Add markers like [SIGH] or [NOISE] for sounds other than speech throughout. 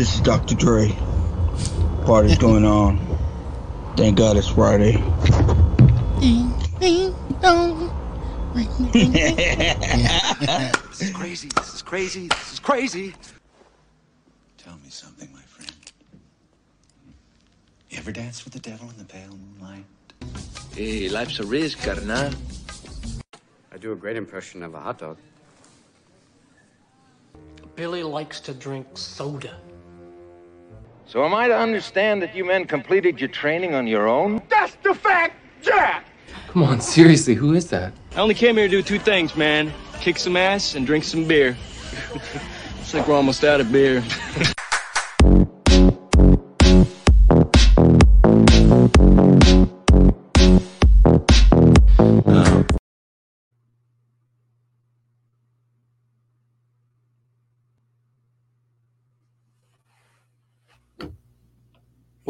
This is Dr. Dre. Party's [LAUGHS] going on. Thank God it's Friday. Ding, ding, dong. This is crazy. This is crazy. This is crazy. Tell me something, my friend. You ever dance with the devil in the pale moonlight? Hey, life's a risk, carnal. I do a great impression of a hot dog. Billy likes to drink soda. So am I to understand that you men completed your training on your own? That's the fact, Jack. Come on, seriously, who is that? I only came here to do two things, man. Kick some ass and drink some beer. [LAUGHS] Looks like we're almost out of beer. [LAUGHS]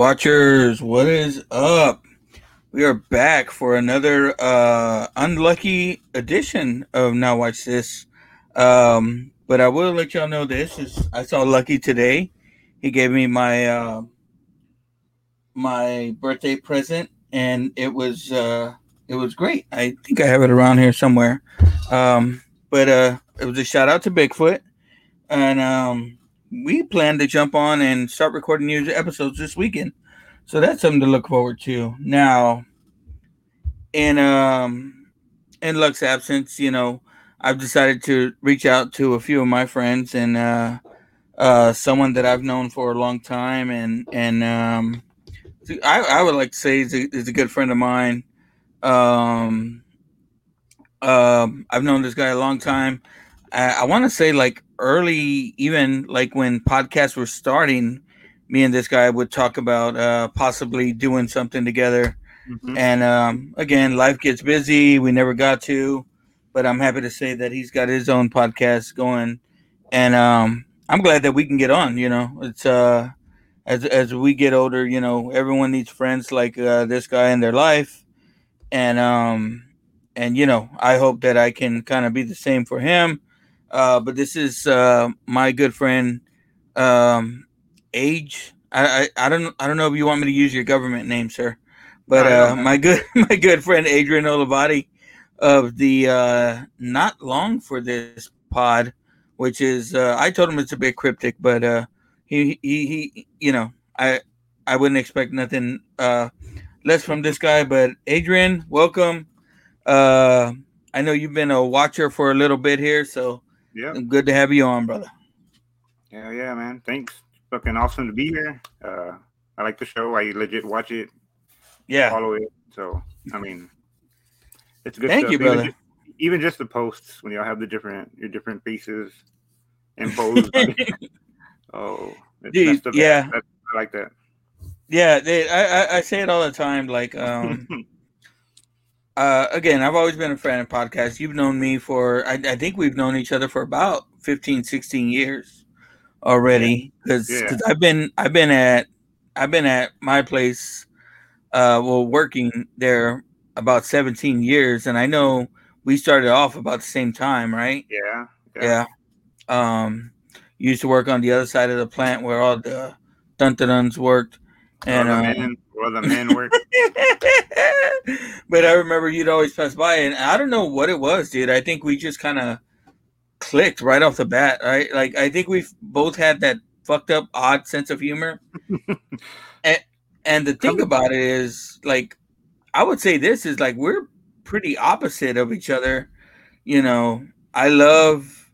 Watchers, what is up? We are back for another uh unlucky edition of Now Watch This. Um, but I will let y'all know this is I saw Lucky today. He gave me my uh my birthday present and it was uh it was great. I think I have it around here somewhere. Um but uh it was a shout out to Bigfoot and um we plan to jump on and start recording new episodes this weekend. So that's something to look forward to. Now, in um in Luck's absence, you know, I've decided to reach out to a few of my friends and uh uh someone that I've known for a long time and and um I, I would like to say is a, a good friend of mine. Um um I've known this guy a long time. I, I want to say like early, even like when podcasts were starting, me and this guy would talk about uh, possibly doing something together. Mm-hmm. And um, again, life gets busy. We never got to, but I'm happy to say that he's got his own podcast going, and um, I'm glad that we can get on. You know, it's uh, as as we get older, you know, everyone needs friends like uh, this guy in their life, and um, and you know, I hope that I can kind of be the same for him uh, but this is uh, my good friend um, Age. I, I, I don't I don't know if you want me to use your government name, sir, but uh, my good [LAUGHS] my good friend Adrian Olivarri of the uh, not long for this pod, which is uh, I told him it's a bit cryptic, but uh, he, he he you know I I wouldn't expect nothing uh, less from this guy. But Adrian, welcome. Uh, I know you've been a watcher for a little bit here, so yeah. Good to have you on, brother. Yeah, yeah, man. Thanks. Fucking awesome to be here. Uh, I like the show. I legit watch it. Yeah. Follow it. So, I mean, it's good. Thank stuff. you, brother. Even just, even just, the posts when y'all have the different your different faces and imposed. [LAUGHS] oh, Dude, yeah. I like that. Yeah, they, I, I I say it all the time. Like, um, [LAUGHS] uh, again, I've always been a fan of podcasts. You've known me for, I, I, think we've known each other for about 15, 16 years already. Because yeah. I've been, I've been at, I've been at my place, uh, well, working there about 17 years. And I know we started off about the same time, right? Yeah. Yeah. yeah. Um, used to work on the other side of the plant where all the dun duns worked. And, um, where the men work. [LAUGHS] but I remember you'd always pass by, and I don't know what it was, dude. I think we just kind of clicked right off the bat, right? Like I think we've both had that fucked up, odd sense of humor. [LAUGHS] and and the thing about it is, like, I would say this is like we're pretty opposite of each other. You know, I love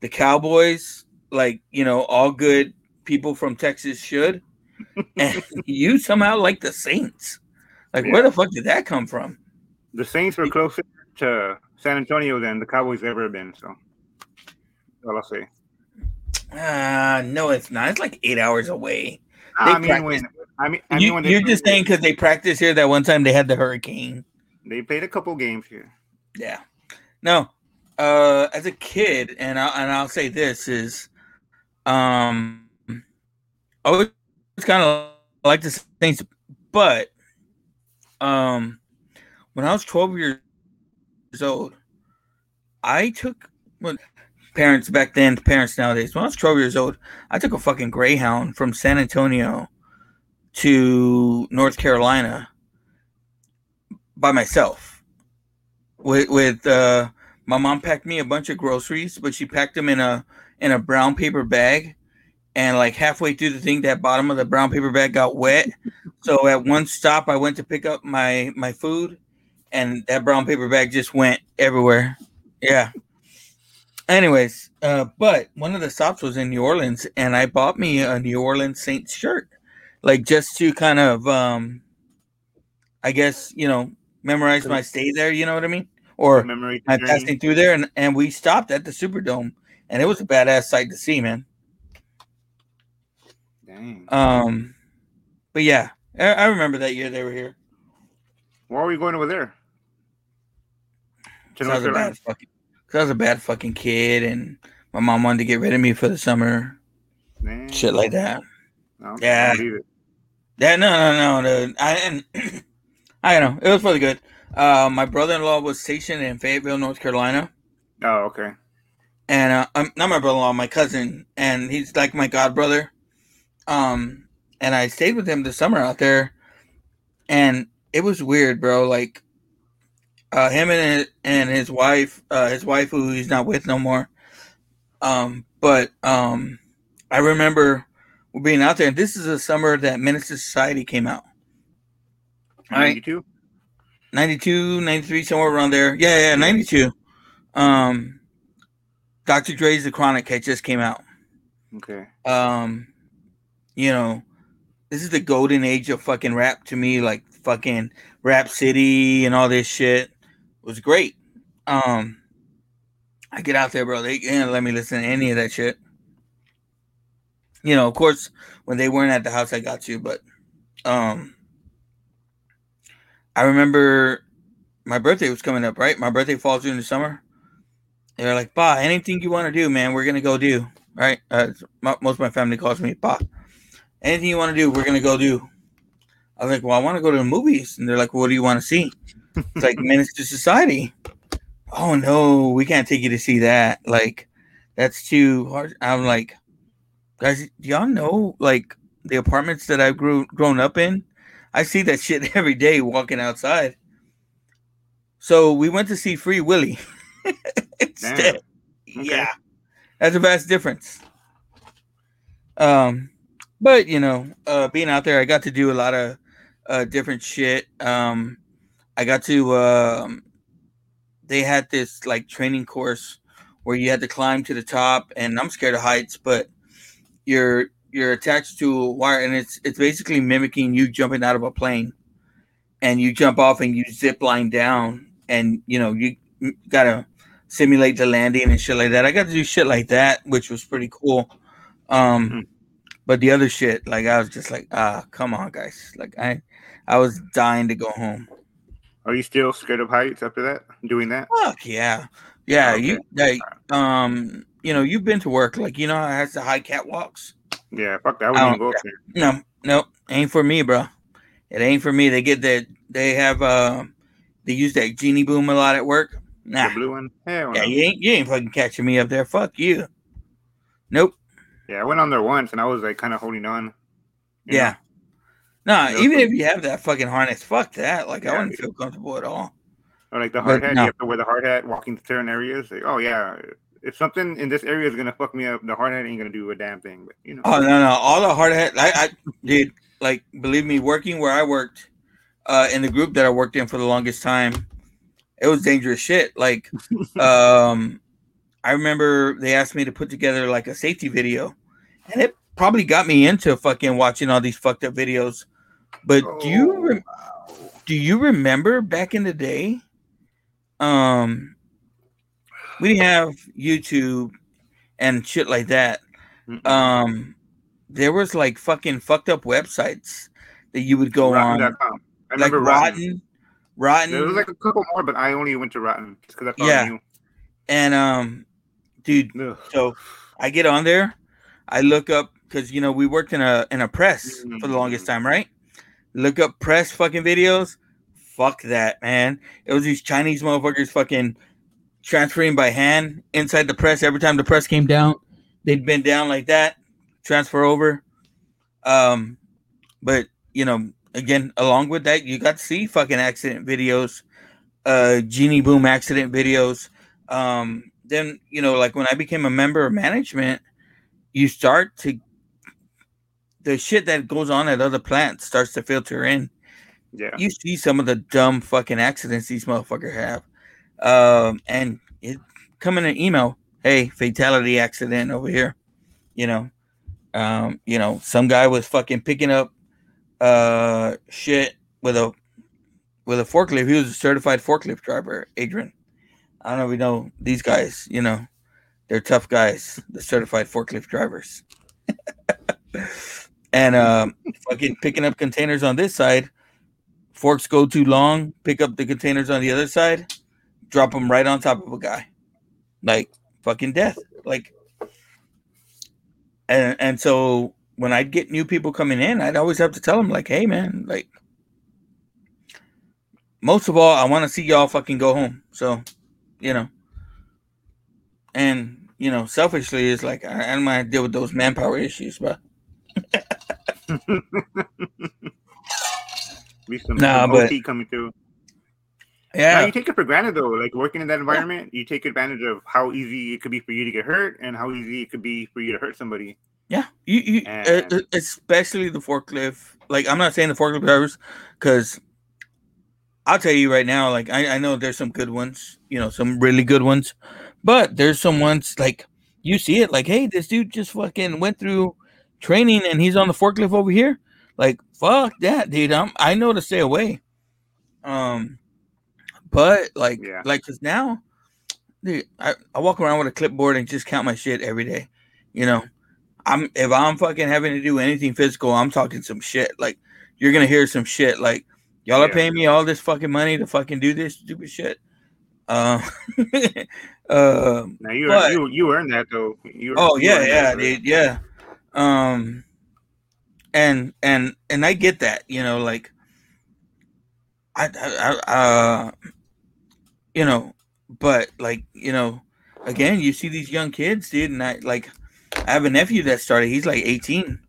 the Cowboys, like you know, all good people from Texas should and [LAUGHS] you somehow like the Saints. Like, yeah. where the fuck did that come from? The Saints were closer to San Antonio than the Cowboys ever been. So, all I'll say. Uh, no, it's not. It's like eight hours away. I mean, practice. when I mean, I mean you, you're just saying because they practiced here that one time they had the hurricane. They played a couple games here. Yeah. No. Uh, as a kid, and I and I'll say this is, um, I was kind of like the Saints, but um, when I was 12 years old, I took well, parents back then, parents nowadays. When I was 12 years old, I took a fucking Greyhound from San Antonio to North Carolina by myself. With with uh, my mom packed me a bunch of groceries, but she packed them in a in a brown paper bag. And like halfway through the thing, that bottom of the brown paper bag got wet. So at one stop, I went to pick up my my food, and that brown paper bag just went everywhere. Yeah. Anyways, uh, but one of the stops was in New Orleans, and I bought me a New Orleans Saints shirt, like just to kind of, um, I guess you know, memorize my stay there. You know what I mean? Or Memory my passing through there, and and we stopped at the Superdome, and it was a badass sight to see, man. Dang. Um, but yeah, I, I remember that year they were here. Why are we going over there? To 'Cause I was a bad fucking, cause I was a bad fucking kid, and my mom wanted to get rid of me for the summer, shit like that. No, Yeah. Yeah, no, no, no, dude. I and [CLEARS THROAT] I don't know. It was really good. Uh, my brother-in-law was stationed in Fayetteville, North Carolina, Oh, okay. and uh, um, not my brother-in-law, my cousin, and he's like my god brother. Um, and I stayed with him this summer out there, and it was weird, bro. Like, uh, him and his, and his wife, uh, his wife who he's not with no more. Um, but um, I remember being out there, and this is a summer that to Society came out. All right. 92? 92, 93, somewhere around there. Yeah, yeah, 92. Um, Dr. Dre's The Chronic had just came out. Okay. Um, you know, this is the golden age of fucking rap to me, like fucking Rap City and all this shit It was great. Um, I get out there, bro. They didn't let me listen to any of that shit. You know, of course, when they weren't at the house, I got you, but um, I remember my birthday was coming up, right? My birthday falls during the summer. They're like, "Pa, anything you want to do, man, we're gonna go do." Right? Uh, mo- most of my family calls me Pa. Anything you want to do, we're gonna go do. I was like, "Well, I want to go to the movies," and they're like, "What do you want to see?" It's like Menace to Society. Oh no, we can't take you to see that. Like, that's too hard. I'm like, guys, do y'all know like the apartments that I've grew grown up in? I see that shit [LAUGHS] every day walking outside. So we went to see Free Willy [LAUGHS] instead. Yeah, that's a vast difference. Um, but you know, uh, being out there, I got to do a lot of uh, different shit. Um, I got to. Um, they had this like training course where you had to climb to the top, and I'm scared of heights, but you're you're attached to a wire, and it's it's basically mimicking you jumping out of a plane, and you jump off and you zip line down, and you know you gotta simulate the landing and shit like that. I got to do shit like that, which was pretty cool. Um, but the other shit, like I was just like, ah, come on, guys. Like I, I was dying to go home. Are you still scared of heights after that? Doing that? Fuck yeah, yeah. Okay. You like, um, you know, you've been to work, like you know, how has the high catwalks. Yeah, fuck that. I I wouldn't even go up there. No, no, ain't for me, bro. It ain't for me. They get that. They have uh, they use that genie boom a lot at work. Nah, The blue one? Hell yeah, no. you ain't you ain't fucking catching me up there. Fuck you. Nope. Yeah, I went on there once and I was like kind of holding on. Yeah. Nah, Yeah, even if you have that fucking harness, fuck that. Like I wouldn't feel comfortable at all. Or like the But hard hat, no. you have to wear the hard hat walking to certain areas. Like, oh yeah, if something in this area is gonna fuck me up, the hard hat ain't gonna do a damn thing. But you know, Oh no, no, all the hard hat. I, I did like believe me, working where I worked, uh, in the group that I worked in for the longest time, it was dangerous shit. Like, [LAUGHS] um, I remember they asked me to put together like a safety video, and it probably got me into fucking watching all these fucked up videos. But do you rem- do you remember back in the day? Um, we didn't have YouTube and shit like that. Um, there was like fucking fucked up websites that you would go on, Rotten.com. I like remember Rotten, Rotten. There was like a couple more, but I only went to Rotten because I thought Yeah. And um, dude, so I get on there, I look up because you know we worked in a in a press for the longest time, right? Look up press fucking videos. Fuck that, man. It was these Chinese motherfuckers fucking transferring by hand inside the press. Every time the press came down, they'd bend down like that, transfer over. Um, but you know, again, along with that, you got to see fucking accident videos, uh, genie boom accident videos. Um, then you know, like when I became a member of management, you start to the shit that goes on at other plants starts to filter in. Yeah. You see some of the dumb fucking accidents these motherfuckers have. Um, and it come in an email, hey, fatality accident over here. You know. Um, you know, some guy was fucking picking up uh shit with a with a forklift. He was a certified forklift driver, Adrian. I don't know if you know these guys, you know, they're tough guys, the certified forklift drivers. [LAUGHS] and um fucking picking up containers on this side. Forks go too long, pick up the containers on the other side, drop them right on top of a guy. Like fucking death. Like and and so when I'd get new people coming in, I'd always have to tell them like, "Hey, man, like, most of all, I want to see y'all fucking go home." So, you know, and you know, selfishly, is like I, I don't mind to deal with those manpower issues, but [LAUGHS] Be some, Nah, some but- coming through. yeah, Now, you take it for granted though. Like working in that environment, you take advantage of how easy it could be for you to get hurt and how easy it could be for you to hurt somebody. Yeah, you, you uh, And- uh, especially the forklift. Like, I'm not saying the forklift drivers, because I'll tell you right now, like, I, I know there's some good ones, you know, some really good ones, but there's some ones like you see it, like, hey, this dude just fucking went through training and he's on the forklift over here. Like, fuck that, dude. I'm I know to stay away. Um, but like, Yeah. like, cause now, dude, I, I walk around with a clipboard and just count my shit every day. You know, I'm if I'm fucking having to do anything physical, I'm talking some shit. Like you're gonna hear some shit. Like y'all are Yeah. paying me all this fucking money to fucking do this stupid shit. Um, [LAUGHS] um, Now you But- you you earned that though. You, Oh you yeah, yeah, dude, yeah. Um, and and and I get that, you know, like I, I, I uh, you know, but like you know, again, you see these young kids, dude, and I like I have a nephew that started. He's like eighteen.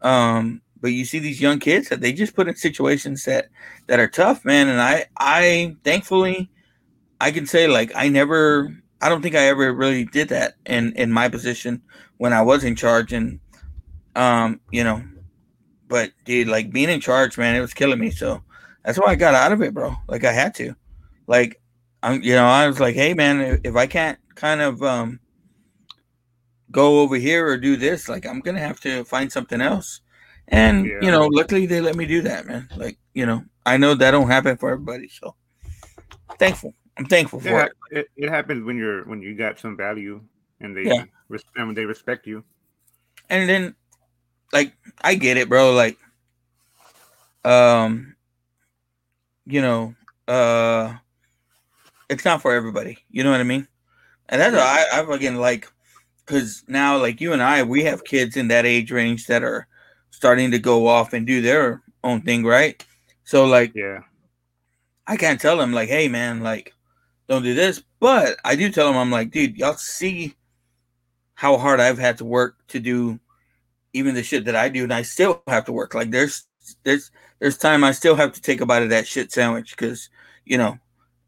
Um, but you see these young kids that they just put in situations that that are tough, man. And I, I thankfully, I can say like I never I don't think I ever really did that in in my position when I was in charge and um you know but dude like being in charge man it was killing me so that's why I got out of it bro like I had to. Like I'm you know I was like hey man if, I can't kind of um go over here or do this like I'm gonna have to find something else. And Yeah. you know luckily they let me do that man like you know I know that don't happen for everybody so thankful I'm thankful for Yeah, it it, it happens when you're when you got some value and they Yeah. and they respect you. and then like I get it, bro. Like, um, you know, uh, it's not for everybody. You know what I mean? And that's why I, I fucking like, because now like you and I, we have kids in that age range that are starting to go off and do their own thing, right? So like, Yeah. I can't tell them like, hey man, like, don't do this. But I do tell them, I'm like, dude, y'all see how hard I've had to work to do even the shit that I do, and I still have to work. Like there's there's there's time I still have to take a bite of that shit sandwich because you know,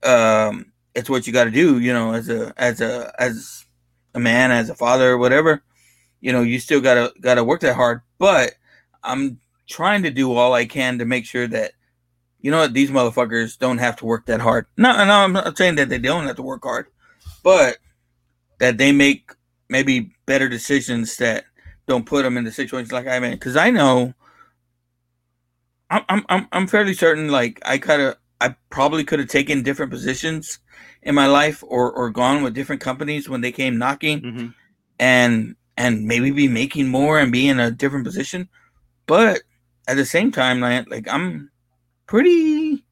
um, it's what you got to do. You know, as a as a as a man, as a father, or whatever. You know, you still gotta gotta work that hard. But I'm trying to do all I can to make sure that you know what these motherfuckers don't have to work that hard. No, no, I'm not saying that they don't have to work hard, but that they make maybe better decisions that don't put them in the situations like I'm in. Because I know, I'm, I'm, I'm, fairly certain. Like I kind of, I probably could have taken different positions in my life, or or gone with different companies when they came knocking, Mm-hmm. and and maybe be making more and be in a different position. But at the same time, like, like I'm pretty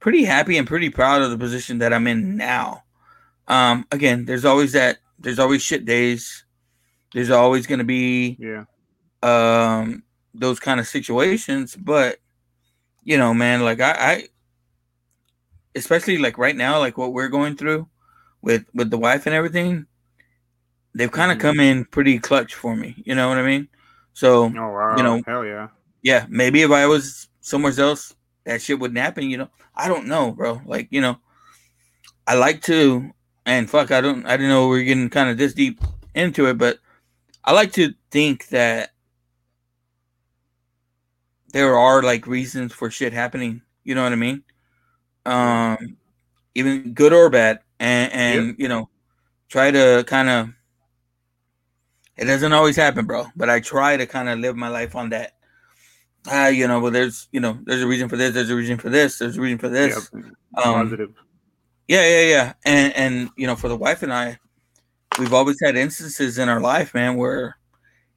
pretty happy and pretty proud of the position that I'm in now. Um, again, there's always that there's always shit days. There's always gonna be Yeah. um those kind of situations, but you know, man, like I, I especially like right now, like what we're going through with with the wife and everything, they've kind of Mm-hmm. come in pretty clutch for me. You know what I mean? So Oh wow. you know, hell yeah. yeah, maybe if I was somewhere else, that shit wouldn't happen. You know, I don't know, bro. Like you know, I like to, and fuck, I don't, I didn't know we are getting kind of this deep into it, but I like to think that there are like reasons for shit happening. You know what I mean? Um, even good or bad, and and you know, try to kind of. It doesn't always happen, bro, but I try to kind of live my life on that. Ah, you know, well, there's you know, there's a reason for this, there's a reason for this, there's a reason for this. Yep. Um, Positive. yeah, yeah, yeah. And and you know, for the wife and I, we've always had instances in our life, man, where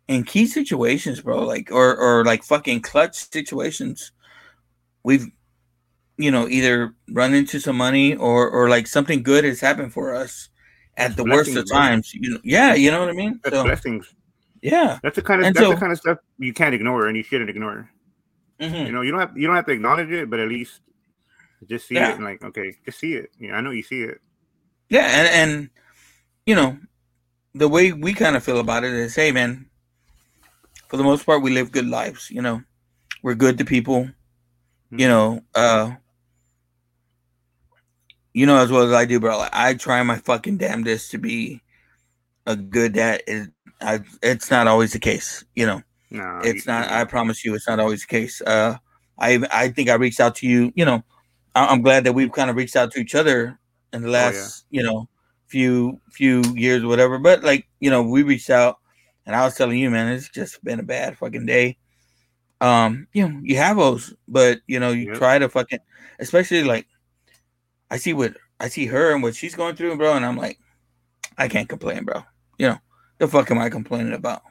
in key situations, bro, like or or like fucking clutch situations, we've you know either run into some money or or like something good has happened for us at the worst of blessings, times. You know, yeah, you know what I mean. So blessings. Yeah, That's the kind of And that's so- the kind of stuff you can't ignore and you shouldn't ignore. mhm. You know, you don't have you don't have to acknowledge it, but at least just see Yeah. it and like, okay, just see it. Yeah, I know you see it. Yeah, and and you know, the way we kind of feel about it is, hey, man, for the most part, we live good lives. You know, we're good to people. You know, uh, you know as well as I do, bro. Like, I try my fucking damnedest to be a good dad. I, it's not always the case. You know, No, it's not. I promise you, it's not always the case. Uh, I I think I reached out to you. You know, I, I'm glad that we've kind of reached out to each other in the Oh, yeah. last, you know, few few years or whatever. But like, you know, we reached out, and I was telling you, man, it's just been a bad fucking day. Um, you know, you have those, but you know, you Yep. try to fucking, especially like, I see what I see her and what she's going through, bro, and I'm like, I can't complain, bro. You know, the fuck am I complaining about?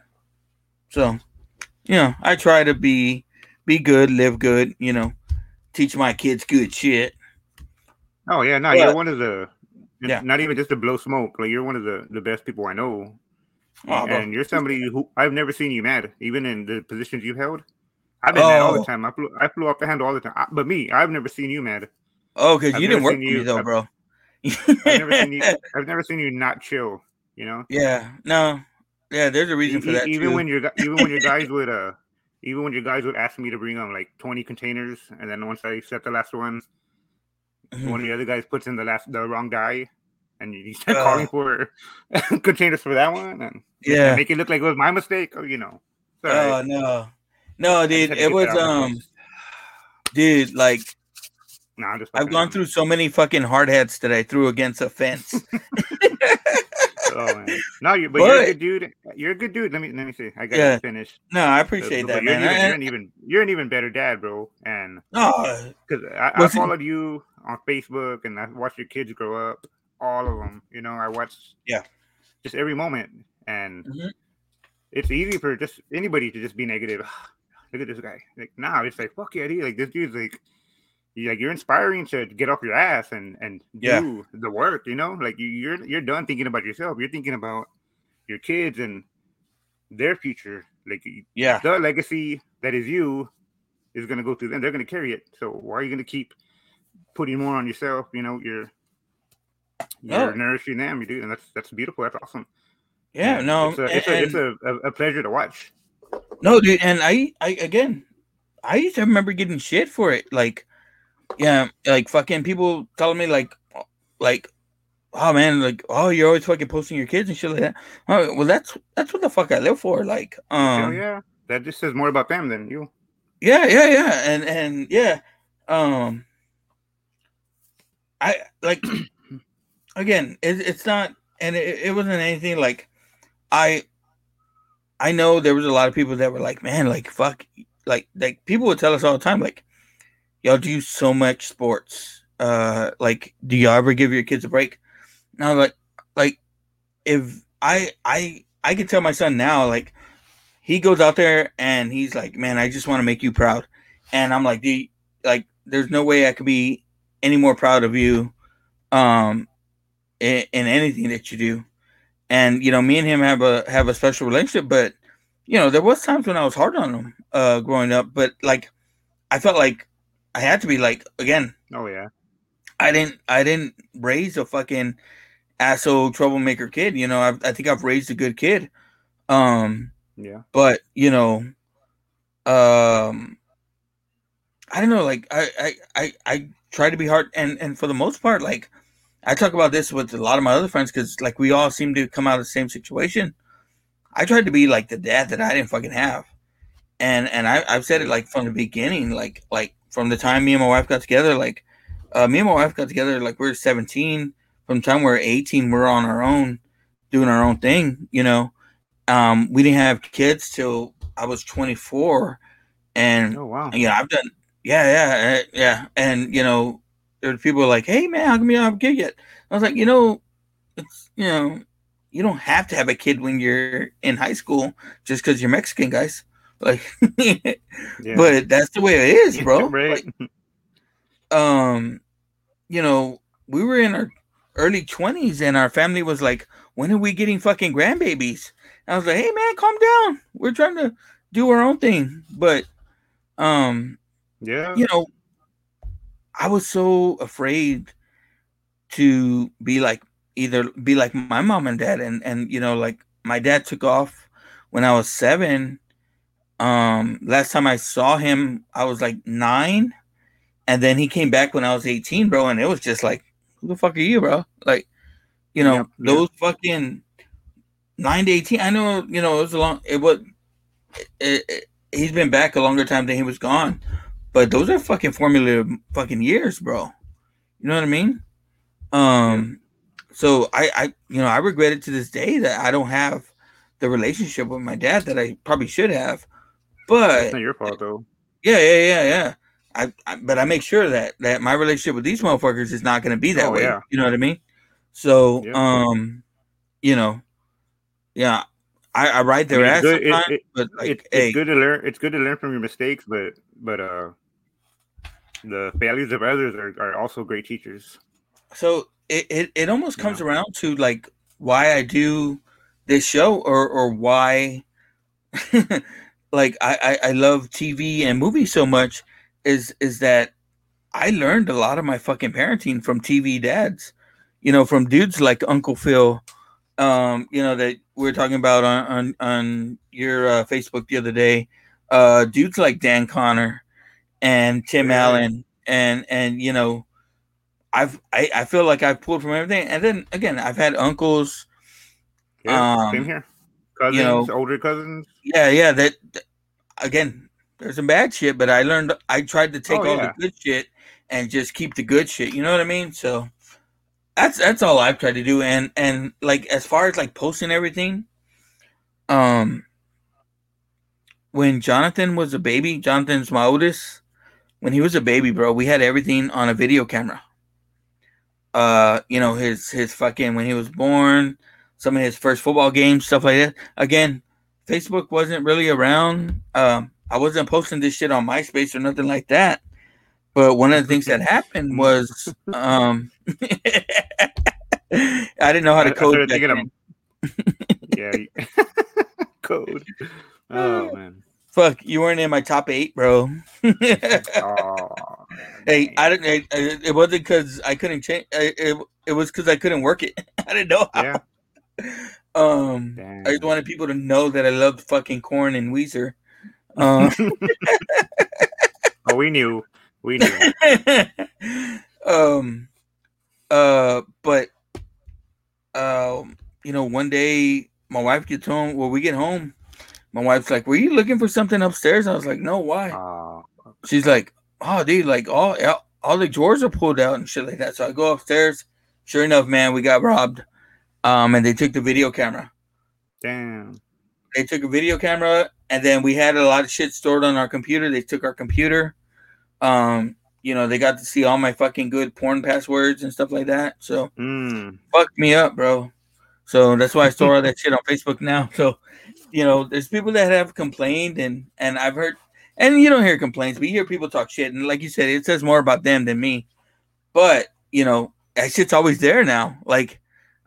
So, you know, I try to be be good, live good, you know, teach my kids good shit. Oh yeah, no, Yeah. you're one of the Yeah. not even just to blow smoke. Like you're one of the the best people I know. Oh, bro. and you're somebody who I've never seen you mad, even in the positions you've held. I've been mad all Oh. the time. I flew, I flew off the handle all the time. I- but me, I've never seen you mad. Oh, because you didn't work for me you- though, I've- bro. I've never seen you. I've never seen you not chill. You know, Yeah, no, yeah. There's a reason E- for that even too. when your gu- even when your [LAUGHS] guys would uh even when your guys would ask me to bring them like 20 containers, and then once I set the last one, Mhm. one of the other guys puts in the last the wrong die, and you start Uh. calling for [LAUGHS] containers for that one, and Yeah. and make it look like it was my mistake, or you know. Oh right. no, no, dude. It was that off my um, dude. Like No, I'm just I've gone through so many fucking hard heads that I threw against a fence. [LAUGHS] [LAUGHS] Oh man, no, you but, you're a good dude. You're a good dude. Let me let me see. I got Yeah. to finish. no, I Uh, appreciate but that, you're man. Even, you're an even you're an even better dad, bro. And no, because I, I see- followed you on Facebook and I watched your kids grow up, all of them. You know, I watched Yeah. just every moment, and Mhm. it's easy for just anybody to just be negative. [SIGHS] Look at this guy. Like, nah, it's like fuck yeah, dude. Like this dude's like. You, like you're inspiring to get off your ass and and Yeah. do the work, you know. Like you, you're you're done thinking about yourself. You're thinking about your kids and their future. Like yeah, the legacy that is you is going to go through them. They're going to carry it. So why are you going to keep putting more on yourself? You know, you're you're Oh. nourishing them. You do, and that's that's beautiful. That's awesome. yeah. And No, it's a it's, a, it's a, a, a pleasure to watch. No, dude, and I, I again, I used to remember getting shit for it. Like, yeah, like fucking people telling me like, like, oh man, like, oh, you're always fucking posting your kids and shit like that. Oh, well, that's that's what the fuck I live for. Like, Hell um, yeah, that just says more about them than you. yeah, yeah, yeah, and and yeah, um, I like [CLEARS THROAT] again, it, it's not, and it, it wasn't anything like I. I know there was a lot of people that were like, man, like fuck, like like people would tell us all the time, like, y'all do so much sports. Uh, like, do y'all ever give your kids a break? Now, like, like if I I I can tell my son now, like, he goes out there and he's like, man, I just want to make you proud, and I'm like, the like, there's no way I could be any more proud of you, um, in, in anything that you do and you know me and him have a have a special relationship but you know there was times when i was hard on him uh growing up but like i felt like i had to be like again Oh yeah, I didn't I didn't raise a fucking asshole troublemaker kid. You know, I, I think I've raised a good kid. Um, Yeah. but you know, um, I don't know. Like I I I, I try to be hard, and and for the most part, like I talk about this with a lot of my other friends because like we all seem to come out of the same situation. I tried to be like the dad that I didn't fucking have, and and I I've said it like from the beginning, like like from the time me and my wife got together, like uh, me and my wife got together like we are seventeen. From the time we were eighteen, we we're on our own, doing our own thing. You know, um, we didn't have kids till I was twenty four, and Oh wow. yeah, I've done. Yeah, yeah, yeah. And you know, there's people like, "Hey, man, how come you don't have a kid yet?" I was like, you know, it's you know, you don't have to have a kid when you're in high school just because you're Mexican, guys. Like, [LAUGHS] Yeah. but that's the way it is, [LAUGHS] bro. right. Like, um, you know, we were in our early twenties, and our family was like, "When are we getting fucking grandbabies?" And I was like, "Hey, man, calm down. We're trying to do our own thing." But, um, yeah. you know, I was so afraid to be like either be like my mom and dad, and and you know, like my dad took off when I was seven. Um, last time I saw him, I was like nine, and then he came back when I was eighteen, bro, and it was just like, who the fuck are you, bro? Like, you know, yep. those fucking nine to eighteen. I know, you know, it was a long. It was. It, it, he's been back a longer time than he was gone, but those are fucking formula fucking years, bro. You know what I mean? Um, so I, I, you know, I regret it to this day that I don't have the relationship with my dad that I probably should have. But It's not your fault though. yeah, yeah, yeah, yeah. I, I but I make sure that that my relationship with these motherfuckers is not going to be that Oh, way. yeah. You know what I mean? So, Yeah. um, you know, yeah, I, I ride their I mean, ass good- it- sometimes, it- but like, it's, hey, it's good to learn. It's good to learn from your mistakes, but but uh, the failures of others are, are also great teachers. so it, it, it almost comes around to like why I do this show or or why [LAUGHS] like I, I I love TV and movies so much is is that I learned a lot of my fucking parenting from TV dads, you know, from dudes like Uncle Phil, um, you know that we are talking about on on, on your uh, Facebook the other day, uh, dudes like Dan Conner and Tim Yeah. Allen and and you know I've I, I feel like I've pulled from everything. And then again, I've had uncles. Yeah, Um, same here. Cousins, you know- older cousins. Yeah, yeah. That, that- again, there's some bad shit, but I learned I tried to take Oh, all yeah. the good shit and just keep the good shit. You know what I mean? So that's that's all I've tried to do. And and like as far as like posting everything, um when Jonathan was a baby, Jonathan's my oldest, when he was a baby, bro, we had everything on a video camera. Uh, you know, his his fucking when he was born, some of his first football games, stuff like that. Again, Facebook wasn't really around. Um, I wasn't posting this shit on MySpace or nothing like that. But one of the things that happened [LAUGHS] was um, [LAUGHS] I didn't know how to code. started back thinking then. [LAUGHS] Yeah. Code. Oh man. Fuck, you weren't in my top eight, bro. Oh, hey, I didn't. It, it wasn't because I couldn't change. It, it was because I couldn't work it. I didn't know how. yeah. [LAUGHS] Um, Damn. I just wanted people to know that I loved fucking Korn and Weezer. Uh, Oh, we knew. We knew. [LAUGHS] um, uh, but, um, you know, one day my wife gets home. Well, we get home. My wife's like, "Were you looking for something upstairs?" I was like, "No, why?" Oh, She's like, "Oh, dude, like all all the drawers are pulled out and shit like that." So I go upstairs. Sure enough, man, we got robbed. Um, and they took the video camera. damn. They took a video camera, and then we had a lot of shit stored on our computer. They took our computer. Um, you know, they got to see all my fucking good porn passwords and stuff like that. So Mm. fucked me up, bro. So that's why I store all that shit on Facebook now. So, you know, there's people that have complained, and and I've heard, and you don't hear complaints, but you hear people talk shit, and like you said, it says more about them than me. But you know, that shit's always there now. Like,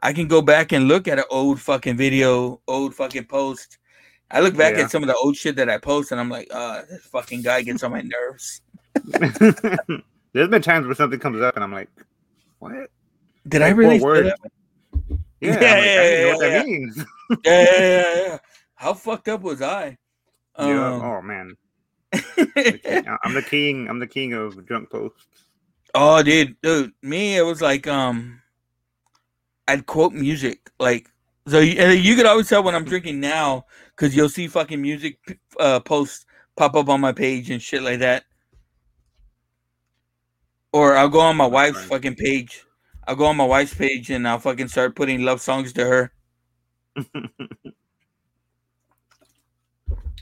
I can go back and look at an old fucking video, old fucking post. I look back Yeah. at some of the old shit that I post, and I'm like, uh, this fucking guy gets on my nerves. [LAUGHS] There's been times where something comes up and I'm like, what? Did I really that? Yeah, Yeah, yeah, yeah, that yeah. means. [LAUGHS] yeah, yeah, yeah. [LAUGHS] How fucked up was I? yeah. Um, Oh man. I'm the king. I'm the king of drunk posts. Oh, dude, dude, me, it was like, um, I'd quote music, like, so you, and you could always tell when I'm drinking now, because you'll see fucking music uh, posts pop up on my page and shit like that. Or I'll go on my wife's right. fucking page. I'll go on my wife's page and I'll fucking start putting love songs to her. [LAUGHS]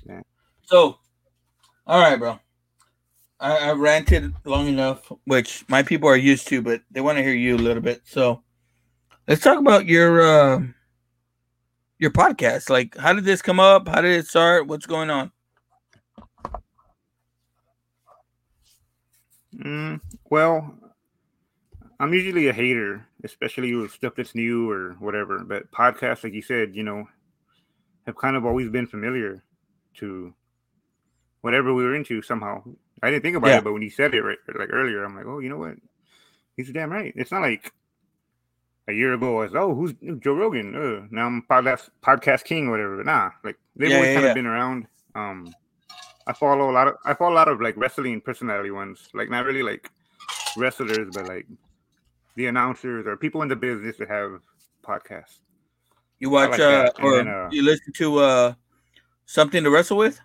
Yeah. So, all right, bro. I, I ranted long enough, which my people are used to, but they want to hear you a little bit. So, let's talk about your uh, your podcast. Like, how did this come up? How did it start? What's going on? Mm, well, I'm usually a hater, especially with stuff that's new or whatever. But podcasts, like you said, you know, have kind of always been familiar to whatever we were into somehow. I didn't think about Yeah. it, but when you said it right, like earlier, I'm like, oh, you know what? He's damn right. It's not like a year ago was, oh, who's Joe Rogan? Uh, now I'm podcast podcast king, or whatever. But nah, like they've Yeah, always yeah, kind yeah. of been around. Um, I follow a lot of I follow a lot of like wrestling personality ones, like not really like wrestlers, but like the announcers or people in the business that have podcasts. You watch like uh. Or then, uh, you listen to uh, something to wrestle with?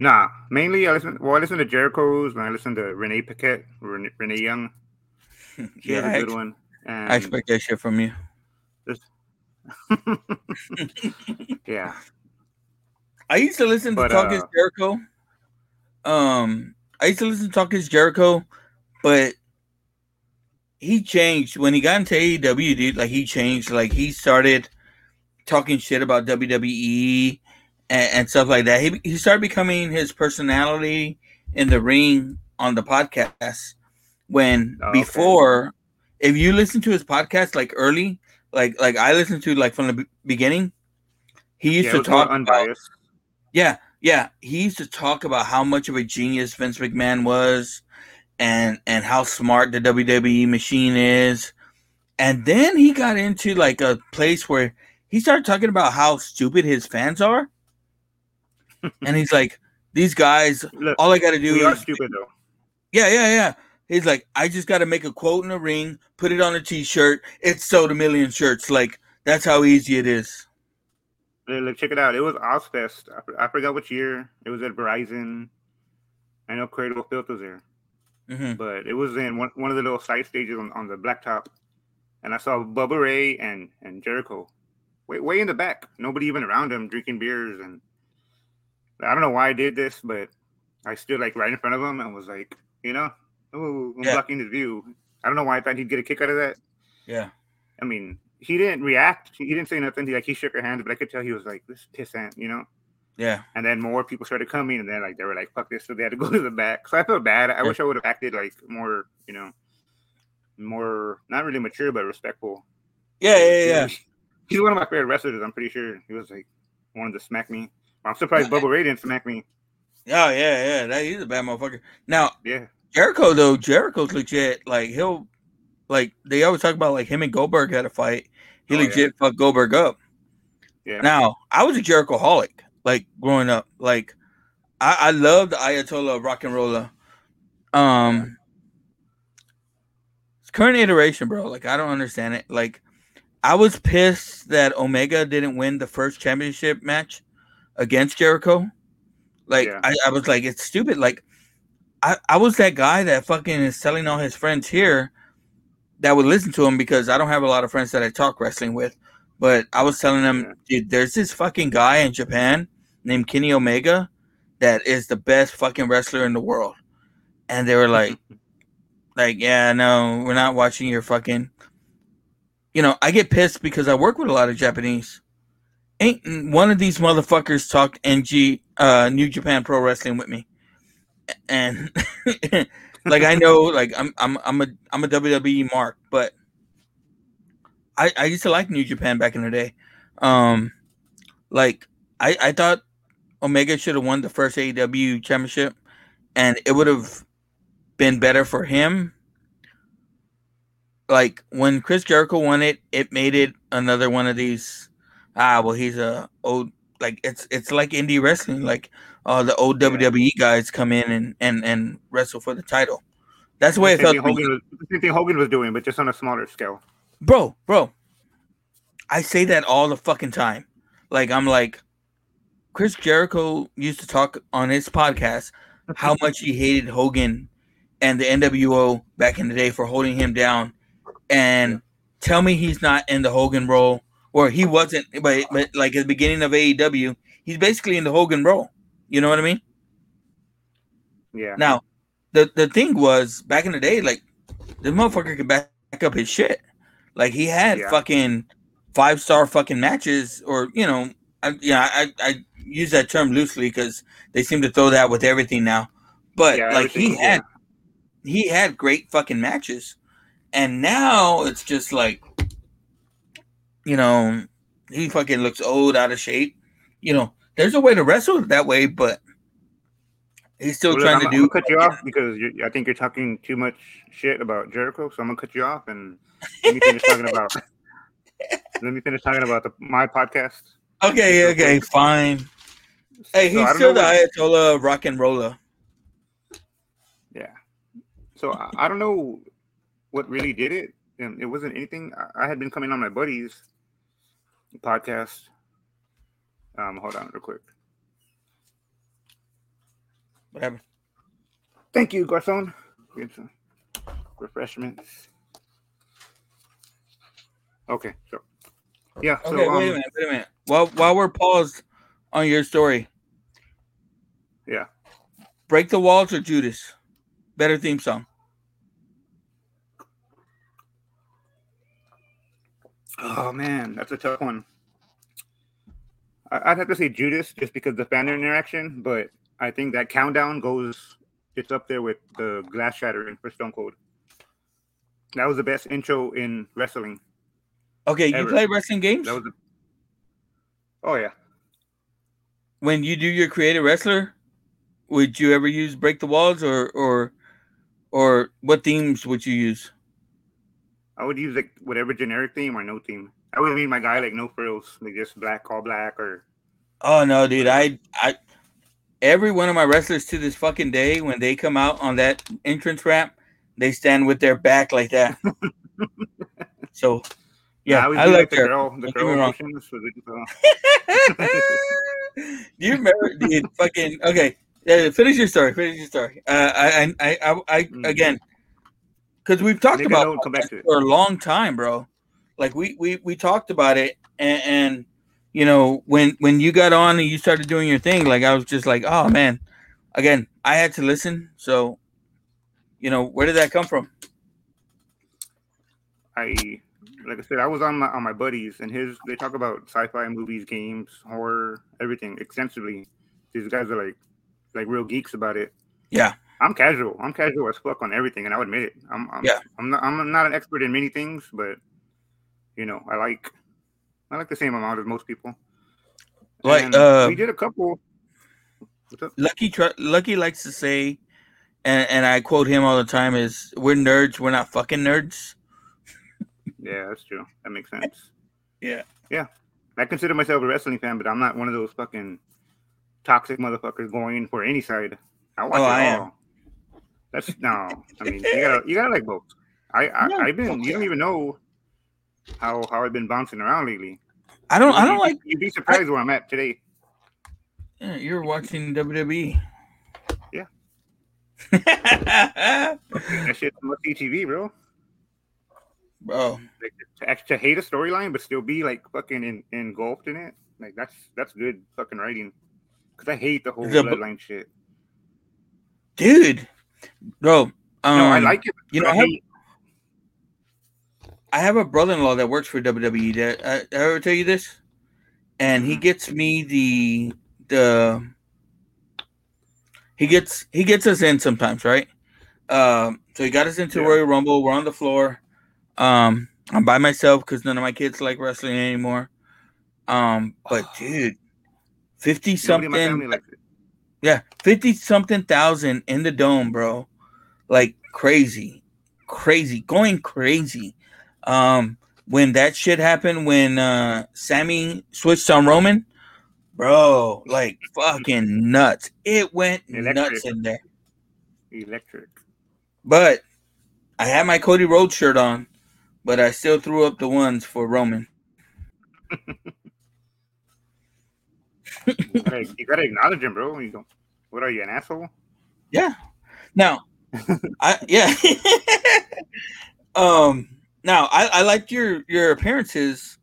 Nah, mainly I listen. Well, I listen to Jericho's, and I listen to Renee Paquette, Renee, Renee Young. [LAUGHS] She yeah, I, a good ex- one. And I expect that shit from you. [LAUGHS] yeah, I used to listen to But, Talk is uh, Jericho. Um, I used to listen to Talk is Jericho, but he changed when he got into AEW, dude. Like he changed. Like he started talking shit about WWE and, and stuff like that. He he started becoming his personality in the ring on the podcast. When Oh, okay. before, if you listen to his podcast like early, like like I listened to like from the beginning, he used yeah, to talk about unbiased. yeah, yeah. He used to talk about how much of a genius Vince McMahon was and and how smart the WWE machine is. And then he got into like a place where he started talking about how stupid his fans are. [LAUGHS] and he's like, these guys, Look, all I got to do we are stupid though. yeah, yeah, yeah. He's like, I just got to make a quote in a ring, put it on a T-shirt. It's sold a million shirts. Like that's how easy it is. Look, check it out. It was Ozzfest. I, I forgot which year. It was at Verizon. I know Cradle Filth was there, hmm but it was in one, one of the little side stages on, on the blacktop, and I saw Bubba Ray and and Jericho, way way in the back. Nobody even around him drinking beers, and I don't know why I did this, but I stood like right in front of him and was like, you know, oh, I'm Yeah. blocking his view. I don't know why I thought he'd get a kick out of that. Yeah. I mean, he didn't react. He didn't say nothing. He like he shook her hand, but I could tell he was like this is pissant, you know. Yeah. And then more people started coming, and then like they were like, "Fuck this!" So they had to go [LAUGHS] to the back. So I felt bad. I Yeah. wish I would have acted like more, you know, more not really mature but respectful. Yeah, yeah, yeah. [LAUGHS] He's one of my favorite wrestlers. I'm pretty sure he was like wanted to smack me. I'm surprised Bubba Ray didn't smack me. Oh yeah, yeah. That he's a bad motherfucker. Now Yeah, Jericho though, Jericho's legit. Like he'll, like they always talk about like him and Goldberg had a fight. He Oh, yeah. legit fucked Goldberg up. yeah. Now I was a Jericho holic, like growing up. Like I, I loved Ayatollah Rock and Roller. Um, it's current iteration, bro. Like I don't understand it. Like I was pissed that Omega didn't win the first championship match against Jericho. Like Yeah. I, I was like, it's stupid. Like I, I was that guy that fucking is telling all his friends here that would listen to him because I don't have a lot of friends that I talk wrestling with. But I was telling them, dude, there's this fucking guy in Japan named Kenny Omega that is the best fucking wrestler in the world. And they were [LAUGHS] like, like, yeah, no, we're not watching your fucking. You know, I get pissed because I work with a lot of Japanese. Ain't one of these motherfuckers talked NG, uh, New Japan Pro Wrestling with me, and [LAUGHS] like I know, like I'm, I'm, I'm a, I'm a WWE mark, but I, I used to like New Japan back in the day. Um, like I, I thought Omega should have won the first AEW championship, and it would have been better for him. Like when Chris Jericho won it, it made it another one of these. Ah, well, he's a old like it's it's like indie wrestling. Like uh, the old WWE guys come in and and and wrestle for the title. That's the way it felt. Hogan was, the same thing Hogan was doing, but just on a smaller scale. bro, bro. I say that all the fucking time. Like I'm like, Chris Jericho used to talk on his podcast how much he hated Hogan and the NWO back in the day for holding him down, and tell me he's not in the Hogan role, or he wasn't. But, but like at the beginning of AEW, he's basically in the Hogan role. You know what I mean? Yeah. Now, the the thing was back in the day, like the motherfucker could back up his shit. Like he had Yeah. fucking five star fucking matches, or you know, I, yeah, I I use that term loosely because they seem to throw that with everything now. But Yeah, like he had he had great fucking matches, and now it's just like, you know, he fucking looks old, out of shape. You know, there's a way to wrestle that way, but he's still Well, trying I'm, to I'm do. cut you off because I think you're talking too much shit about Jericho. So I'm gonna cut you off and let me finish talking about. [LAUGHS] Let me finish talking about the, my podcast. Okay, okay, fine. Hey, he's don't still the Ayatollah rock and roller. Yeah. So I, I don't know what really did it. And it wasn't anything. I, I had been coming on my buddy's podcast. Um, hold on real quick. What happened? Thank you, Garcon. Get some refreshments. Okay, so yeah. So, Okay, wait a um, minute, wait a minute. While while we're paused on your story, Yeah. break the walls or Judas, better theme song. Oh man, that's a tough one. I'd have to say Judas just because the fan interaction, but I think that countdown goes. It's up there with the glass shattering for Stone Cold. That was the best intro in wrestling. Okay, you play wrestling games That was. A, oh yeah, when you do your creative wrestler. Would you ever use break the walls or or or what themes would you use? I would use like whatever generic theme or no theme. I would mean my guy like no frills, like just black, all black, or Oh no, dude! I I every one of my wrestlers to this fucking day when they come out on that entrance ramp, they stand with their back like that. [LAUGHS] so yeah, I would I like like the girl, the don't get me girl wrong. motions. So they, uh, [LAUGHS] Do you remember the fucking okay? Yeah, finish your story. Finish your story. Uh, I, I, I, I, I again, because we've talked about come back to it. for a long time, bro. Like we, we, we talked about it, and, and you know when when you got on and you started doing your thing, like I was just like, oh man. Again, I had to listen. So, you know, where did that come from? I like I said, I was on my on my buddies and his. They talk about sci-fi movies, games, horror, everything extensively. These guys are like like real geeks about it. Yeah. I'm casual. I'm casual as fuck on everything, and I admit it. I'm, I'm Yeah. I'm not I'm not an expert in many things, but you know, I like I like the same amount as most people. Like, uh, we did a couple. Lucky tr- Lucky likes to say, and, and I quote him all the time: "Is we're nerds, we're not fucking nerds." [LAUGHS] Yeah, that's true. That makes sense. Yeah. Yeah. I consider myself a wrestling fan, but I'm not one of those fucking toxic motherfuckers going for any side. I watch Oh, it I all. am. That's no. I mean, you gotta you gotta like both. I, I Yeah, I've been. You don't even know how how I've been bouncing around lately. I don't. I You'd don't be- like. You'd be surprised where I'm at today. Yeah, you're watching WWE. Yeah. [LAUGHS] That shit's must TV, bro. Bro, Like to, to hate a storyline but still be like fucking in, engulfed in it. Like that's that's good fucking writing. Cause I hate the whole The- bloodline shit. dude, bro. Um, no, I like it. You know, I have, I have a brother-in-law that works for WWE. Did I, I ever tell you this? And Mm-hmm. he gets me the the. He gets he gets us in sometimes, right? Um, so he got us into Yeah. Royal Rumble. We're on the floor. Um, I'm by myself because none of my kids like wrestling anymore. Um, but [SIGHS] dude, fifty Nobody in my family something. Yeah, fifty something thousand in the dome, bro. like crazy, crazy, going crazy. Um, when that shit happened, when uh Sami switched on Roman, bro, like fucking nuts. It went Electric. nuts in there. Electric. But I had my Cody Rhodes shirt on, but I still threw up the ones for Roman. [LAUGHS] You gotta, you gotta acknowledge him, bro. You. What are you, an asshole? Yeah. Now, [LAUGHS] I yeah. [LAUGHS] um. Now, I I liked your your appearances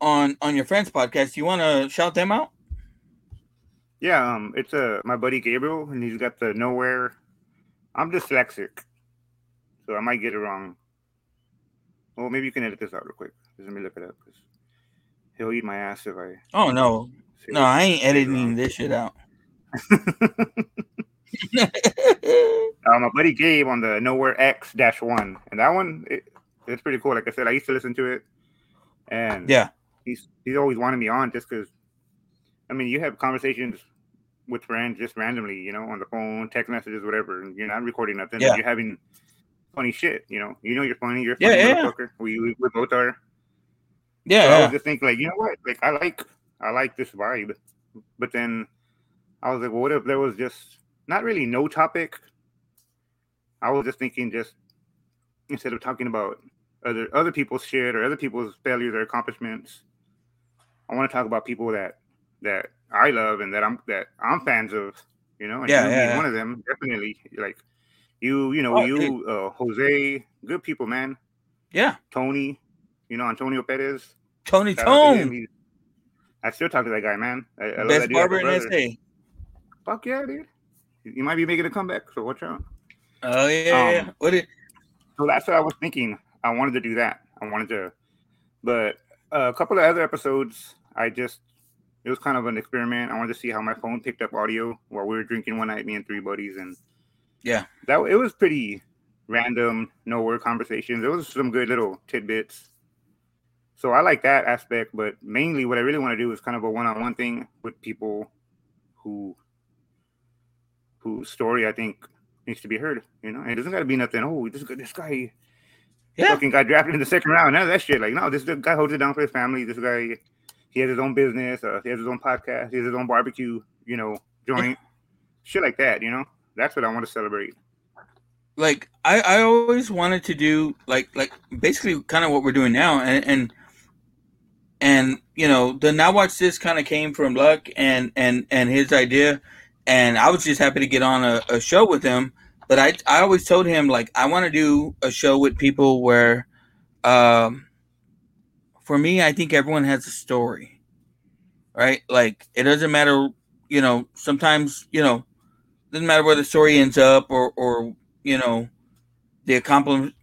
on on your friends podcast. You want to shout them out? Yeah, um, it's uh my buddy Gabriel, and he's got the nowhere. I'm dyslexic, so I might get it wrong. Well, maybe you can edit this out real quick. Just let me look it up. 'cause he'll eat my ass if I. Oh no, no, I ain't editing this shit out. Uh, my buddy Gabe on the Nowhere X dash one, and that one it, it's pretty cool. Like I said, I used to listen to it, and yeah, he's he's always wanted me on just because. I mean, you have conversations with friends just randomly, you know, on the phone, text messages, whatever, and you're not recording nothing. Yeah. You're having funny shit, you know. You know you're funny. You're a funny yeah, yeah. motherfucker. We, we we both are. yeah, So I was just thinking, like, you know what? Like, I like I like this vibe, but then I was like, well, what if there was just not really no topic? I was just thinking, just instead of talking about other other people's shit or other people's failures or accomplishments, I want to talk about people that that I love and that I'm that I'm fans of. You know, and Yeah, you yeah, yeah. one of them, definitely. Like you, you know, Oh, you, uh, Jose, good people, man. yeah. Tony, you know, Antonio Perez. Tony. Tone, I still talk to that guy, man. I, I love that best dude barber in. SA. Fuck yeah, dude. You might be making a comeback, so watch out. Oh yeah. Um, What it? So that's what I was thinking. I wanted to do that. I wanted to, but uh, a couple of other episodes, I just it was kind of an experiment. I wanted to see how my phone picked up audio while we were drinking one night, me and three buddies, and Yeah. that it was pretty random, no word conversations. There was some good little tidbits. So I like that aspect, but mainly what I really want to do is kind of a one-on-one thing with people who whose story I think needs to be heard. You know, and it doesn't got to be nothing. Oh, this guy, this guy, Yeah. fucking got drafted in the second round. None of that shit. Like, no, this guy holds it down for his family. This guy, he has his own business. Uh, he has his own podcast. He has his own barbecue. You know, joint, shit like that. You know, that's what I want to celebrate. like I, I always wanted to do like like basically kind of what we're doing now and and and you know the now watch this kind of came from luck and and and his idea. And i was just happy to get on a, a show with him. But i i always told him like i want to do a show with people where um for me i think everyone has a story right? Like it doesn't matter you know sometimes you know doesn't matter where the story ends up or or you know the accompli-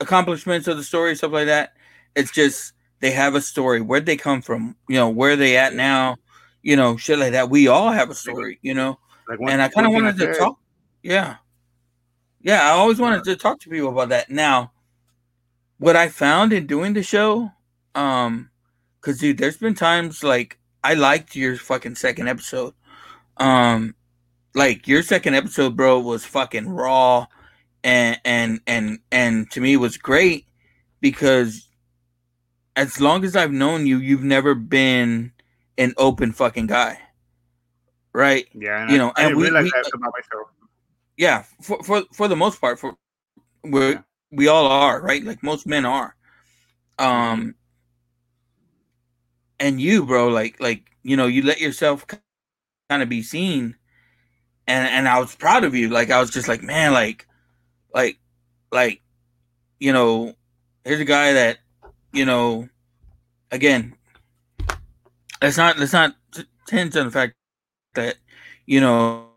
accomplishments of the story stuff like that. It's just they have a story where'd they come from you know where are they at now you know shit like that. We all have a story you know? Like one, and i kind of wanted to talk yeah. Yeah i always wanted to talk to people about that. Now what i found in doing the show um because dude there's been times like i liked your fucking second episode. Um like your second episode bro was fucking raw and and and and to me was great because as long as i've known you you've never been an open fucking guy. Right? Yeah, you know I, and didn't we, realize we that about myself. yeah for for for the most part for we Yeah. we all are right? Like most men are. Um and you bro like like you know you let yourself kind of be seen. And and i was proud of you. Like i was just like man like like like you know here's a guy that you know again let's not let's not tense on the fact that you know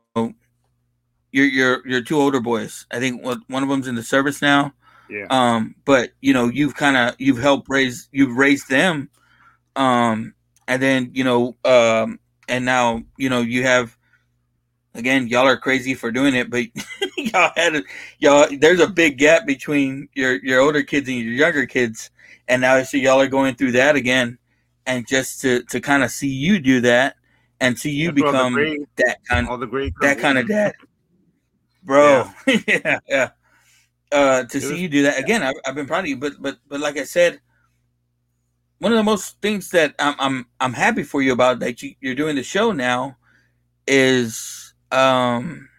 you're you're you're two older boys. I think one one of them's in the service now. Yeah. Um, but you know you've kind of you've helped raise you've raised them, um, and then you know um, and now you know you have again y'all are crazy for doing it, but [LAUGHS] y'all had a, y'all there's a big gap between your your older kids and your younger kids, and now I see y'all are going through that again, and just to to kind of see you do that and see you That's where all the become great- that kind all the great that kind of dad, [LAUGHS] bro. [LAUGHS] Yeah. yeah, uh, to It see was- you do that again. I've, I've been proud of you, but but but like I said, one of the most things that I'm I'm I'm happy for you about that you, you're doing the show now is um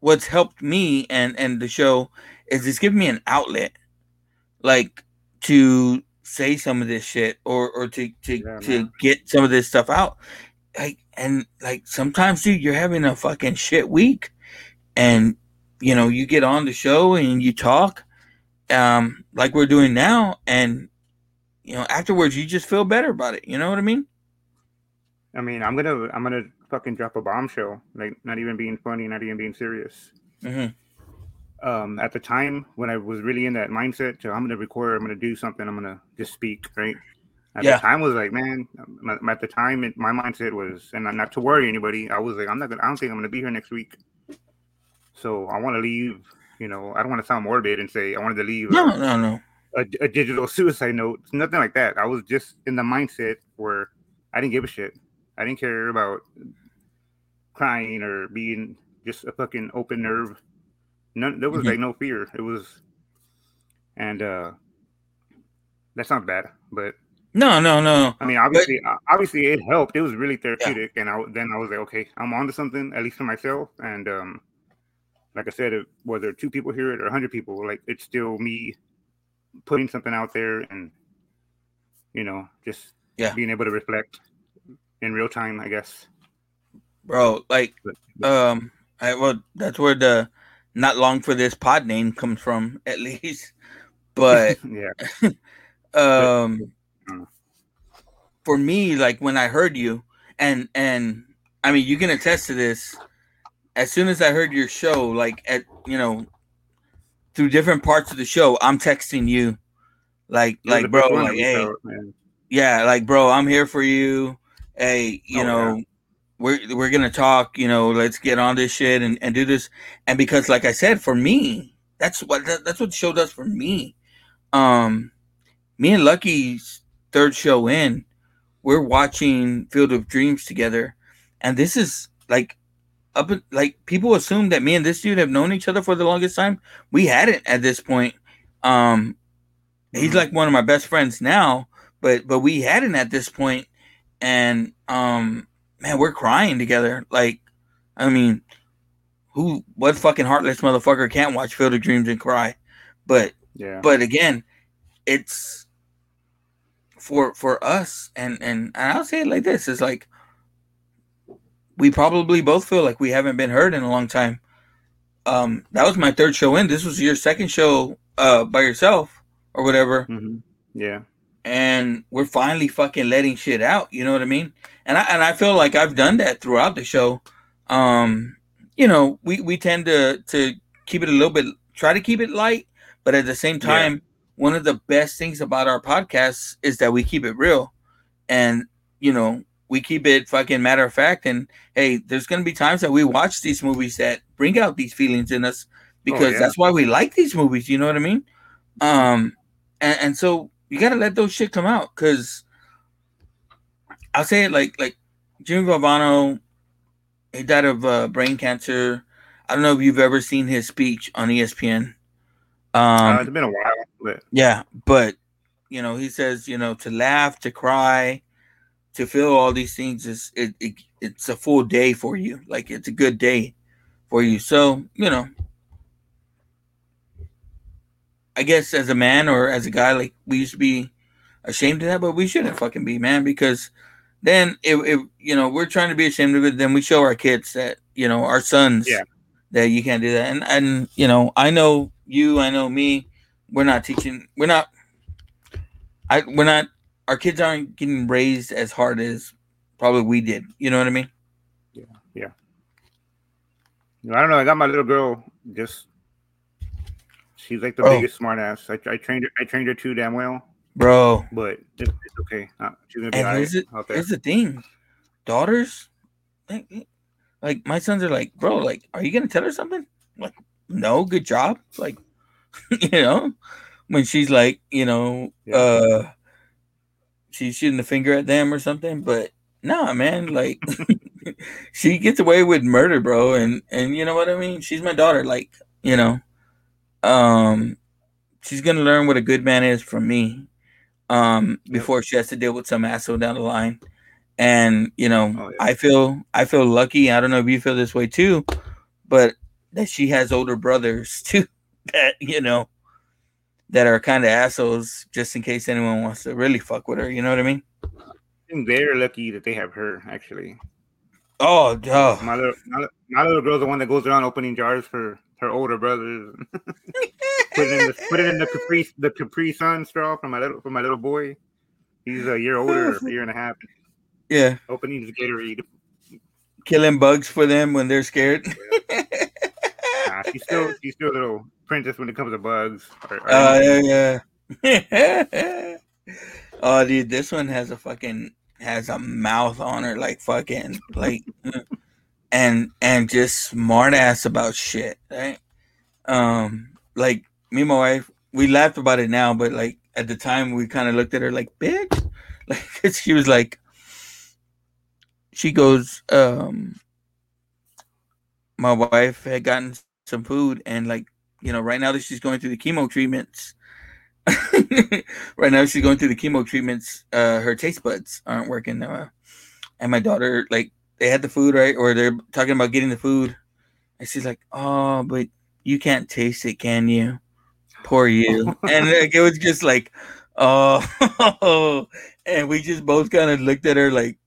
what's helped me and and the show is it's given me an outlet like to say some of this shit or or to to, Yeah, to get some of this stuff out like and like sometimes dude you're having a fucking shit week and you know you get on the show and you talk um like we're doing now and you know afterwards you just feel better about it you know what i mean I mean, I'm gonna I'm gonna fucking drop a bombshell. Like, not even being funny, not even being serious. hmm Um, at the time when I was really in that mindset, to I'm gonna record, I'm gonna do something, I'm gonna just speak, right? At Yeah. the time was like, man. um, At the time, it, my mindset was, and not to worry anybody. I was like, I'm not gonna. I don't think I'm gonna be here next week. So I want to leave. You know, I don't want to sound morbid and say I wanted to leave. no a- no no a, a digital [LAUGHS] suicide note. Nothing like that. I was just in the mindset where I didn't give a shit. I didn't care about crying or being just a fucking open nerve. None. There was Mhm. like no fear. It was, and uh that sounds bad, but no no no I mean, obviously, uh, obviously, it helped. It was really therapeutic, and I then I was like, okay, I'm onto something at least for myself. And um, like I said, it, whether two people hear it or hundred people, like it's still me putting something out there, and you know, just Yeah. being able to reflect in real time, I guess. bro like But- um I, well that's where the not long for this pod name comes from at least. But [LAUGHS] yeah, [LAUGHS] um for me like when i heard you and and i mean you can attest to this as soon as i heard your show like at you know through different parts of the show i'm texting you. Like like bro like hey. yeah like bro i'm here for you. Hey you Oh, know we're we're gonna talk you know let's get on this shit and, and do this. And because like i said for me that's what that, that's what the show does for me. Um me and lucky's third show in we're watching field of dreams together. And this is like up like people assume that me and this dude have known each other for the longest time. We hadn't at this point. Um he's Mhm. like one of my best friends now but but we hadn't at this point. And um man we're crying together. Like i mean who what fucking heartless motherfucker can't watch field of dreams and cry? But Yeah, but again it's for for us and and, and i'll say it like this it's like we probably both feel like we haven't been heard in a long time. Um that was my third show in. This was your second show uh by yourself or whatever. Hmm yeah, and we're finally fucking letting shit out. You know what I mean? And I and I feel like I've done that throughout the show. Um, you know, we we tend to to keep it a little bit, try to keep it light, but at the same Yeah. time, one of the best things about our podcasts is that we keep it real, and you know, we keep it fucking matter of fact. And hey, there's gonna be times that we watch these movies that bring out these feelings in us because yeah. that's why we like these movies. You know what I mean? Um, and, and so you gotta let those shit come out because I'll say it like like Jimmy Valvano, he died of uh, brain cancer. I don't know if you've ever seen his speech on ESPN. Um, uh, it's been a while, but yeah, but you know, he says, you know, to laugh, to cry, to feel all these things is it, it it's a full day for you. Like it's a good day for you. So, you know, I guess as a man or as a guy, like we used to be ashamed of that, but we shouldn't fucking be, man, because then if, if you know we're trying to be ashamed of it, then we show our kids that you know our sons Yeah. that you can't do that. And and you know, I know you, I know me. We're not teaching. We're not. I we're not. Our kids aren't getting raised as hard as probably we did. You know what I mean? Yeah, yeah. I don't know. I got my little girl. Just she's like the Oh. biggest smartass. I, I trained her. I trained her too damn well, Bro, but it's, it's okay. Uh, she's gonna be and all here's, right it, out there. here's the thing daughters like, like my sons are like bro like are you gonna tell her something like no good job like [LAUGHS] you know when she's like you know Yeah. uh she's shooting the finger at them or something but nah man like [LAUGHS] she gets away with murder bro and and you know what i mean she's my daughter like you know. Um, she's gonna learn what a good man is from me. Um, before she has to deal with some asshole down the line. And you know, Oh, yeah. I feel I feel lucky. I don't know if you feel this way too, but that she has older brothers [LAUGHS] too that you know that are kind of assholes just in case anyone wants to really fuck with her. You know what I mean? I think they're lucky that they have her. Actually, Oh, oh. my little my, my little girl's the one that goes around opening jars for her older brothers. [LAUGHS] put it in the put it in the Capri the Capri Sun straw for my little for my little boy. He's a year older, a year and a half. yeah, Opening his Gatorade. killing bugs for them when they're scared. [LAUGHS] Nah, she's still she's still a little princess when it comes to bugs. Oh anything. yeah, yeah. [LAUGHS] oh, dude, this one has a fucking has a mouth on her, like fucking like, mm. And and just smart ass about shit, right? Um, like me and my wife, we laughed about it now, but like at the time, we kind of looked at her like, bitch, [LAUGHS] Like [LAUGHS] she was like, she goes, um, my wife had gotten some food and like you know, right now that she's going through the chemo treatments, [LAUGHS] right now she's going through the chemo treatments, uh, her taste buds aren't working. Uh, and my daughter, like, they had the food, right? Or they're talking about getting the food. And she's like, oh, but you can't taste it, can you? Poor you. [LAUGHS] and like, it was just like, oh, [LAUGHS] and we just both kind of looked at her like,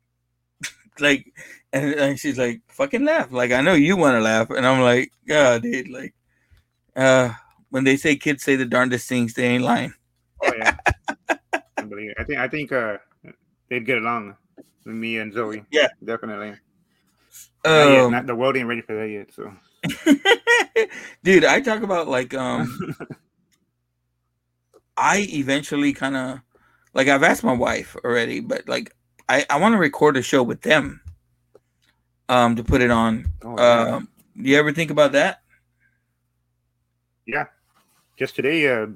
[LAUGHS] like, and, and she's like, fucking laugh. Like, I know you want to laugh. And I'm like, yeah, dude, like, uh, when they say kids say the darndest things, they ain't lying. Oh yeah. I think I think uh they'd get along me and Zoe. Yeah. definitely. Yet, Um, not, the world ain't ready for that yet. So [LAUGHS] dude, I talk about like um, [LAUGHS] I eventually kind of like I've asked my wife already, but like I I want to record a show with them, um, to put it on. Oh, yeah. Um, do you ever think about that? yeah, just today. Uh,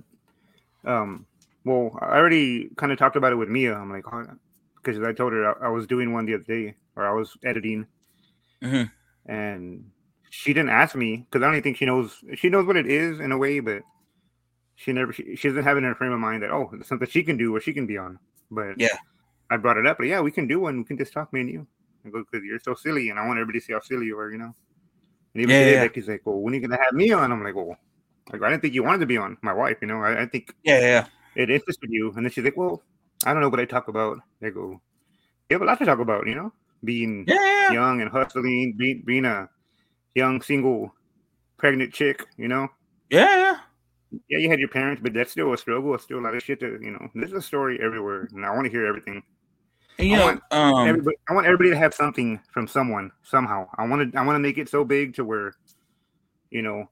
um, well, I already kind of talked about it with Mia. I'm like, because I told her I, I was doing one the other day, or I was editing, Mhm. and she didn't ask me because I don't think she knows. She knows what it is in a way, but she never. She, she doesn't have it in her frame of mind that oh, it's something she can do or she can be on. But Yeah. I brought it up. But yeah, we can do one. We can just talk, me and you. I go because you're so silly, and I want everybody to see how silly you are. You know. And even Yeah, today, yeah. Becky's like, "Well, when are you gonna have me on?" I'm like, "Well, like I didn't think you wanted to be on my wife. You know, I, I think Yeah, yeah, it interested you." And then she's like, "Well, I don't know what I talk about." I go, "You have a lot to talk about. You know, being yeah, young and hustling, being being a young single pregnant chick. You know, yeah, yeah. yeah, you had your parents, but that's still a struggle. It's still a lot of shit to you know. There's a story everywhere, and I want to hear everything. And, you I know, want um, everybody, I want everybody to have something from someone somehow. I want to I want to make it so big to where, you know,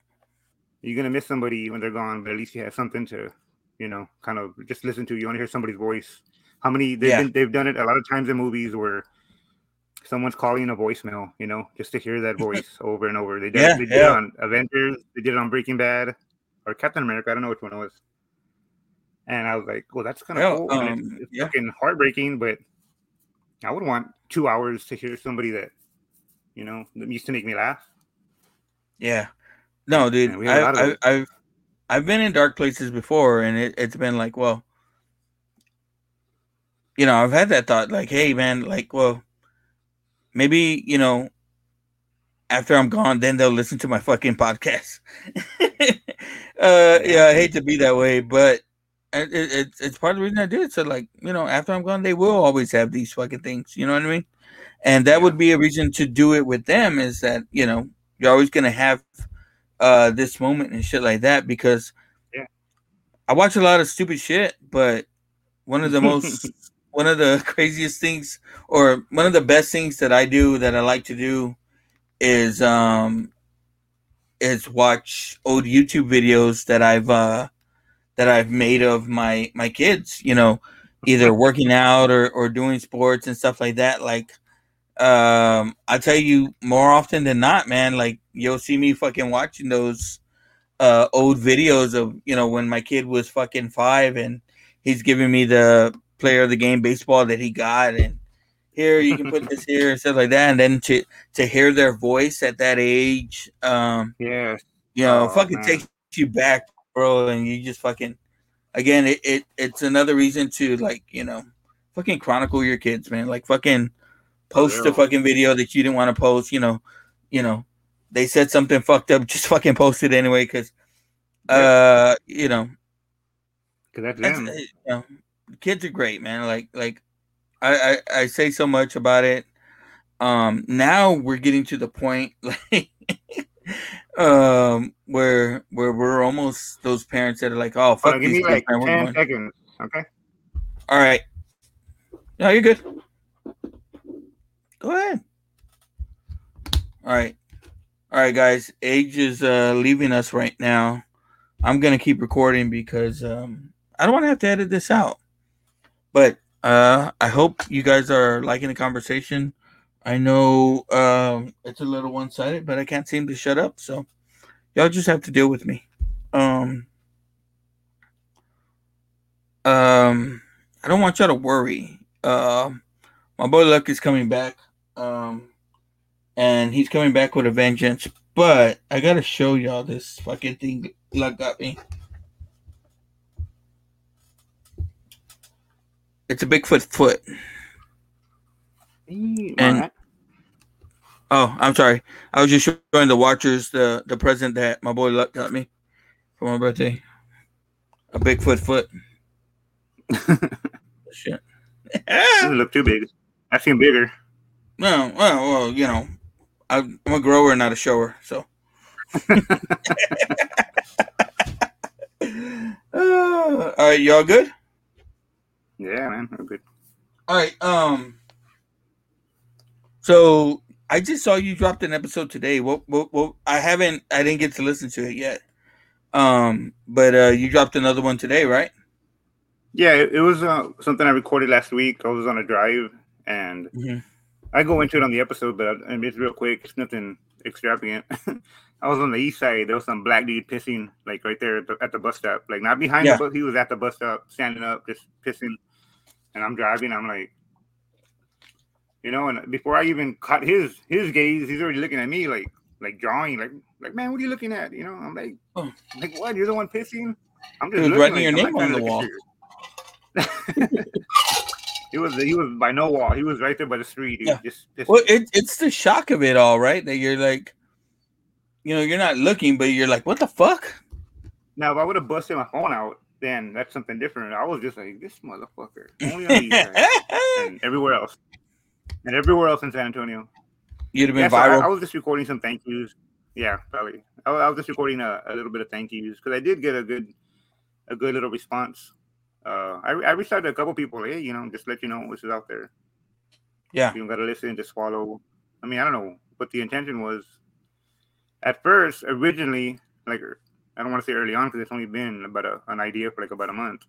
you're gonna miss somebody when they're gone, but at least you have something to, you know, kind of just listen to. You want to hear somebody's voice. How many they've Yeah. been, they've done it a lot of times in movies where someone's calling a voicemail, you know, just to hear that [LAUGHS] voice over and over. They did, Yeah, they did yeah. it on Avengers, they did it on Breaking Bad, or Captain America. I don't know which one it was. And I was like, well, that's kind of cool. and um, it's, it's yeah. fucking heartbreaking, but I would want two hours to hear somebody that, you know, that used to make me laugh. Yeah. No, dude. Yeah, we have a I, lot of I. I've I've been in dark places before, and it, it's been like, well, you know, I've had that thought, like, hey, man, like, well, maybe you know, after I'm gone, then they'll listen to my fucking podcast. [LAUGHS] uh, yeah, I hate to be that way, but it, it, it's part of the reason I do it. So, like, you know, after I'm gone, they will always have these fucking things. You know what I mean? And that would be a reason to do it with them. Is that you know you're always gonna have uh this moment and shit like that because Yeah. I watch a lot of stupid shit, but one of the most [LAUGHS] one of the craziest things or one of the best things that I do that I like to do is um is watch old YouTube videos that I've uh that I've made of my my kids, you know, either working out or or doing sports and stuff like that like um I tell you more often than not, man, like you'll see me fucking watching those uh old videos of, you know, when my kid was fucking 5 and he's giving me the player of the game baseball that he got and here you can put this [LAUGHS] here and stuff like that and then to to hear their voice at that age um Yeah. you you know, Oh, fucking man. takes you back, bro, and you just fucking again, it, it it's another reason to like, you know, fucking chronicle your kids, man. Like fucking post a real. fucking video that you didn't want to post, you know, you know, they said something fucked up, [LAUGHS] just fucking post it anyway, because uh, you know, Because that's that's, them. uh, you know, kids are great, man. Like like I, I I say so much about it. Um, now we're getting to the point [LAUGHS] like um where where we're almost those parents that are like, oh fuck on, give these me like man, 10 seconds. Okay. All right. No, you're good. Go ahead. All right. All right, guys. Age is uh leaving us right now. I'm gonna keep recording because um I don't want to have to edit this out. But uh I hope you guys are liking the conversation. I know um it's a little one-sided, but I can't seem to shut up, so y'all just have to deal with me. Um um I don't want y'all to worry. Um, my boy Luck is coming back. Um, and he's coming back with a vengeance. But I gotta show y'all this fucking thing Luck got me. It's a Bigfoot foot. And Alright. oh, I'm sorry. I was just showing the watchers the the present that my boy Luck got me for my birthday. A Bigfoot foot. [LAUGHS] Shit. doesn't look too big. I've seen bigger. Well, well, well, you know, I'm I'm a grower, not a shower. So, Uh, [LAUGHS] all right, y'all good? Yeah, man. I'm good. All right. Um. So I just saw you dropped an episode today. What? What? what I haven't. I didn't get to listen to it yet. Um. But uh, you dropped another one today, right? Yeah, it, it was uh, something I recorded last week. I was on a drive, and Mhm. I go into it on the episode, but I mean, it's real quick. It's nothing extravagant. [LAUGHS] I was on the east side. There was some black dude pissing, like right there at the, at the bus stop, like not behind Yeah. the bus. He was at the bus stop, standing up, just pissing. And I'm driving. I'm like, you know, and before I even caught his his gaze, he's already looking at me, like like drawing, like like man, what are you looking at? You know, I'm like, Oh. like what? You're the one pissing. I'm just writing like, your I'm name on the wall. [LAUGHS] He was he was by no wall. He was right there by the street. Yeah. was just. Well, it, it's the shock of it all, right? That you're like, you know, you're not looking, but you're like, what the fuck? Now, if I would have busted my phone out, then that's something different. I was just like, this motherfucker. [LAUGHS] Only on and everywhere else. And everywhere else in San Antonio. You'd have been Yeah, so I, viral. I was just recording some thank yous. Yeah, probably. I, was- I was just recording a, a little bit of thank yous because I did get a good, a good little response. Uh, I, I reached out to a couple people. Hey, you know, just let you know what's out there. Yeah. You don't gotta listen, just follow. I mean, I don't know what the intention was. At first, originally, like I don't want to say early on because it's only been about a, an idea for like about a month.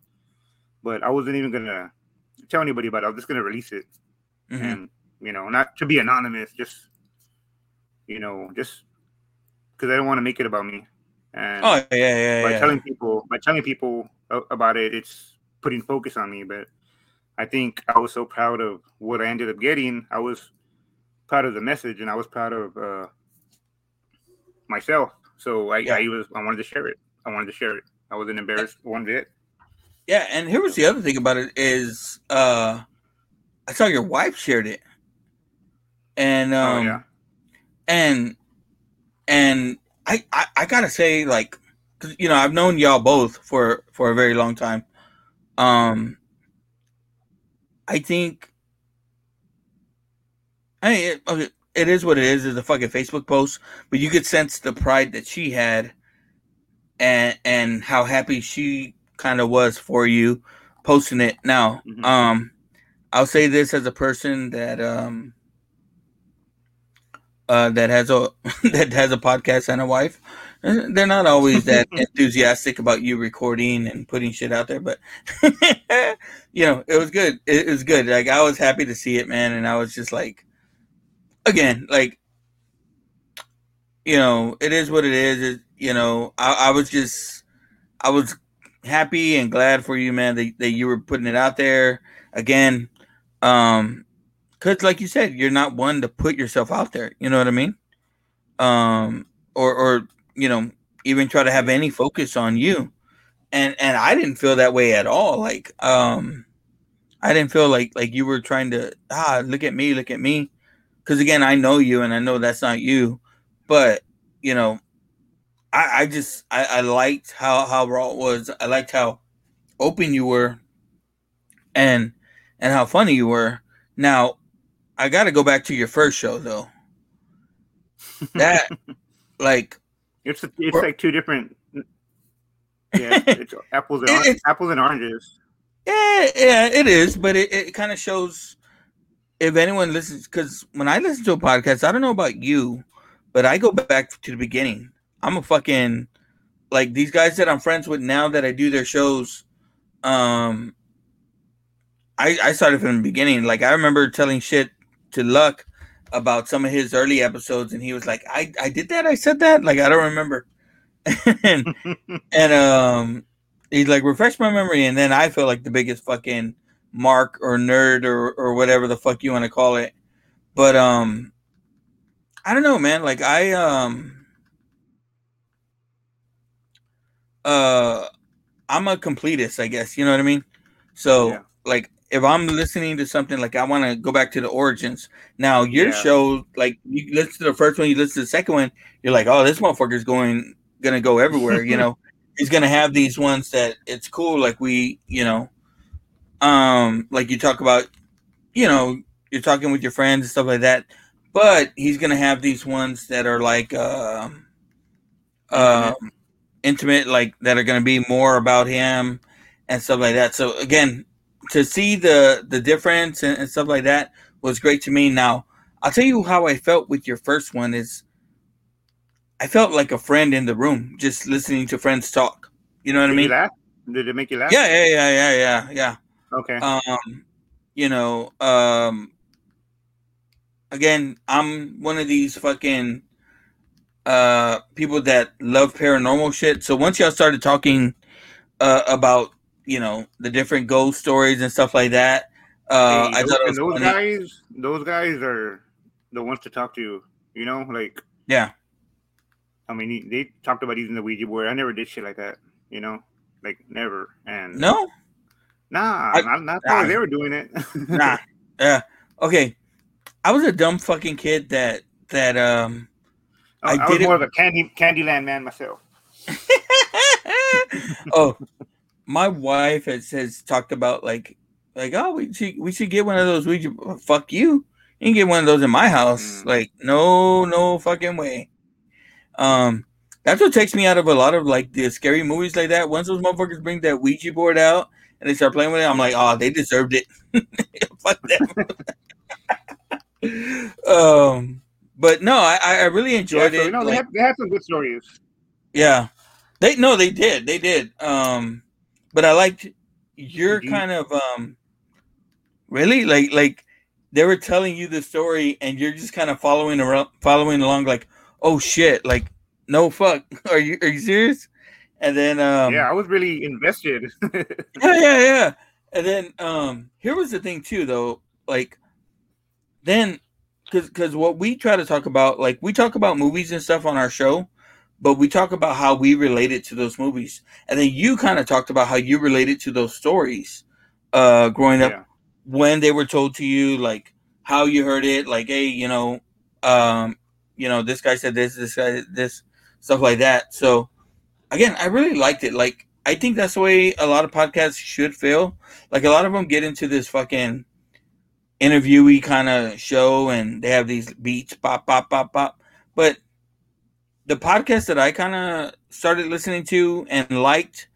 But I wasn't even gonna tell anybody about it. I was just gonna release it, Mhm. and you know, not to be anonymous, just you know, just because I don't want to make it about me. And Oh yeah, yeah, by yeah. telling people by telling people about it, it's putting focus on me. But I think I was so proud of what I ended up getting. I was proud of the message, and I was proud of uh, myself. So I, Yeah. I was I wanted to share it. I wanted to share it. I wasn't embarrassed one bit. Yeah, and here was the other thing about it is uh I saw your wife shared it. And um oh yeah, and and I, I I gotta say like 'cause, you know I've known y'all both for for a very long time. Um, I think I mean, it, okay, it is what it is. It's a fucking Facebook post, but you could sense the pride that she had, and and how happy she kind of was for you posting it. Now, Mhm. um, I'll say this as a person that um uh, that has a [LAUGHS] that has a podcast and a wife. [LAUGHS] They're not always that [LAUGHS] enthusiastic about you recording and putting shit out there, but [LAUGHS] you know, it was good. It, was good. Like I was happy to see it, man, and I was just like, again, like, you know, it is what it is. It, you know, I, I was just, I was happy and glad for you, man, that, that you were putting it out there again. Um, because like you said you're not one to put yourself out there you know what i mean um or or you know even try to have any focus on you. And and I didn't feel that way at all. Like um I didn't feel like like you were trying to ah look at me, look at me. Cause again, I know you and I know that's not you. But you know, I, I just I, I liked how how raw it was. I liked how open you were, and and how funny you were. Now, I got to go back to your first show though. [LAUGHS] That like it's it's like two different. Yeah, [LAUGHS] it's apples and apples and oranges. Yeah, yeah, it is, but it, it kind of shows if anyone listens because when I listen to a podcast, I don't know about you, but I go back to the beginning. I'm a fucking like these guys that I'm friends with now that I do their shows. Um, I I started from the beginning. Like I remember telling shit to Luck about some of his early episodes, and he was like, "I I did that. I said that. Like I don't remember." [LAUGHS] and [LAUGHS] and um he's like refresh my memory and then i feel like the biggest fucking mark or nerd or or whatever the fuck you want to call it but um i don't know man like i um uh i'm a completist i guess you know what i mean so Yeah. like if i'm listening to something like i want to go back to the origins. Now your Yeah. show like you listen to the first one you listen to the second one you're like oh this motherfucker's going gonna go everywhere you [LAUGHS] know? He's gonna have these ones that it's cool like we you know um like you talk about you know you're talking with your friends and stuff like that but he's gonna have these ones that are like um um intimate like that are gonna be more about him and stuff like that. So again to see the the difference and, and stuff like that was great to me now i'll tell you how i felt with your first one is i felt like a friend in the room just listening to friends talk you know what Did i mean laugh? Did it make you laugh? yeah yeah yeah yeah yeah yeah Okay. um you know um again i'm one of these fucking uh people that love paranormal shit so once y'all started talking uh about you know the different ghost stories and stuff like that uh Hey, i those, thought it was those guys, those guys are the ones to talk to. You know, like yeah I mean, they talked about using the Ouija board. I never did shit like that. You know, like never. And no nah, I- not, not nah. they were doing it. [LAUGHS] nah yeah okay i was a dumb fucking kid that that um I, I I was more of a candy Candyland man myself. [LAUGHS] oh, my wife has, has talked about like like oh we should we should get one of those. We fuck you. You can get one of those in my house. Mm. Like no no fucking way. Um, that's what takes me out of a lot of like the scary movies like that. Once those motherfuckers bring that Ouija board out and they start playing with it, I'm like, oh, they deserved it. [LAUGHS] fuck them. [LAUGHS] um, but no, I I really Yeah, enjoyed so, it. you know, they like- had, they had some good stories. yeah. They no, they did. They did. Um but I liked your you- kind of um really like like they were telling you the story and you're just kind of following around following along like, "Oh shit, like no fuck. [LAUGHS] Are you are you serious?" And then um yeah, I was really invested. [LAUGHS] yeah, yeah, yeah. And then um here was the thing too though, like then cuz cuz what we try to talk about like we talk about movies and stuff on our show, but we talk about how we related to those movies. And then you kind of talked about how you related to those stories uh growing up yeah. when they were told to you like how you heard it like hey, you know, um you know, this guy said this, this guy this stuff like that. So again, I really liked it. Like, I think that's the way a lot of podcasts should feel. Like, a lot of them get into this fucking interviewee kind of show, and they have these beats, pop, pop, pop, pop. But the podcast that I kind of started listening to and liked,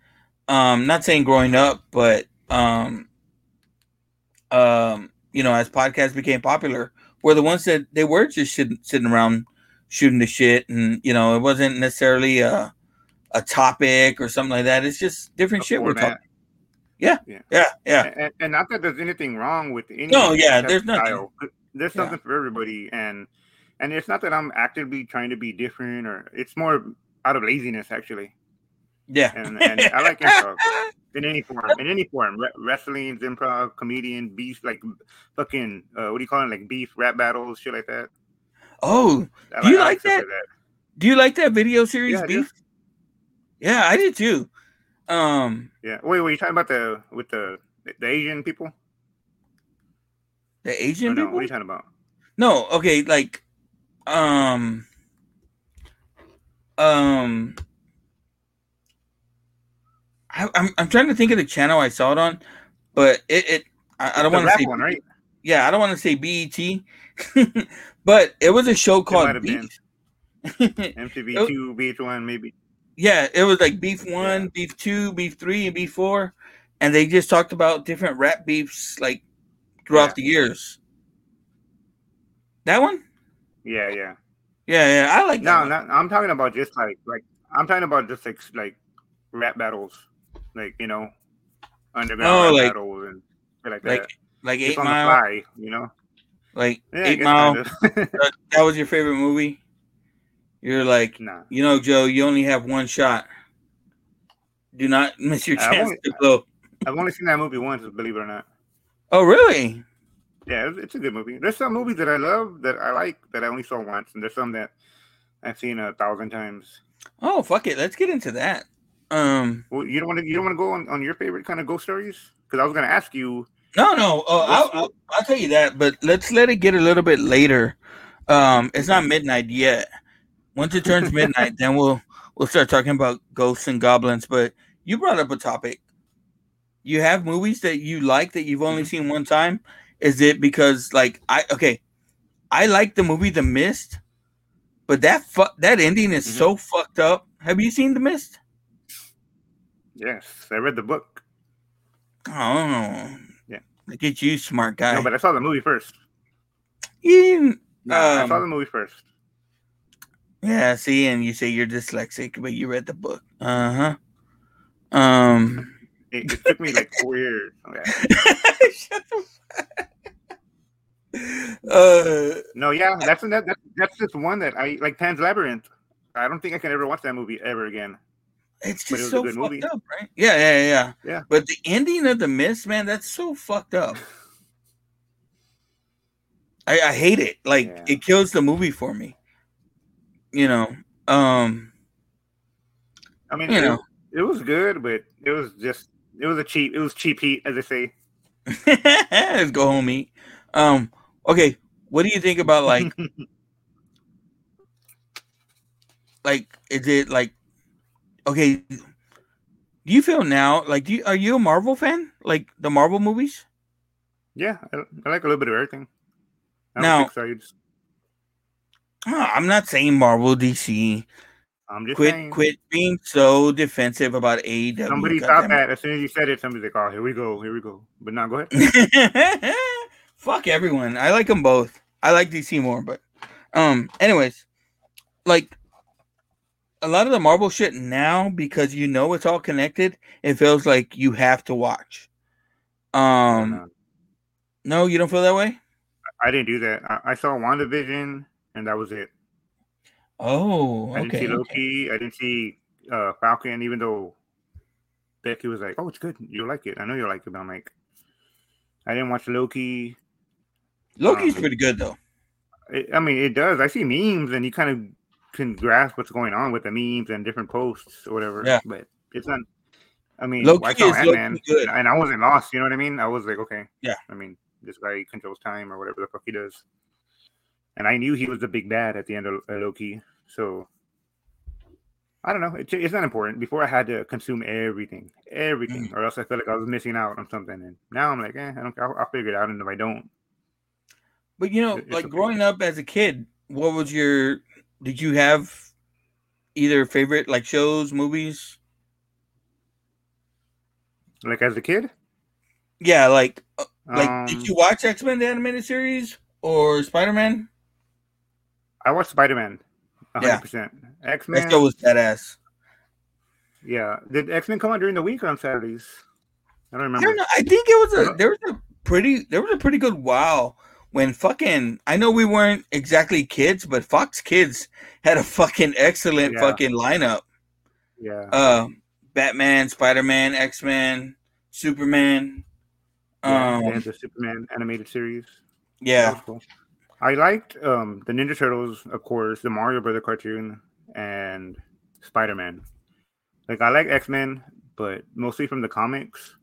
um, not saying growing up, but um, um, you know, as podcasts became popular, were the ones that they were just sitting, sitting around shooting the shit, and you know, it wasn't necessarily a a topic or something like that. It's just different A shit we're talking. Yeah, Yeah. yeah, yeah. And, and not that there's anything wrong with any. No, yeah, there's nothing. style. There's Yeah. for everybody, and and it's not that I'm actively trying to be different, or it's more out of laziness actually. Yeah. And and I like improv [LAUGHS] in any form, in any form, Re- wrestling, improv, comedian, beef, like fucking uh, what do you call it, like beef, rap battles, shit like that. Oh, I Do you like stuff that? Do you like that video series, Yeah. Beef? Yeah, I did too. Um, Yeah. Wait, were you talking about the with the the Asian people? the Asian no, people. what are you talking about? No, okay, like, um, um, I, I'm I'm trying to think of the channel I saw it on, but it, it I, I don't want to say one, right? yeah, I don't want to say BET, [LAUGHS] but it was a show called. Beef. [LAUGHS] MTV two, VH1, maybe. yeah, it was like Beef One, Yeah. Beef Two, Beef Three, and Beef Four, and they just talked about different rap beefs like throughout Yeah. the years. That one, Yeah, yeah. yeah, yeah, I like that. No, I'm talking about just like like I'm talking about just like like rap battles, like you know, underground Oh, rap like- battles and like like that. like Just Eight on Mile, the fly, you know. like Yeah, Eight Mile. [LAUGHS] that, that was your favorite movie. You're like, nah, you know, Joe, you only have one shot. Do not miss your I've chance only- to blow. I've only seen that movie once, believe it or not. Oh, really? Yeah, it's, a good movie. There's some movies that I love that I like that I only saw once, and there's some that I've seen a thousand times. Oh, fuck it. Let's get into that. Um, Well, you don't want to you don't want to go on, on your favorite kind of ghost stories because I was gonna ask you. no, no. Uh, I'll, I'll, I'll tell you that, but let's let it get a little bit later. Um, it's not midnight yet. Once it turns [LAUGHS] midnight, then we'll we'll start talking about ghosts and goblins. But you brought up a topic. You have movies that you like that you've only seen one time. Is it because like I okay, I like the movie The Mist, but that fu- that ending is so fucked up. Have you seen The Mist? Yes, I read the book. Oh, Yeah. Look at you, smart guy. No, but I saw the movie first. You, No, I um, saw the movie first. Yeah, see, and you say you're dyslexic, but you read the book. Uh huh. Um. It, it took me like four years. [LAUGHS] Yeah. Uh. No, yeah, that's that, that that's just one that I like. Pan's Labyrinth. I don't think I can ever watch that movie ever again. It's it just a so good fucked movie. up, right? Yeah, yeah, yeah. Yeah. But the ending of the mist, man, that's so fucked up. [LAUGHS] I, I hate it. Like Yeah. it kills the movie for me. You know. Um. I mean, You it, know. it was good, but it was just it was a cheap it was cheap heat, as they say. Let's go home eat. Um. Okay. What do you think about like? [LAUGHS] like, is it like? Okay. Do you feel now like? Do you, are you a Marvel fan? Like the Marvel movies? Yeah, I, I like a little bit of everything. I Now- I'm not saying Marvel, DC. I'm just Quit, saying. quit being so defensive about AEW. Somebody thought that as soon as you said it, somebody's like, "Oh, here we go, here we go." But now go ahead. [LAUGHS] Fuck everyone. I like them both. I like DC more, but um. Anyways, like a lot of the Marvel shit now, because you know it's all connected. It feels like you have to watch. Um. No, No, you don't feel that way. I didn't do that. I, I saw WandaVision, and that was it. Oh, I didn't okay. see okay. Loki. I didn't see uh, Falcon, even though Becky was like, "Oh, it's good. You'll like it. I know you'll like it." But I'm like, I didn't watch Loki. Loki's Um, pretty good though. It, I mean, it does. I see memes, and you kind of can grasp what's going on with the memes and different posts or whatever. Yeah. But it's not. I mean, Loki I saw is Ant-Man, good. and I wasn't lost. You know what I mean? I was like, okay. Yeah. I mean, this guy controls time or whatever the fuck he does. And I knew he was the big bad at the end of Loki. So I don't know. It, it's not important. Before I had to consume everything, everything, Mm. or else I felt like I was missing out on something. And now I'm like, eh, I don't. I'll, I'll figure it out. And if I don't, But you know, like okay. growing up as a kid, what was your? Did you have either favorite like shows, movies? like as a kid, Yeah, like uh, like Um, did you watch X Men the animated series or Spider Man? I watched Spider Man. Yeah. 100. percent X That Men. show was badass. Yeah. Did X Men come on during the week on Saturdays? I don't I remember. don't know. I think it was I a there was a pretty there was a pretty good wow when fucking I know we weren't exactly kids, but Fox Kids had a fucking excellent Yeah. fucking lineup. Yeah. Uh, Batman, Spider Man, X Men, Superman. yeah, Um, the Superman animated series. Yeah, cool. I liked um, the Ninja Turtles, of course, the Mario Brother cartoon, and Spider Man. like I like X Men, but mostly from the comics.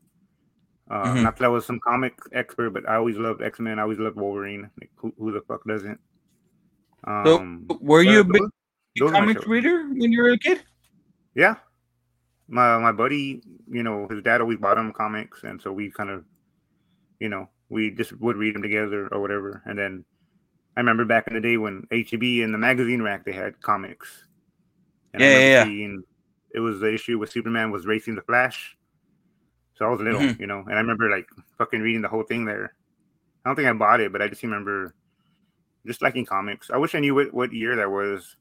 Uh, Mhm. Not that I was some comic expert, but I always loved X Men. I always loved Wolverine. Like who, who the fuck doesn't? So, Um, were you a big those comic reader when you were a kid? Yeah. My my buddy, you know, his dad always bought him comics, and so we kind of, you know, we just would read them together or whatever. And then I remember back in the day when HEB in the magazine rack they had comics. And I Yeah, yeah, yeah. it was the issue where Superman was racing the Flash. So I was little, Mhm. you know, and I remember like fucking reading the whole thing there. I don't think I bought it, but I just remember just liking comics. I wish I knew what, what year that was.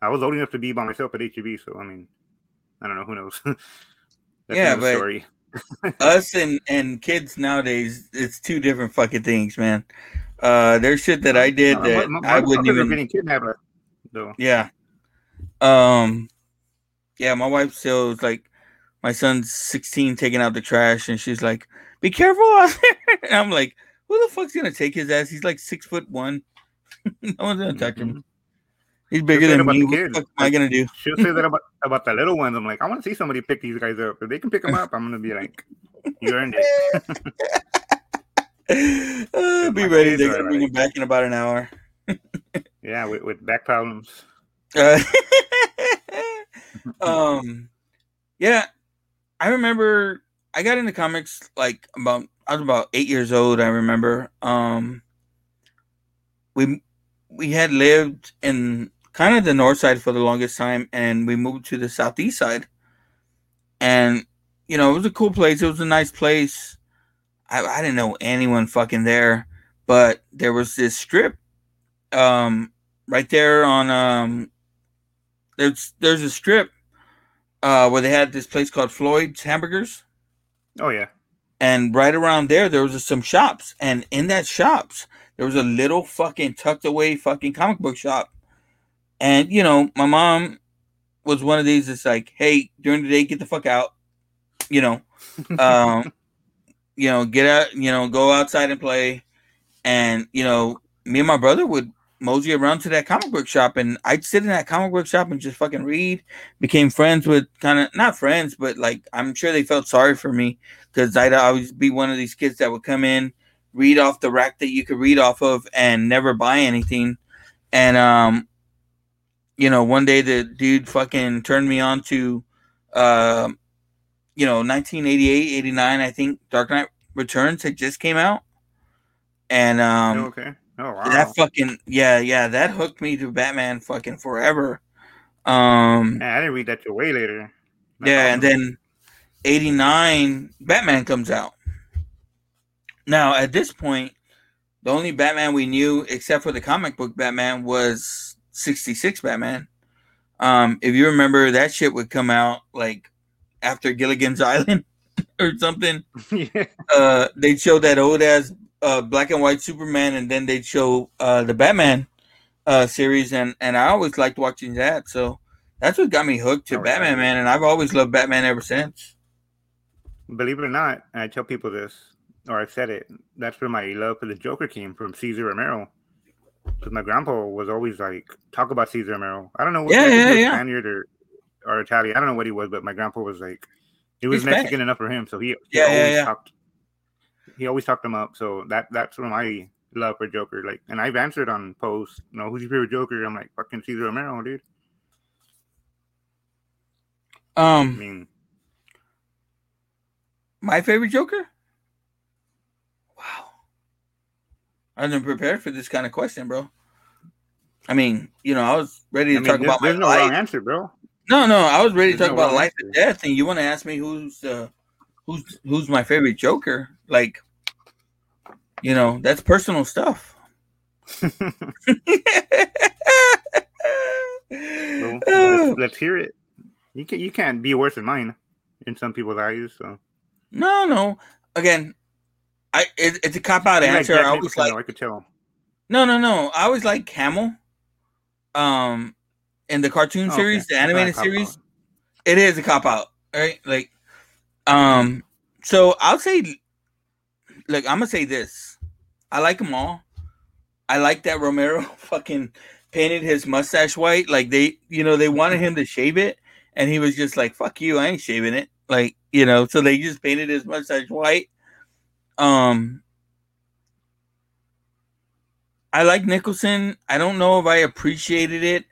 I was old enough to be by myself at HEB, so I mean, I don't know. Who knows? [LAUGHS] That's Yeah, but- story. [LAUGHS] Us and and kids nowadays, it's two different fucking things, man. Uh, there's shit that I did Uh, that my- my- I wouldn't even. getting kidnapped, though. Yeah. Um. Yeah, my wife still was like, my son's 16 taking out the trash, and she's like, "Be careful out [LAUGHS] there." And I'm like, "Who the fuck's gonna take his ass? He's like six foot one. [LAUGHS] no one's gonna touch him. He's bigger than Mm-hmm. me. What the fuck am I gonna do?" [LAUGHS] She'll say that about, about the little ones. I'm like, I want to see somebody pick these guys up. If they can pick them up, I'm gonna be like, you earned it. Uh, be ready. They're gonna bring him back in about an hour. [LAUGHS] yeah, with, with back problems. Uh, [LAUGHS] um, yeah, I remember I got into comics like about I was about eight years old. I remember. Um, we we had lived in kind of the north side for the longest time, and we moved to the southeast side. And you know, it was a cool place. It was a nice place. I, I didn't know anyone fucking there, but there was this strip, um, right there on um there's there's a strip uh where they had this place called Floyd's Hamburgers, Oh yeah. and right around there there was some shops, and in that shops there was a little fucking tucked away fucking comic book shop, and you know my mom was one of these that's like, hey, during the day get the fuck out, you know, [LAUGHS] um, you know, get out, you know, go outside and play, and you know, me and my brother would mosey around to that comic book shop and I'd sit in that comic book shop and just fucking read. Became friends with kind of not friends, but like I'm sure they felt sorry for me because I'd always be one of these kids that would come in, read off the rack that you could read off of and never buy anything. And um, you know, one day the dude fucking turned me on to um, you know, 1988, 89, I think Dark Knight Returns had just came out. And um Oh, okay. Oh wow. that fucking yeah, yeah, that hooked me to Batman fucking forever. Um Man, I didn't read that till way later. That's yeah, and then 89 Batman comes out. Now, at this point, the only Batman we knew except for the comic book Batman was 66 Batman. Um if you remember that shit would come out like after Gilligan's [LAUGHS] Island or something. [LAUGHS] yeah. uh they'd show that old ass uh black and white Superman and then they'd show uh the Batman uh series and and I always liked watching that so that's what got me hooked to Oh, Batman yeah. man and I've always loved Batman ever since. Believe it or not, and I tell people this, or I've said it. That's where my love for the Joker came from, Cesar Romero. Because my grandpa was always like, talk about Cesar Romero. I don't know what Yeah, yeah, yeah. Spaniard or, or Italian. I don't know what he was, but my grandpa was like, he was He's Spanish. Mexican enough for him. So he, he Yeah, yeah, always yeah. talked. He always talked him up. So that that's where my love for Joker. Like, and I've answered on posts. You know, who's your favorite Joker? I'm like, fucking Cesar Romero, dude. I Um mean, my favorite Joker? Wow. I wasn't prepared for this kind of question, bro. I mean, you know, I was ready to I mean, talk there's, about my there's no life. wrong answer, bro. No, no, I was ready to talk about life and death, and you want to ask me who's uh, who's who's my favorite Joker? Like, you know, that's personal stuff. [LAUGHS] Well, let's, [LAUGHS] let's hear it. You can you can't be worse than mine in some people's eyes. So no, no. Again, I it, it's a cop out answer. I always like though, I could tell. no, no, no. I always like Hamill. Um, in the cartoon Oh, okay. series, the not a animated series, it is a cop out, right? Like, um, so I'll say, look, I'm gonna say this. I like them all. I like that Romero [LAUGHS] fucking painted his mustache white. Like they, you know, they wanted him to shave it, and he was just like, "Fuck you, I ain't shaving it." Like you know, so they just painted his mustache white. Um, I like Nicholson. I don't know if I appreciated it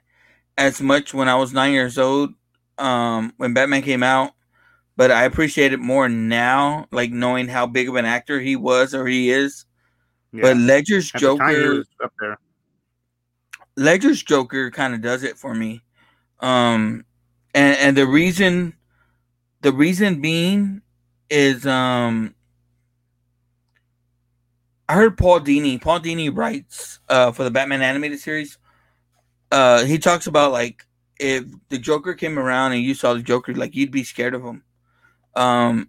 as much when I was nine years old, um, when Batman came out, but I appreciate it more now, like knowing how big of an actor he was or he is. Yeah. But Ledger's At the time, he Joker, up there. Ledger's Joker kind of does it for me. Um and and the reason the reason being is um I heard Paul Dini. Paul Dini writes uh for the Batman animated series. Uh he talks about like if the Joker came around and you saw the Joker, like you'd be scared of him. Um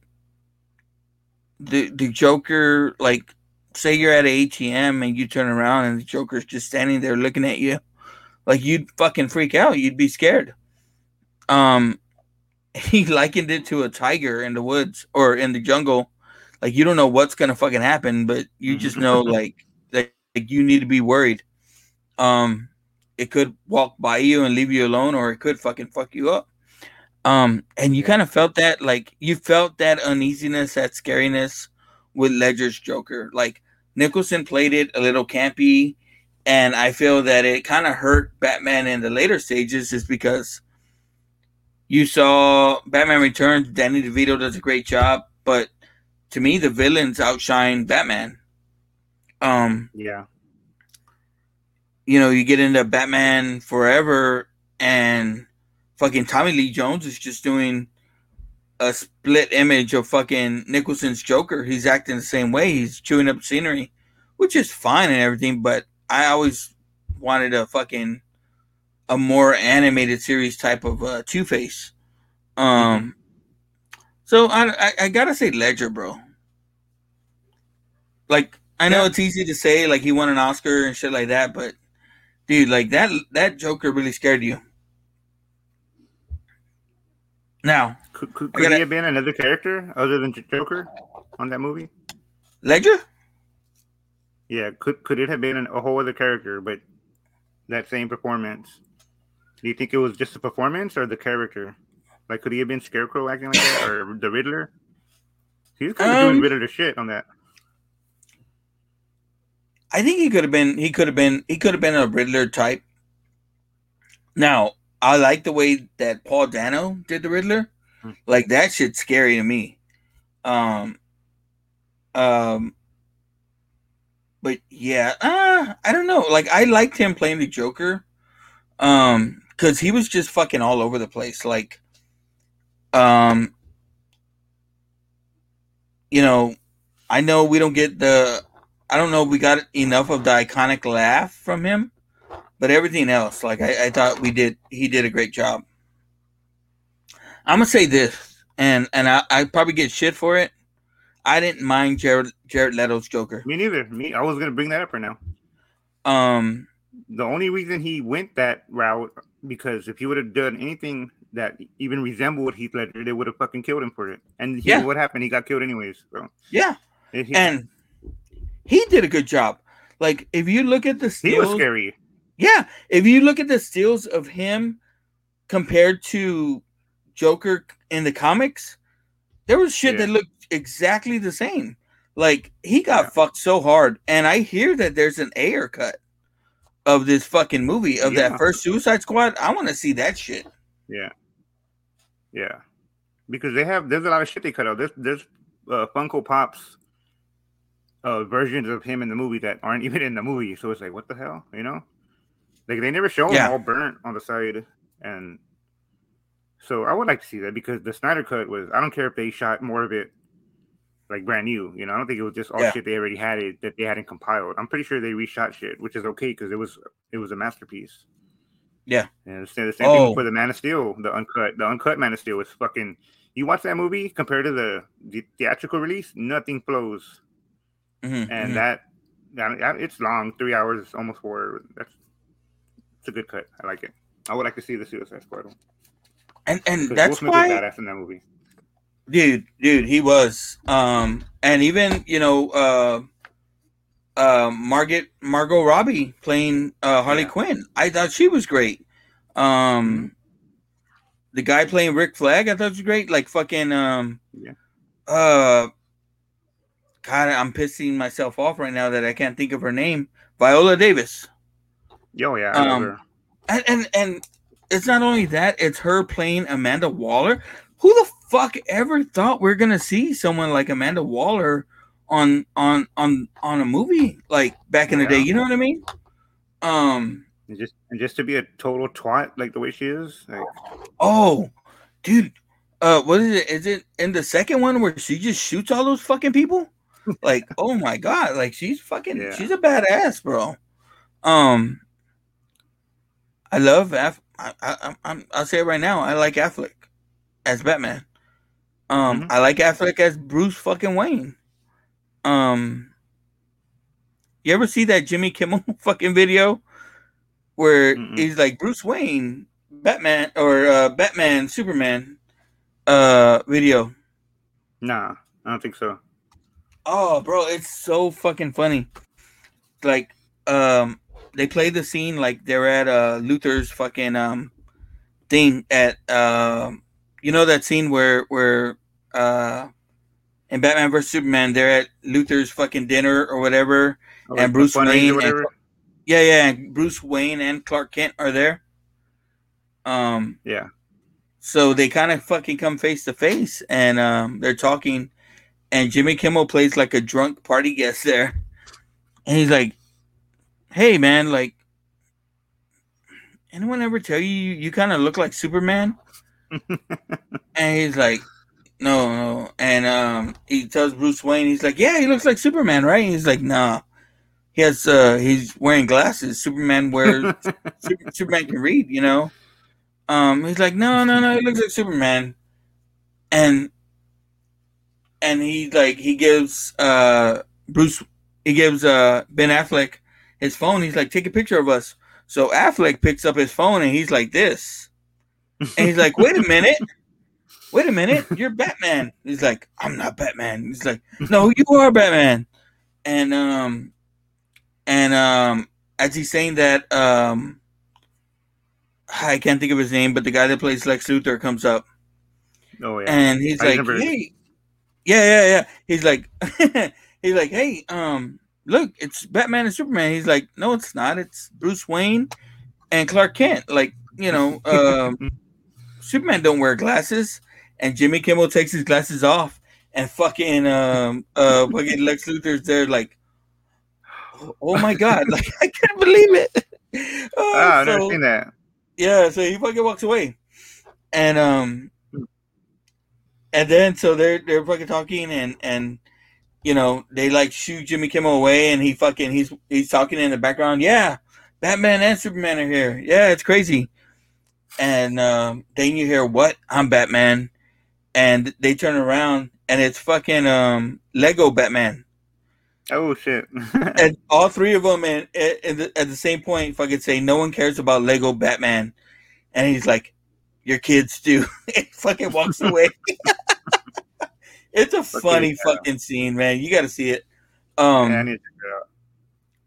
the the Joker, like say you're at an ATM and you turn around and the Joker's just standing there looking at you, like you'd fucking freak out. You'd be scared. Um, [LAUGHS] he likened it to a tiger in the woods or in the jungle. Like you don't know what's gonna fucking happen, but you just know like that like, you need to be worried. Um, it could walk by you and leave you alone, or it could fucking fuck you up. Um, and you kind of felt that, like you felt that uneasiness, that scariness with Ledger's Joker. Like Nicholson played it a little campy, and I feel that it kind of hurt Batman in the later stages, is because you saw Batman Returns. Danny DeVito does a great job, but to me, the villains outshine Batman. Um, Yeah. You know, you get into Batman Forever, and fucking Tommy Lee Jones is just doing a split image of fucking Nicholson's Joker. He's acting the same way. He's chewing up scenery, which is fine and everything. But I always wanted a fucking a more animated series type of uh, Two Face. Um, so I, I I gotta say Ledger, bro. Like I know it's easy to say, like he won an Oscar and shit like that, but dude, like that that Joker really scared you. Now, Could, could, could gotta- he have been another character other than Joker on that movie? Ledger? Yeah, could could it have been an, a whole other character, but that same performance? Do you think it was just a performance or the character? Like, could he have been Scarecrow acting like that, or the Riddler? He was kind of Um, doing Riddler shit on that. I think he could have been he could have been he could have been a Riddler type. Now, I like the way that Paul Dano did the Riddler. Hmm. Like that shit's scary to me. Um um but yeah, uh, I don't know. Like I liked him playing the Joker. Um cuz he was just fucking all over the place like um you know, I know we don't get the I don't know if we got enough of the iconic laugh from him, but everything else, like I, I thought we did, he did a great job. I'm gonna say this, and and I, I probably get shit for it. I didn't mind Jared Jared Leto's Joker. Me neither. Me, I was gonna bring that up right now. Um, The only reason he went that route because if he would have done anything that even resembled Heath Ledger, they would have fucking killed him for it. And he, Yeah. what happened? He got killed anyways. So yeah, he, and he did a good job. Like if you look at the he was scary. Yeah, if you look at the steals of him compared to Joker in the comics, there was shit that looked exactly the same. Like he got fucked so hard, and I hear that there's an Ayer cut of this fucking movie of Yeah. that first Suicide Squad. I want to see that shit. Yeah, yeah, because they have there's a lot of shit they cut out. There's there's uh, Funko Pops uh, versions of him in the movie that aren't [LAUGHS] even in the movie. So it's like, what the hell, you know? Like they never show him Yeah. all burnt on the side, and so I would like to see that because the Snyder cut was. I don't care if they shot more of it like brand new. You know, I don't think it was just all Yeah. shit they already had it that they hadn't compiled. I'm pretty sure they reshot shit, which is okay because it was it was a masterpiece. Yeah. And the same, the same Oh. thing for the Man of Steel, the uncut, the uncut Man of Steel was fucking. You watch that movie compared to the, the theatrical release, nothing flows, Mhm, and mhm. that, that it's long, three hours, is almost four. That's it's a good cut. I like it. I would like to see the Suicide Squad. one. and and that's Will Smith why was badass in that movie. dude dude he was um and even you know uh uh margaret margot robbie playing uh harley Yeah. quinn i thought she was great um the guy playing Rick Flag, I thought was great. Like fucking um, Yeah. uh, God, I'm pissing myself off right now that I can't think of her name. Viola Davis. Yo, yeah, Um, and and and it's not only that; it's her playing Amanda Waller. Who the fuck ever thought we're gonna see someone like Amanda Waller on on on on a movie like back in the day? You know what I mean? Um. And just and just to be a total twat like the way she is. Like, Oh, dude. Uh, what is it? Is it in the second one where she just shoots all those fucking people? [LAUGHS] Like, oh my god! Like she's fucking. Yeah. She's a badass, bro. Um. I love Aff. I, I, I'm. I'll say it right now. I like Affleck as Batman. Um. Mhm. I like Affleck as Bruce fucking Wayne. Um. You ever see that Jimmy Kimmel [LAUGHS] fucking video where Mm-mm. he's like Bruce Wayne, Batman, or uh, Batman, Superman, uh, video? nah, I don't think so. Oh, bro, it's so fucking funny. Like, um, they play the scene like they're at uh Luthor's fucking um thing at um, you know that scene where where uh in Batman vs Superman they're at Luthor's fucking dinner or whatever, Or, and Bruce Wayne, and, yeah, yeah, and Bruce Wayne and Clark Kent are there. Um, Yeah. so they kind of fucking come face to face and um, they're talking, and Jimmy Kimmel plays like a drunk party guest there, and he's like, "Hey man, like, anyone ever tell you you, you kind of look like Superman?" [LAUGHS] and he's like, "No, no," and um, he tells Bruce Wayne, he's like, "Yeah, he looks like Superman, right?" And he's like, "Nah." He has uh he's wearing glasses. Superman wears [LAUGHS] Super, Superman can read, you know. Um, he's like, no, no, no, he looks like Superman, and and he like he gives uh Bruce he gives uh Ben Affleck his phone. He's like, take a picture of us. So Affleck picks up his phone and he's like this, and he's like, wait a [LAUGHS] minute. Wait a minute, you're Batman. He's like, I'm not Batman. He's like, no, you are Batman. And um, and um, as he's saying that, um, I can't think of his name, but the guy that plays Lex Luthor comes up, Oh yeah. and he's I like, remember- "Hey, yeah, yeah, yeah." He's like, [LAUGHS] he's like, "Hey, um, look, it's Batman and Superman." He's like, "No, it's not. It's Bruce Wayne and Clark Kent." Like, you know, [LAUGHS] um, Superman don't wear glasses, and Jimmy Kimmel takes his glasses off, and fucking um, uh, fucking Lex Luthor's there, like, "Oh, oh my god!" [LAUGHS] Like, I can't believe it. Oh, ah, I've never seen that. yeah, so he fucking walks away, and um, and then so they're they're fucking talking, and and you know they like shoot Jimmy Kimmel away, and he fucking he's he's talking in the background. Yeah, Batman and Superman are here. Yeah, it's crazy. And um, then you hear what? I'm Batman, and they turn around, and it's fucking um Lego Batman Oh shit. [LAUGHS] and all three of them and at, the, at the same point fucking say no one cares about lego batman and he's like your kids do [LAUGHS] and fucking walks away [LAUGHS] it's a funny yeah. fucking scene man you gotta see it um yeah, I need to check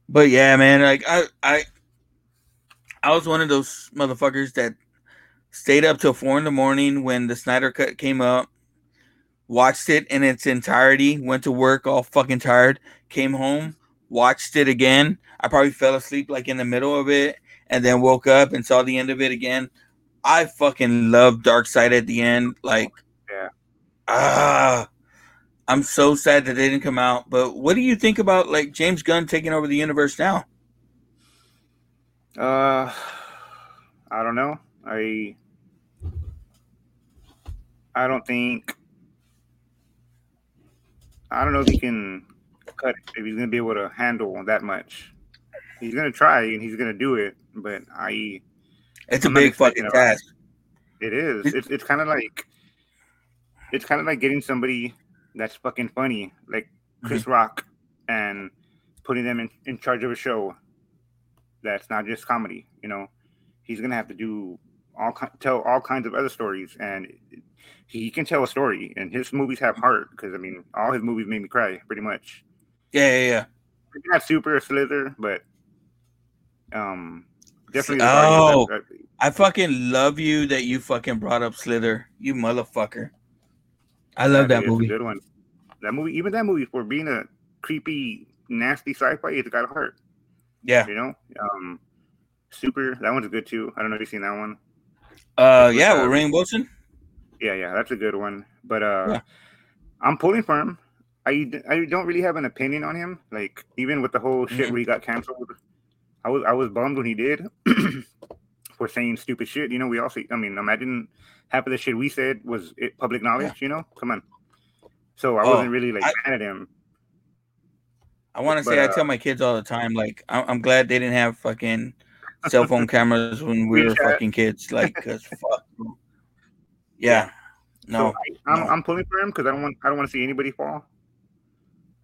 but yeah man like i i i was one of those motherfuckers that stayed up till four in the morning when the snyder cut came up watched it in its entirety went to work all fucking tired came home watched it again i probably fell asleep like in the middle of it and then woke up and saw the end of it again i fucking love Darkseid at the end like. Ah i'm so sad that they didn't come out but what do you think about like james gunn taking over the universe now Uh, I don't know. I I don't think. I don't know if he can cut it. If he's gonna be able to handle that much, he's gonna try and he's gonna do it. But I, it's a I'm not big fucking it, task it is. It's it's kind of like, it's kind of like getting somebody that's fucking funny, like Chris Rock, and putting them in, in charge of a show that's not just comedy. You know, he's gonna have to do all tell all kinds of other stories, and he can tell a story. And his movies have heart because I mean, all his movies made me cry pretty much. yeah yeah yeah Not super Slither, but um, definitely. Oh. I fucking love you that you fucking brought up Slither, you motherfucker. I love that a movie. good one. That movie, even that movie, for being a creepy, nasty sci-fi, it's got a heart. Yeah. You know, um, Super. That one's good too. I don't know if you've seen that one. Uh, yeah, uh, with Rainn Wilson. Yeah, yeah, that's a good one. But uh, Yeah. I'm pulling for him. I, I don't really have an opinion on him. Like even with the whole shit Mhm. where he got canceled, I was I was bummed when he did [CLEARS THROAT] for saying stupid shit. You know, we all see. I mean, imagine half of the shit we said was it public knowledge. You know, come on. So I Oh, wasn't really like I- mad at him. I want to But, say, I uh, tell my kids all the time, like, I'm, I'm glad they didn't have fucking cell phone [LAUGHS] cameras when we were fucking kids. Like, cause [LAUGHS] fuck. bro. Yeah. No. So I, I'm no. I'm pulling for him because I don't want I don't want to see anybody fall.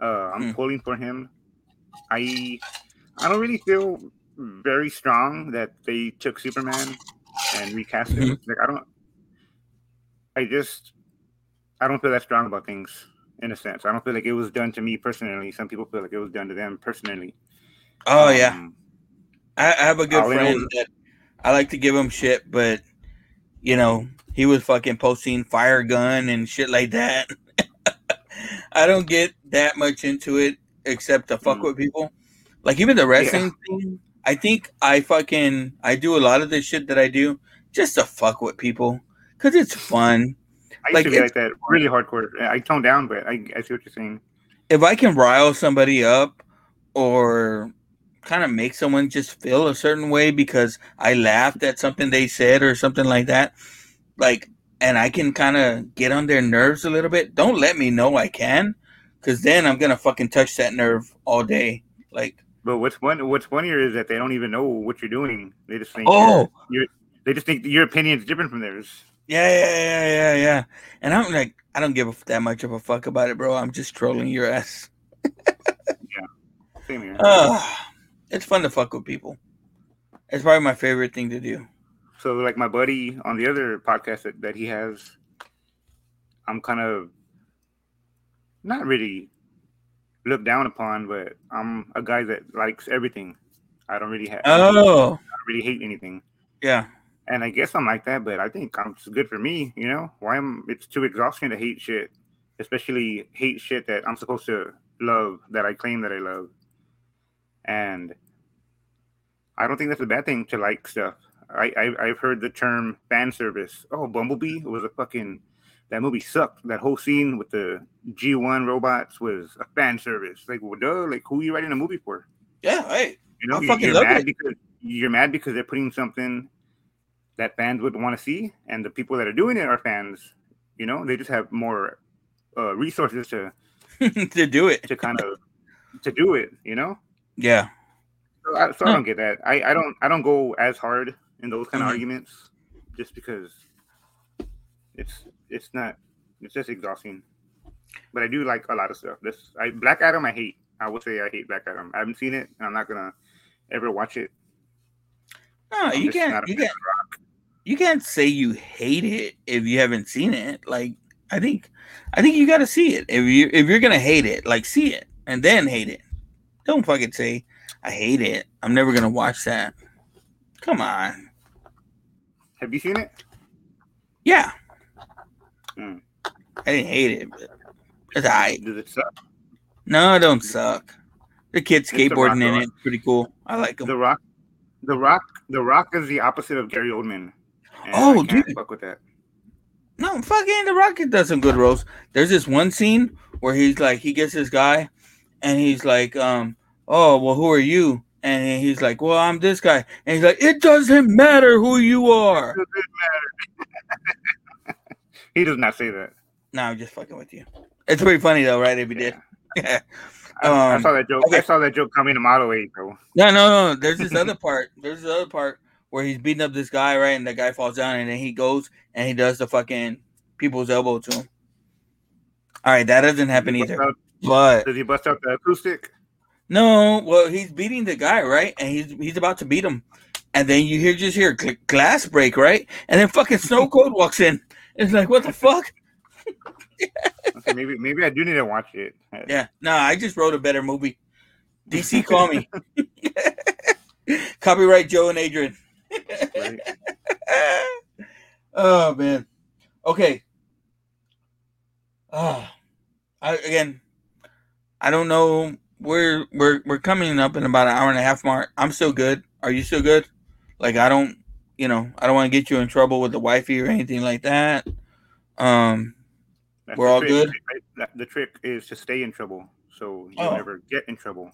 Uh, I'm Hmm. pulling for him. I I don't really feel very strong that they took Superman and recast him. Mm-hmm. Like I don't. I just I don't feel that strong about things in a sense. I don't feel like it was done to me personally. Some people feel like it was done to them personally. Oh yeah. Um, I, I have a good I know friend that I like to give him shit, but you know, he was fucking posting fire Gunn and shit like that. [LAUGHS] I don't get that much into it except to fuck Mm. with people. Like even the wrestling thing, I think I fucking I do a lot of the shit that I do just to fuck with people because it's fun. I used Like, to be like that, really hardcore. I toned down, but I, I see what you're saying. if I can rile somebody up or kind of make someone just feel a certain way because I laughed at something they said or something like that, like, and I can kind of get on their nerves a little bit, don't let me know I can, because then I'm gonna fucking touch that nerve all day. Like, But what's fun, what's funnier is that they don't even know what you're doing. They just think Oh. you're, you're they just think your opinion is different from theirs. Yeah, yeah, yeah, yeah, yeah. And I'm like, I don't give a, that much of a fuck about it, bro. I'm just trolling your ass. Yeah, same here. Uh, [SIGHS] it's fun to fuck with people. It's probably my favorite thing to do. so like my buddy on the other podcast that, that he has, I'm kind of not really looked down upon, but I'm a guy that likes everything. I don't really have I Oh, don't really hate anything. yeah. And I guess I'm like that, but I think I'm, it's good for me, you know. Why am it's too exhausting to hate shit, especially hate shit that I'm supposed to love, that I claim that I love. And I don't think that's a bad thing to like stuff. I, I I've heard the term fan service. Oh, Bumblebee was a fucking that movie sucked. That whole scene with the G1 robots was a fan service. Like, well, duh, like who are you writing a movie for? Yeah, hey, You know, I you're, fucking love mad it. because you're mad because they're putting something that fans would want to see, and the people that are doing it are fans. You know, they just have more uh, resources to [LAUGHS] to do it. to kind of to do it. You know, Yeah. so I, so I don't get that. I, I don't I don't go as hard in those kind of arguments just because it's it's not it's just exhausting. But I do like a lot of stuff. This I Black Adam I hate. I would say I hate Black Adam. I haven't seen it, and I'm not gonna ever watch it. No, I'm you can't. You can't. You can't say you hate it if you haven't seen it. Like I think, I think you got to see it. If you if you're gonna hate it, like see it and then hate it. Don't fucking say I hate it. I'm never gonna watch that. Come on. Have you seen it? Yeah. Mm. I didn't hate it, but it's alright. Does it suck? No, it don't suck. The kid It's The skateboarding in it, pretty cool. I like him. The Rock, The Rock, The Rock is the opposite of Gary Oldman. Oh, dude. fuck with that. No, fucking the Rocket does some good roles. There's this one scene where he's like, he gets this guy, and he's like, um, oh, well, who are you? And he's like, well, I'm this guy, and he's like, it doesn't matter who you are. [LAUGHS] He does not say that. No, I'm just fucking with you. It's pretty funny though, right? If he did. yeah [LAUGHS] I, I Um, saw that joke. okay. I saw that joke coming a mile away, bro. No, no, no. There's this other part. There's this other part where he's beating up this guy, right? And the guy falls down, and then he goes and he does the fucking people's elbow to him. All right, that doesn't happen either. out- But Does he bust out the acoustic? no, well, he's beating the guy, right? And he's he's about to beat him, and then you hear just hear gl- glass break, right? And then fucking Stone [LAUGHS] Cold walks in. It's like, what the fuck? Okay, maybe maybe I do need to watch it. Yeah, no, I just wrote a better movie. DC, call me. [LAUGHS] [LAUGHS] Copyright Joe and Adrian. [LAUGHS] Oh man. Okay. Uh, I again I don't know. We're we're we're coming up in about an hour and a half mark. I'm still good. Are you still good? Like I don't you know, I don't want to get you in trouble with the wifey or anything like that. Um That's we're all trick. good. The- trick is to stay in trouble, so you Oh. never get in trouble.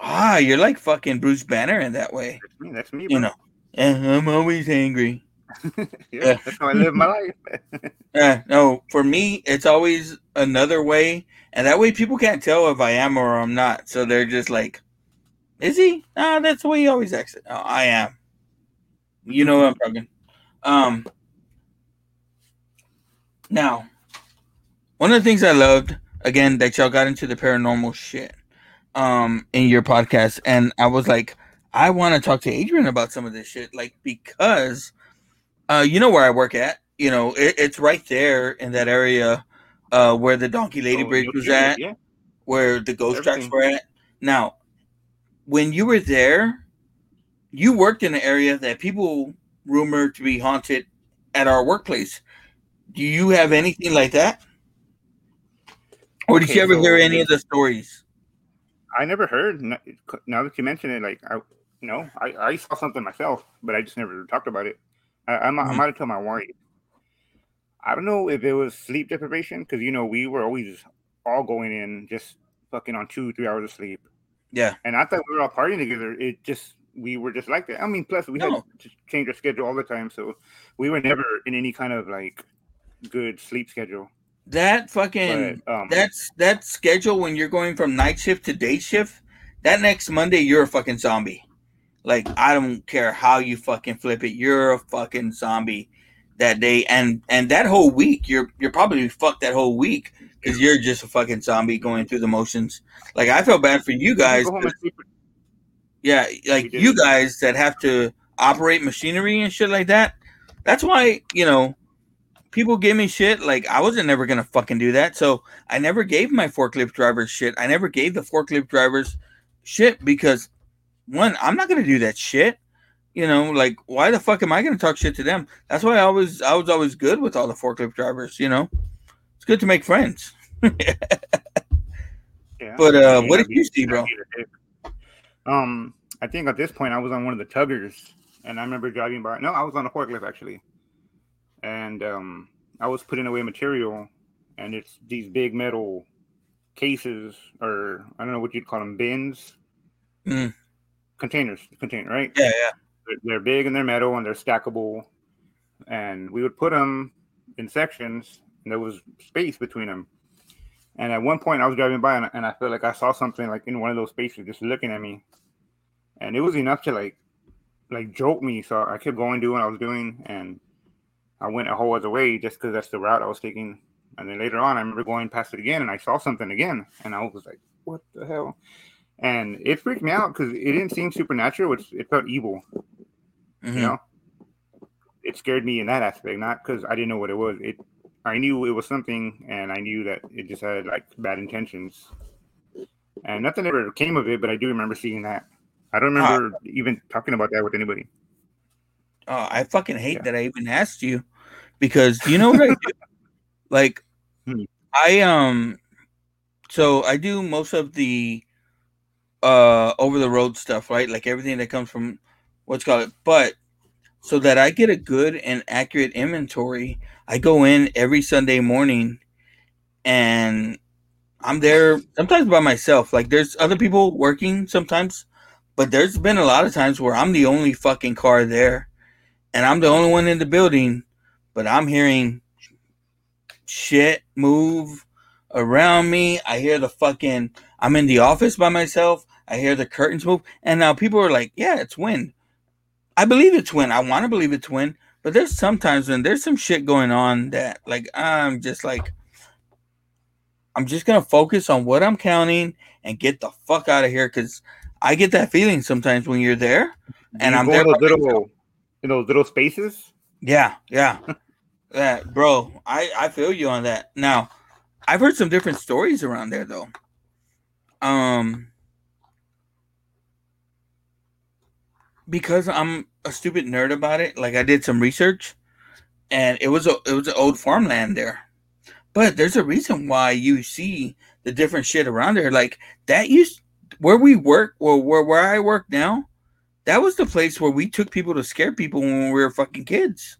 Ah, you're like fucking Bruce Banner in that way. That's me. That's me. You know. And I'm always angry. yeah, [LAUGHS] yeah. that's how I live my life. Yeah, [LAUGHS] no, for me, it's always another way, and that way people can't tell if I am or I'm not. So they're just like, "Is he? Nah, that's the way he always acts. Oh, I am. You know what I'm talking. Um. Now, one of the things I loved again that y'all got into the paranormal shit, um, in your podcast, and I was like, I want to talk to Adrian about some of this shit, like because, uh, you know where I work at. You know, it, it's right there in that area, uh, where the Donkey Lady Oh, Bridge was at, yeah. where the ghost tracks were at. Now, when you were there, you worked in an area that people rumored to be haunted at our workplace. Do you have anything like that? Or did Okay, you ever so hear any of the stories? I never heard. Now that you mention it, like I, you know, I, I saw something myself, but I just never talked about it. I, I, might- I Mhm. might have told my wife. I don't know if it was sleep deprivation because you know we were always all going in just fucking on two, three hours of sleep, Yeah. and I thought we were all partying together. It just we were just like that. I mean, plus we No. had to change our schedule all the time, so we were never in any kind of like good sleep schedule. That fucking But, um, that's that schedule when you're going from night shift to day shift. That next Monday, you're a fucking zombie. Like I don't care how you fucking flip it, you're a fucking zombie that day, and and that whole week, you're you're probably fucked that whole week because you're just a fucking zombie going through the motions. Like I feel bad for you guys. go home 'cause- and sleep. yeah, like you guys that have to operate machinery and shit like that. That's why, you know, people give me shit. Like I wasn't never gonna fucking do that. So I never gave my forklift drivers shit. I never gave the forklift drivers shit because one, I'm not gonna do that shit. You know, like why the fuck am I gonna talk shit to them? That's why I was I was always good with all the forklift drivers, you know. It's good to make friends. [LAUGHS] Yeah, But, uh, what did you see, bro? I'd be a dick. Um, I think at this point I was on one of the tuggers, and I remember driving by. No, I was on a forklift actually, and um, I was putting away material, and it's these big metal cases, or I don't know what you'd call them, bins, Mm. Containers, container, right? Yeah, yeah. They're, they're big and they're metal and they're stackable, and we would put them in sections, and there was space between them. And at one point, I was driving by and, and I felt like I saw something like in one of those spaces just looking at me, and it was enough to like, like jolt me. So I kept going, doing what I was doing, and I went a whole other way just because that's the route I was taking. And then later on, I remember going past it again, and I saw something again, and I was like, "What the hell?" And it freaked me out because it didn't seem supernatural; which it felt evil. Mhm. You know, it scared me in that aspect, not because I didn't know what it was. It, I knew it was something, and I knew that it just had like bad intentions, and nothing ever came of it. But I do remember seeing that. I don't remember even talking about that with anybody. Oh, I fucking hate that I even asked you because you know what I do? [LAUGHS] Like Hmm. I um so I do most of the uh over the road stuff, right? Like everything that comes from what's called it. But so that I get a good and accurate inventory, I go in every Sunday morning and I'm there sometimes by myself. Like there's other people working sometimes, but there's been a lot of times where I'm the only fucking car there and I'm the only one in the building, but I'm hearing shit move around me. I hear the fucking I'm in the office by myself. I hear the curtains move. And now people are like, yeah, it's wind. I believe it's wind. I want to believe it's wind. But there's sometimes when there's some shit going on that like I'm just like I'm just gonna focus on what I'm counting and get the fuck out of here because I get that feeling sometimes when you're there and You I'm there. in those little, in those little spaces. Yeah, yeah. [LAUGHS] that bro, I I feel you on that. Now, I've heard some different stories around there though. Um because I'm a stupid nerd about it, like I did some research and it was a it was an old farmland there. But there's a reason why you see the different shit around there. Like that used where we work, or where where I work now. That was the place where we took people to scare people when we were fucking kids.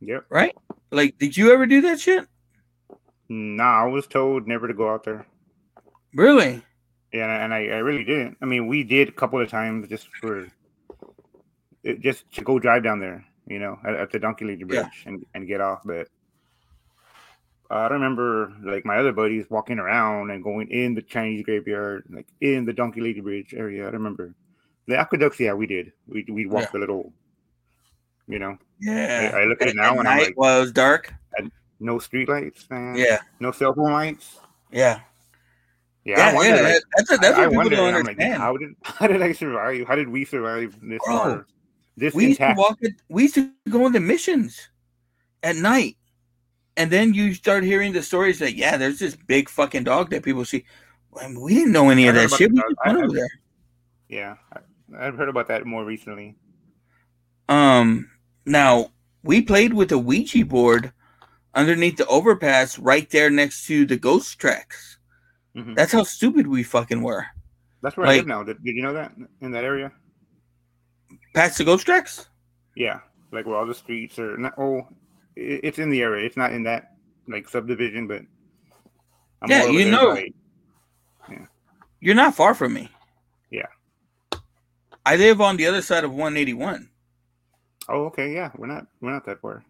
Yep. Right? Like, did you ever do that shit? Nah, I was told never to go out there. Really? Yeah, and I, I really didn't. I mean, we did a couple of times just for it, just to go drive down there, you know, at, at the Donkey Lady Bridge Yeah. and, and get off. But I remember like my other buddies walking around and going in the Chinese graveyard, like in the Donkey Lady Bridge area. I remember the aqueducts. Yeah, we did. We we walked Yeah. the little, you know. Yeah. I, I look at it now At and I'm like, while it was dark. no street lights, man. Yeah. No cell phone lights. Yeah. Yeah, Yeah, I wonder. yeah, like, that's a- that's I, what I people wonder, don't and I'm like, how did [LAUGHS] how did I survive? How did we survive this Bro, far? This we used to walk it. We used to go on the missions at night, and then you start hearing the stories that yeah, there's this big fucking dog that people see. I mean, we didn't know any of that shit. We I- went over there. Yeah, I, I've heard about that more recently. Um, now we played with a Ouija board underneath the overpass right there next to the ghost tracks. Mhm. That's how stupid we fucking were. That's where I live now. Did, did you know that in that area? Past the ghost tracks? Yeah, like where all the streets are. Not, oh, it, it's in the area. It's not in that like subdivision, but I'm Yeah, you know. by- You're not far from me. Yeah. I live on the other side of 181. Oh, okay. Yeah, we're not we're not that far.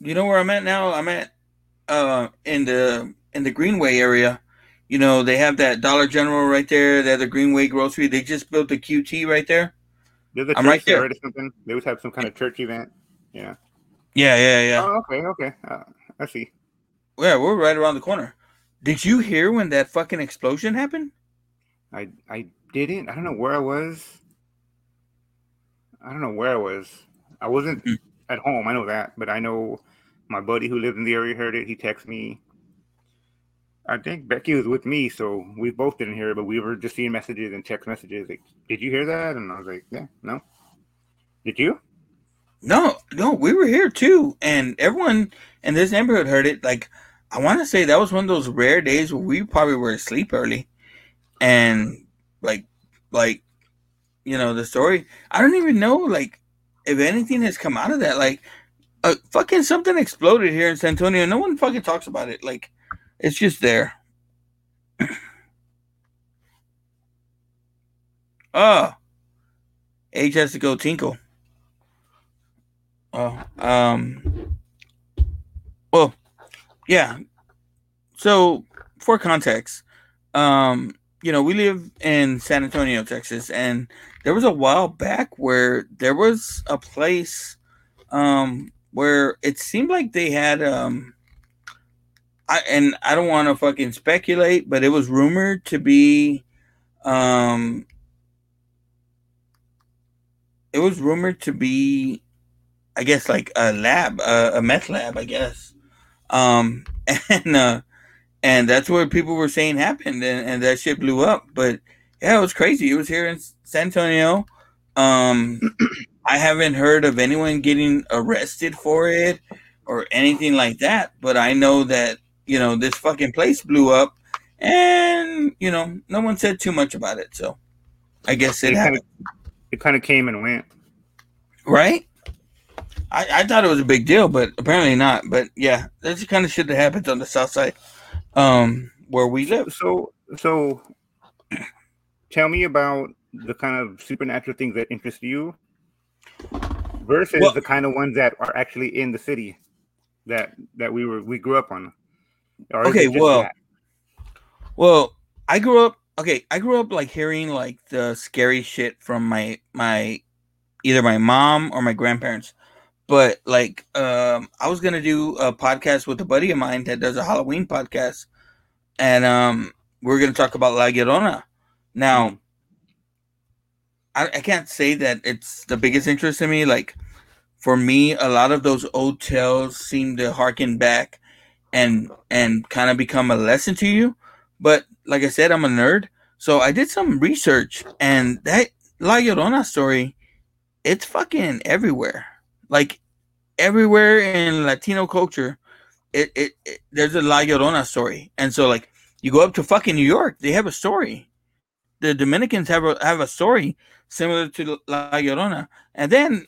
You know where I'm at now? I'm at uh in the in the Greenway area. You know, they have that Dollar General right there. They have the Greenway grocery. They just built the QT right there. There's a I'm right there. or something. They always have some kind of church event. Yeah. Yeah, yeah, yeah. Oh, okay, okay. Uh, I see. Yeah, we're right around the corner. Did you hear when that fucking explosion happened? I I didn't. I don't know where I was. I don't know where I was. I wasn't Hmm. at home. I know that, but I know my buddy who lived in the area heard it. He texted me. I think Becky was with me, so we both didn't hear it, but we were just seeing messages and text messages. Like, did you hear that? And I was like, yeah, no. Did you? No, no, we were here too, and everyone in this neighborhood heard it. Like, I want to say that was one of those rare days where we probably were asleep early, and like, like, you know, the story. I don't even know, like, if anything has come out of that. Like, uh, fucking something exploded here in San Antonio. No one fucking talks about it. Like, it's just there. [CLEARS THROAT] oh, H has to go tinkle. Oh, um, well, yeah. So, for context, um, you know, we live in San Antonio, Texas, and there was a while back where there was a place, um, where it seemed like they had, um, I and I don't want to fucking speculate, but it was rumored to be, um, it was rumored to be I guess like a lab, a meth lab, I guess. Um, [LAUGHS] and uh, and that's what people were saying happened, and, and that shit blew up. But yeah, it was crazy. It was here in San Antonio. Um, [CLEARS THROAT] I haven't heard of anyone getting arrested for it or anything like that. But I know that you know this fucking place blew up, and you know no one said too much about it. So I guess it It kind of it kind of came and went. right? I, I thought it was a big deal, but apparently not. But yeah, that's the kind of shit that happens on the south side, um, where we live. So so tell me about the kind of supernatural things that interest you versus Well- the kind of ones that are actually in the city that that we were we grew up on. Okay, well, that? Well, I grew up. Okay, I grew up like hearing like the scary shit from my my either my mom or my grandparents. But like, um, I was gonna do a podcast with a buddy of mine that does a Halloween podcast, and um, we're gonna talk about La Llorona. Now, I, I can't say that it's the biggest interest in me. Like, for me, a lot of those old tales seem to harken back and and kind of become a lesson to you. But like I said, I'm a nerd, so I did some research, and that La Llorona story, it's fucking everywhere. Like everywhere in Latino culture, it, it, it there's a La Llorona story, and so like you go up to fucking New York, they have a story. The Dominicans have a have a story similar to La Llorona, and then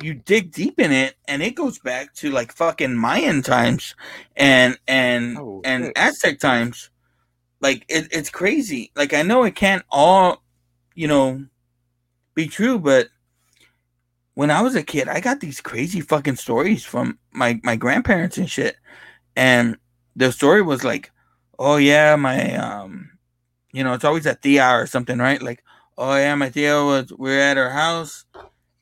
you dig deep in it, and it goes back to like fucking Mayan times, and and Oh, and. Aztec times. Like it, it's crazy. Like I know it can't all, you know, be true, but when I was a kid, I got these crazy fucking stories from my my grandparents and shit. And the story was like, oh yeah, my um, you know, it's always a tia or something, right? Like, oh yeah, my tia was we're at her house,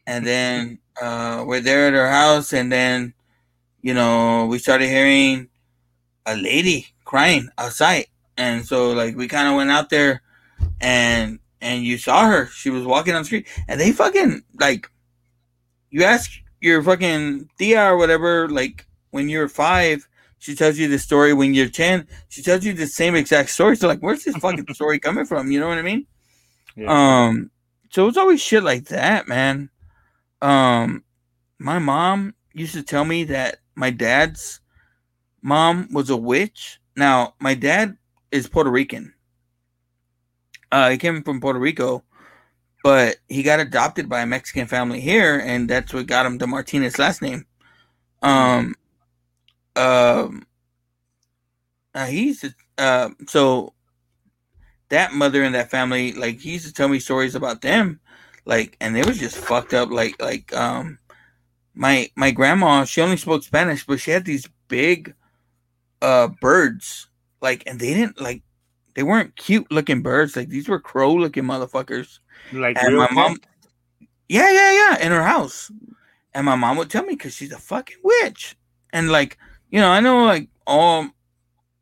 and then uh, we're there at her house, and then you know we started hearing a lady crying outside, and so like we kind of went out there, and and you saw her. She was walking on the street, and they fucking like you ask your fucking tia or whatever, like when you're five, she tells you the story. When you're ten, she tells you the same exact story. So like, where's this fucking [LAUGHS] story coming from? You know what I mean? Yeah. Um, so it's always shit like that, man. Um, my mom used to tell me that my dad's mom was a witch. Now, my dad is Puerto Rican. Uh, he came from Puerto Rico, but he got adopted by a Mexican family here, and that's what got him the Martinez last name. Um, um, uh, he used to, uh, so that mother and that family, like, he used to tell me stories about them, like, and they was just fucked up, like, like, um, my my grandma, she only spoke Spanish, but she had these big, uh, birds, like, and they didn't like, they weren't cute looking birds, like these were crow looking motherfuckers. Like and my mom, yeah, yeah, yeah, in her house. And my mom would tell me because she's a fucking witch. And like, you know, I know like all,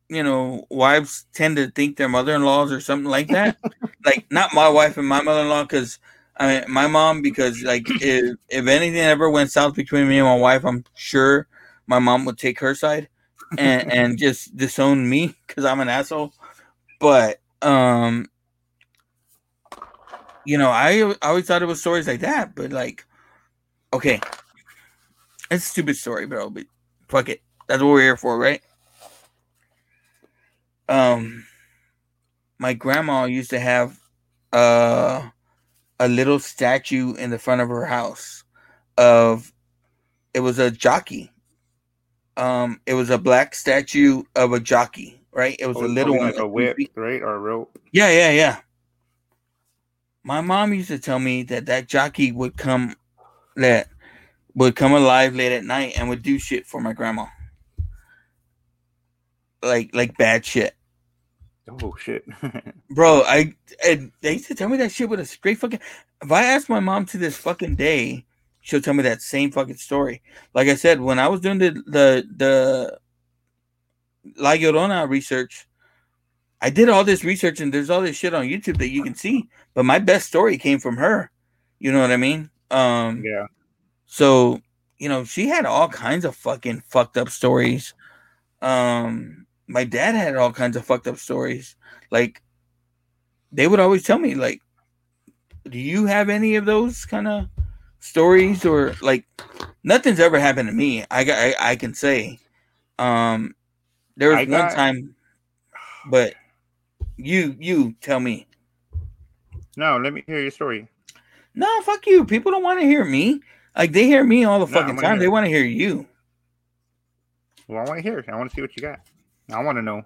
you know, wives tend to think their mother-in-laws or something like that. [LAUGHS] like, not my wife and my mother-in-law, because I mean, my mom, because like if if anything ever went south between me and my wife, I'm sure my mom would take her side and [LAUGHS] and just disown me because I'm an asshole. But um, you know, I, I always thought it was stories like that, but like, okay, it's a stupid story, bro. But fuck it, that's what we're here for, right? Um, my grandma used to have uh a little statue in the front of her house of it was a jockey. Um, it was a black statue of a jockey, right? It was Oh, a little one, like a whip, right, or a rope. yeah, yeah, yeah. My mom used to tell me that that jockey would come, that would come alive late at night and would do shit for my grandma, like like bad shit, Oh shit! [LAUGHS] bro. I and they used to tell me that shit with a straight fucking. If I ask my mom to this fucking day, she'll tell me that same fucking story. Like I said, when I was doing the the the La Llorona research, I did all this research and there's all this shit on YouTube that you can see. But my best story came from her. You know what I mean? Um yeah. So, you know, she had all kinds of fucking fucked up stories. Um my dad had all kinds of fucked up stories. Like they would always tell me like do you have any of those kind of stories or like nothing's ever happened to me. I got I, I can say um there was I one got- time but you you tell me. No, let me hear your story. No, fuck you. People don't want to hear me. Like they hear me all the No, fucking time. hear They want to hear you. Well, I want to hear. I want to see what you got. I want to know.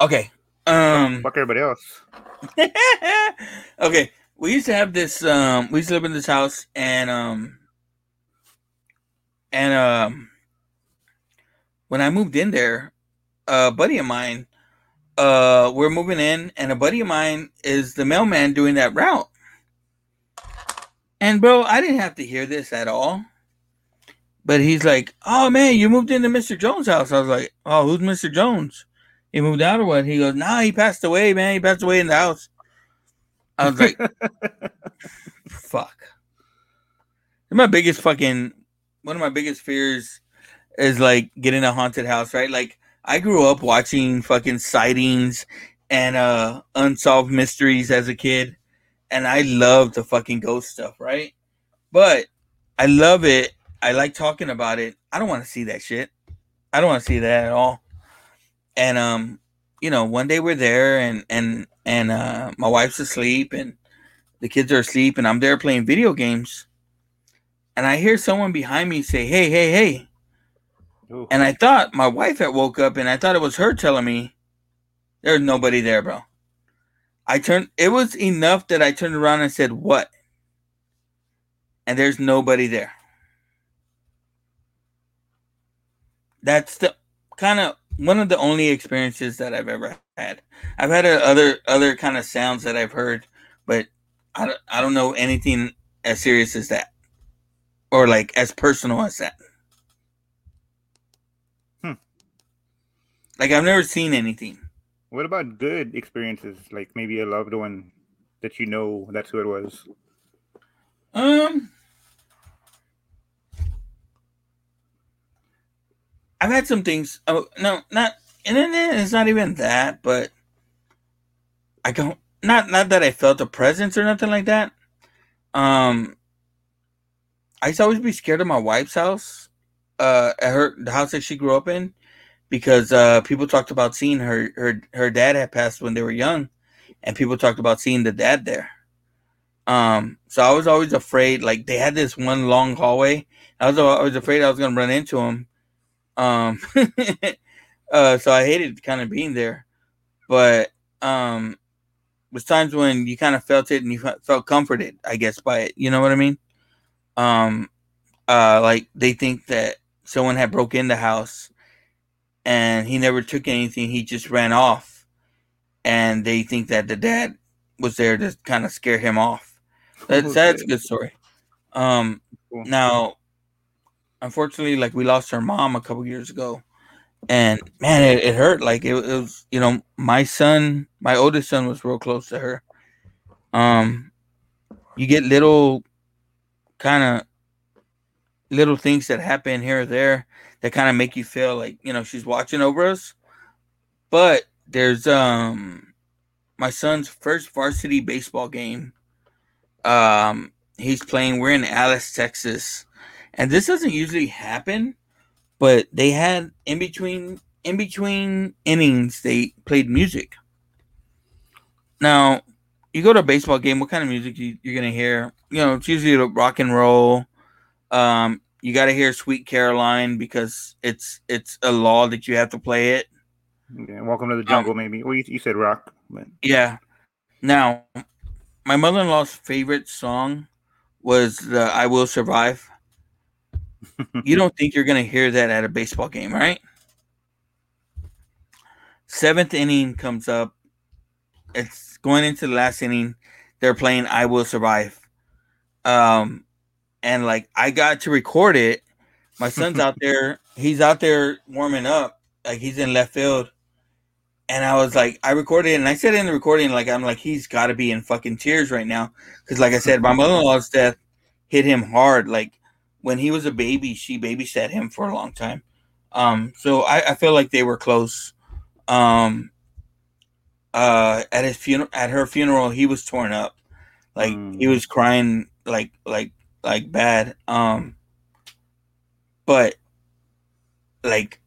Okay. Um Fuck everybody else. [LAUGHS] okay. We used to have this um we used to live in this house and um and um when I moved in there, a buddy of mine, uh we're moving in and a buddy of mine is the mailman doing that route. And bro, I didn't have to hear this at all. But he's like, "Oh man, you moved into Mr. Jones' house." I was like, "Oh, who's Mr. Jones? He moved out or what?" He goes, "Nah, he passed away, man. He passed away in the house." I was like, [LAUGHS] "Fuck." My biggest fucking one of my biggest fears is like getting a haunted house, right? Like I grew up watching fucking sightings and uh unsolved mysteries as a kid, and I love the fucking ghost stuff, right? But I love it I like talking about it. I don't want to see that shit. I don't want to see that at all. And um, you know, one day we're there and and and uh my wife's asleep and the kids are asleep and I'm there playing video games. And I hear someone behind me say, "Hey, hey, hey." Ooh. And I thought my wife had woke up and I thought it was her telling me there's nobody there, bro. I turned it was enough that I turned around and said, What? And there's nobody there. That's the kind of one of the only experiences that I've ever had. I've had other other kind of sounds that I've heard, but I don't, I don't know anything as serious as that or like as personal as that. Hmm. Like I've never seen anything. What about good experiences? Like maybe a loved one that you know that's who it was. Um, I've had some things. Oh no, not and it's not even that, but I don't not not that I felt a presence or nothing like that. Um, I used to always be scared of my wife's house, uh, at her the house that she grew up in, because uh, people talked about seeing her her her dad had passed when they were young, and people talked about seeing the dad there. Um, so I was always afraid. Like they had this one long hallway. I was always afraid I was gonna run into him. Um, [LAUGHS] uh, so I hated kind of being there, but um, was times when you kind of felt it and you felt comforted, I guess, by it. You know what I mean? Um, uh, like they think that someone had broke in the house and he never took anything. He just ran off, and they think that the dad was there to kind of scare him off. That's [LAUGHS] that's a good story. Um, Cool. now, unfortunately, like we lost our mom a couple years ago, and man, it, it hurt. Like it, it was, you know, my son, my oldest son, was real close to her. Um, you get little, kind of, little things that happen here or there that kind of make you feel like you know she's watching over us. But there's um, my son's first varsity baseball game. Um, he's playing. We're in Alice, Texas, and this doesn't usually happen, but they had in between in between innings they played music. Now, you go to a baseball game. What kind of music you, you're gonna hear? You know, it's usually rock and roll. Um, you got to hear "Sweet Caroline" because it's it's a law that you have to play it. Yeah, welcome to the jungle, maybe. Well, you, you said rock, but Yeah. Now, my mother in law's favorite song was the I Will Survive. You don't think you're going to hear that at a baseball game, right? Seventh inning comes up. It's going into the last inning. They're playing I Will Survive. Um, and like I got to record it. My son's out [LAUGHS] there. He's out there warming up. Like he's in left field and I was like, I recorded it, and I said in the recording, like, I'm like, he's got to be in fucking tears right now, because, like I said, my mother-in-law's death hit him hard. Like when he was a baby, she babysat him for a long time. Um, so I, I feel like they were close. Um, uh, at his funeral, at her funeral, he was torn up, like he was crying, like, like, like bad. Um, but like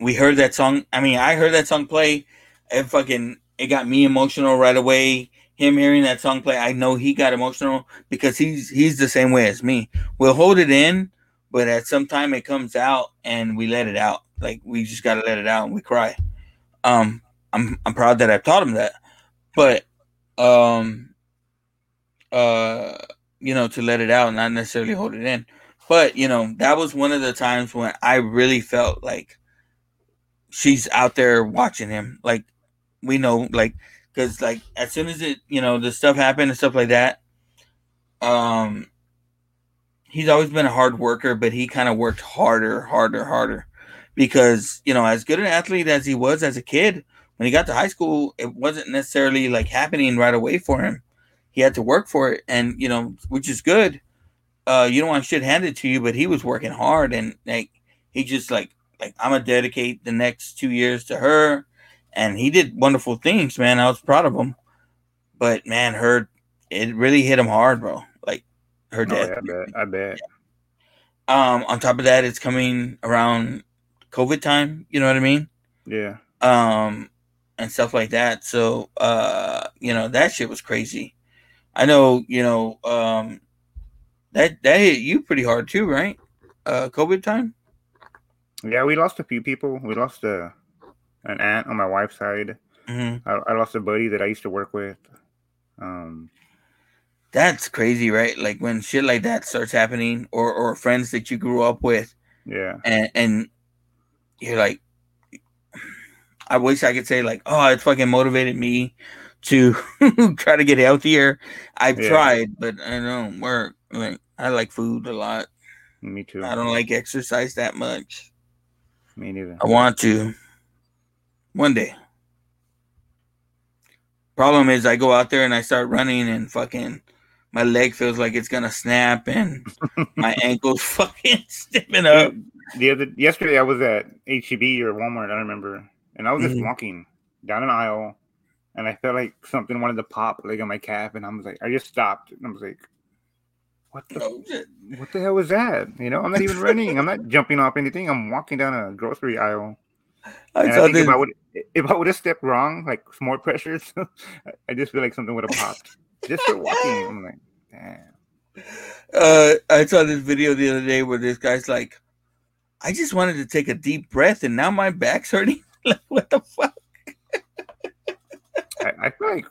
we heard that song. I mean, I heard that song play. It fucking it got me emotional right away. Him hearing that song play, I know he got emotional because he's he's the same way as me. We'll hold it in, but at some time it comes out and we let it out. Like we just gotta let it out and we cry. Um, I'm I'm proud that I've taught him that, but um, uh, you know, to let it out, not necessarily hold it in. But you know, that was one of the times when I really felt like she's out there watching him. Like we know, like because like as soon as it, you know, the stuff happened and stuff like that. Um, he's always been a hard worker, but he kind of worked harder, harder, harder. Because you know, as good an athlete as he was as a kid, when he got to high school, it wasn't necessarily like happening right away for him. He had to work for it, and you know, which is good. Uh, you don't want shit handed to you, but he was working hard, and like he just like like I'm gonna dedicate the next two years to her, and he did wonderful things, man. I was proud of him, but man, her it really hit him hard, bro. Like her Oh, death. yeah, I bet. I bet. Um, on top of that, it's coming around COVID time. You know what I mean? Yeah. Um, and stuff like that. So, uh, you know, that shit was crazy. I know, you know, um, that that hit you pretty hard too, right? Uh, COVID time. Yeah, we lost a few people. We lost a an aunt on my wife's side. Mhm. I, I lost a buddy that I used to work with. Um, That's crazy, right? Like when shit like that starts happening, or or friends that you grew up with, yeah, and and you're like, I wish I could say like, oh, it fucking motivated me to [LAUGHS] try to get healthier. I've Yeah. tried, but I don't work. Like I like food a lot. me too. I don't like exercise that much. Me neither. I want to one day. Problem is, I go out there and I start running, and fucking my leg feels like it's gonna snap, and [LAUGHS] my ankles [LAUGHS] fucking stiffen up. The other yesterday, I was at HEB or Walmart. I don't remember, and I was just Mhm. walking down an aisle, and I felt like something wanted to pop like on my calf, and I was like, I just stopped, and I was like, what the Oh, what the hell was that? You know, I'm not even running. I'm not jumping off anything. I'm walking down a grocery aisle. [LAUGHS] I and I saw think this. if I would if I would have stepped wrong, like more pressure, [LAUGHS] I- just feel like something would have popped. Just for walking, I'm like, damn. uh, I saw this video the other day where this guy's like, I just wanted to take a deep breath and now my back's hurting. [LAUGHS] like, what the fuck? I, I feel like,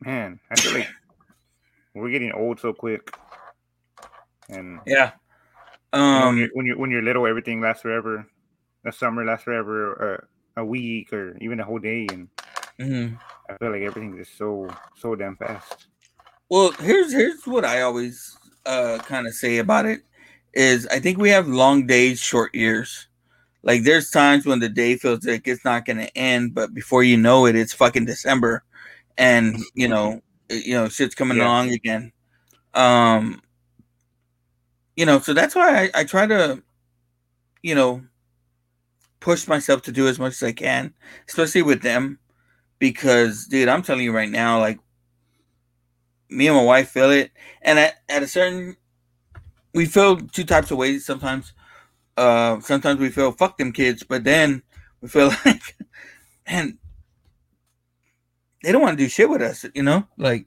man, I feel like we're getting old so quick. And Yeah. when, Um, you're, when you're when you're little, everything lasts forever. The summer lasts forever, uh, a week or even a whole day, and mhm. I feel like everything is so so damn fast. Well, here's here's what I always uh kind of say about it is I think we have long days, short years. Like there's times when the day feels like it's not gonna end, but before you know it, it's fucking December, and you know, you know, shit's coming Yeah. along again. Um, you know, so that's why I, I try to, you know, push myself to do as much as I can, especially with them, because dude, I'm telling you right now, like me and my wife feel it, and at, at a certain, we feel two types of ways. Sometimes, uh, sometimes we feel fuck them kids, but then we feel [LAUGHS] like, man, they don't want to do shit with us, you know, like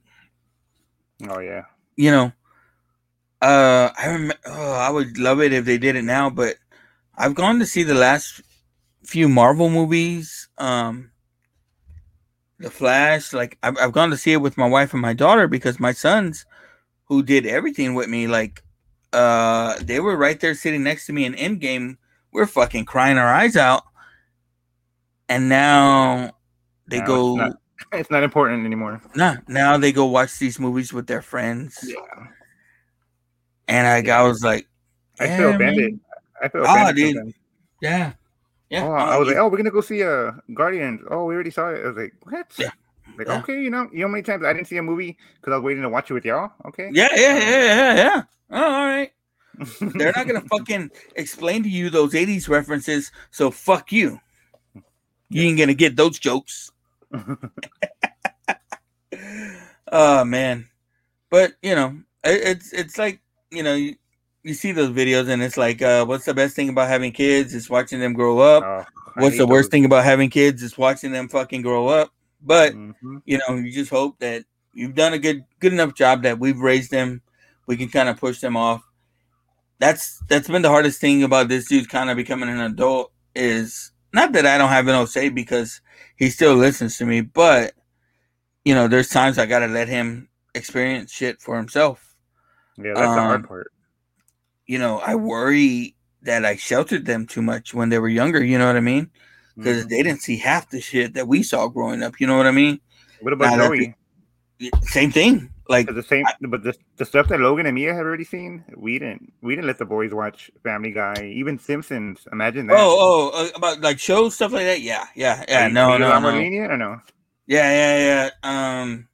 Oh yeah, you know, uh, I remember. Oh, I would love it if they did it now, but I've gone to see the last few Marvel movies. Um, The Flash. Like I've, I've gone to see it with my wife and my daughter because my sons, who did everything with me, like, uh, they were right there sitting next to me in Endgame. We're fucking crying our eyes out, and now they Now go. It's not, it's not important anymore. Nah, now they go watch these movies with their friends. Yeah, And I, I was like, I feel offended. I feel Oh, dude. Yeah. Yeah. Oh, uh, I was like, oh, we're gonna go see uh Guardians. Oh, we already saw it. I was like, what? Yeah. Like, Yeah. okay, you know, you know how many times I didn't see a movie because I was waiting to watch it with y'all. Okay. yeah, yeah, yeah, yeah, yeah. Oh, all right. [LAUGHS] They're not gonna fucking explain to you those 80s references, so fuck you. You ain't gonna get those jokes. [LAUGHS] [LAUGHS] oh man. But you know, it, it's it's like, you know, you, see those videos and it's like, uh, what's the best thing about having kids? It's watching them grow up. I What's the worst thing about having kids? Is watching them fucking grow up. But Mhm. you know, you just hope that you've done a good good enough job that we've raised them. We can kind of push them off. That's that's been the hardest thing about this dude kind of becoming an adult is not that I don't have no say because he still listens to me, but you know, there's times I gotta let him experience shit for himself. Yeah, that's the hard Um, part. You know, I worry that I sheltered them too much when they were younger. You know what I mean? Because Mhm. they didn't see half the shit that we saw growing up. You know what I mean? What about that's Joey? Same thing. Like the same, but the, the stuff that Logan and Mia have already seen, we didn't. We didn't let the boys watch Family Guy, even Simpsons. Imagine that. Oh, oh, uh, about like shows stuff like that. Yeah, yeah, yeah. You- no, no, no. lenient or no? Yeah, yeah, yeah. Um,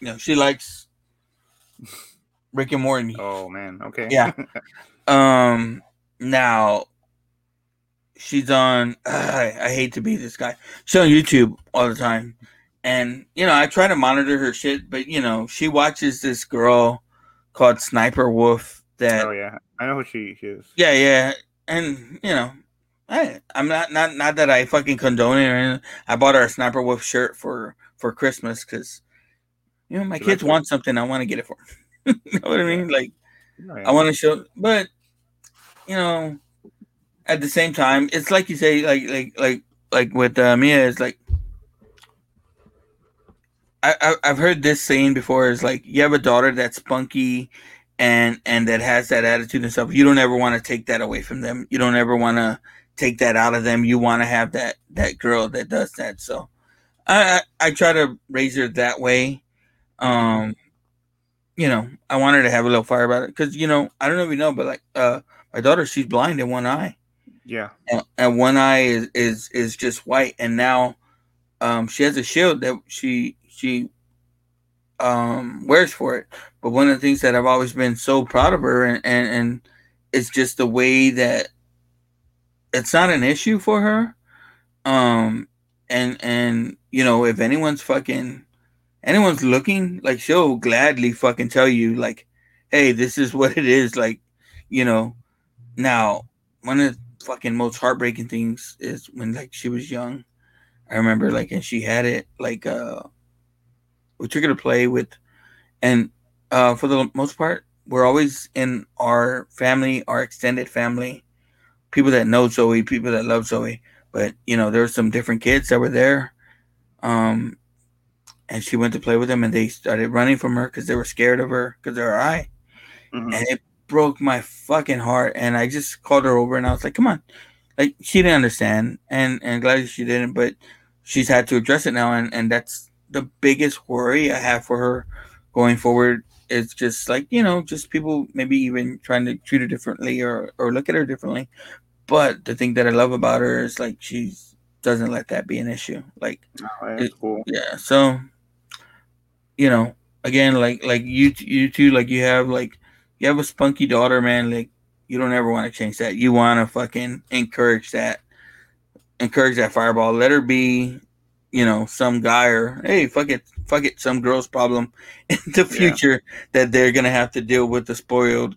you know, she likes [LAUGHS] Rick and Morty. Oh man, okay. Yeah. [LAUGHS] Um, now she's on. [SIGHS] I, I hate to be this guy. She's on YouTube all the time, and you know, I try to monitor her shit, but you know, she watches this girl called Sniper Wolf, That Oh yeah, I know who she, is. yeah, yeah, and you know, I I'm not not not that I fucking condone it or anything. I bought her a sniper wolf shirt for for Christmas because you know my She kids likes it. want something, I want to get it for them. [LAUGHS] you know what I mean? Like Oh, yeah. I want to show, but you know, at the same time, it's like you say, like like like like with uh, Mia it's like. I, I I've heard this saying before. Is like you have a daughter that's spunky, and and that has that attitude and stuff. You don't ever want to take that away from them. You don't ever want to take that out of them. You want to have that that girl that does that. So, I I, I try to raise her that way. Um, you know, I want her to have a little fire about it because you know I don't know if you know, but like uh, my daughter, she's blind in one eye, Yeah. and, and one eye is is is just white, and now um, she has a shield that she she um wears for it. But one of the things that I've always been so proud of her, and and, and it's just the way that it's not an issue for her. Um, and and you know if anyone's fucking anyone's looking, like she'll gladly fucking tell you, like, hey, this is what it is. Like, you know, now one of the fucking most heartbreaking things is when like she was young. I remember like and she had it like uh we took her to play with and uh for the most part we're always in our family, our extended family, people that know Zoe, people that love Zoe. But you know, there were some different kids that were there. Um and she went to play with them and they started running from her because they were scared of her because her eye Mhm. and it broke my fucking heart and i just called her over and i was like come on. Like she didn't understand and and glad she didn't but she's had to address it now and and that's the biggest worry i have for her going forward. It's just like you know just people maybe even trying to treat her differently or or look at her differently. But the thing that i love about her is like she doesn't let that be an issue. Like Oh, it- cool. yeah so you know again like like you you two like you have like you have a spunky daughter man like you don't ever want to change that you want to fucking encourage that encourage that fireball let her be you know some guy or hey fuck it fuck it some girl's problem [LAUGHS] in the future that they're gonna have to deal with the spoiled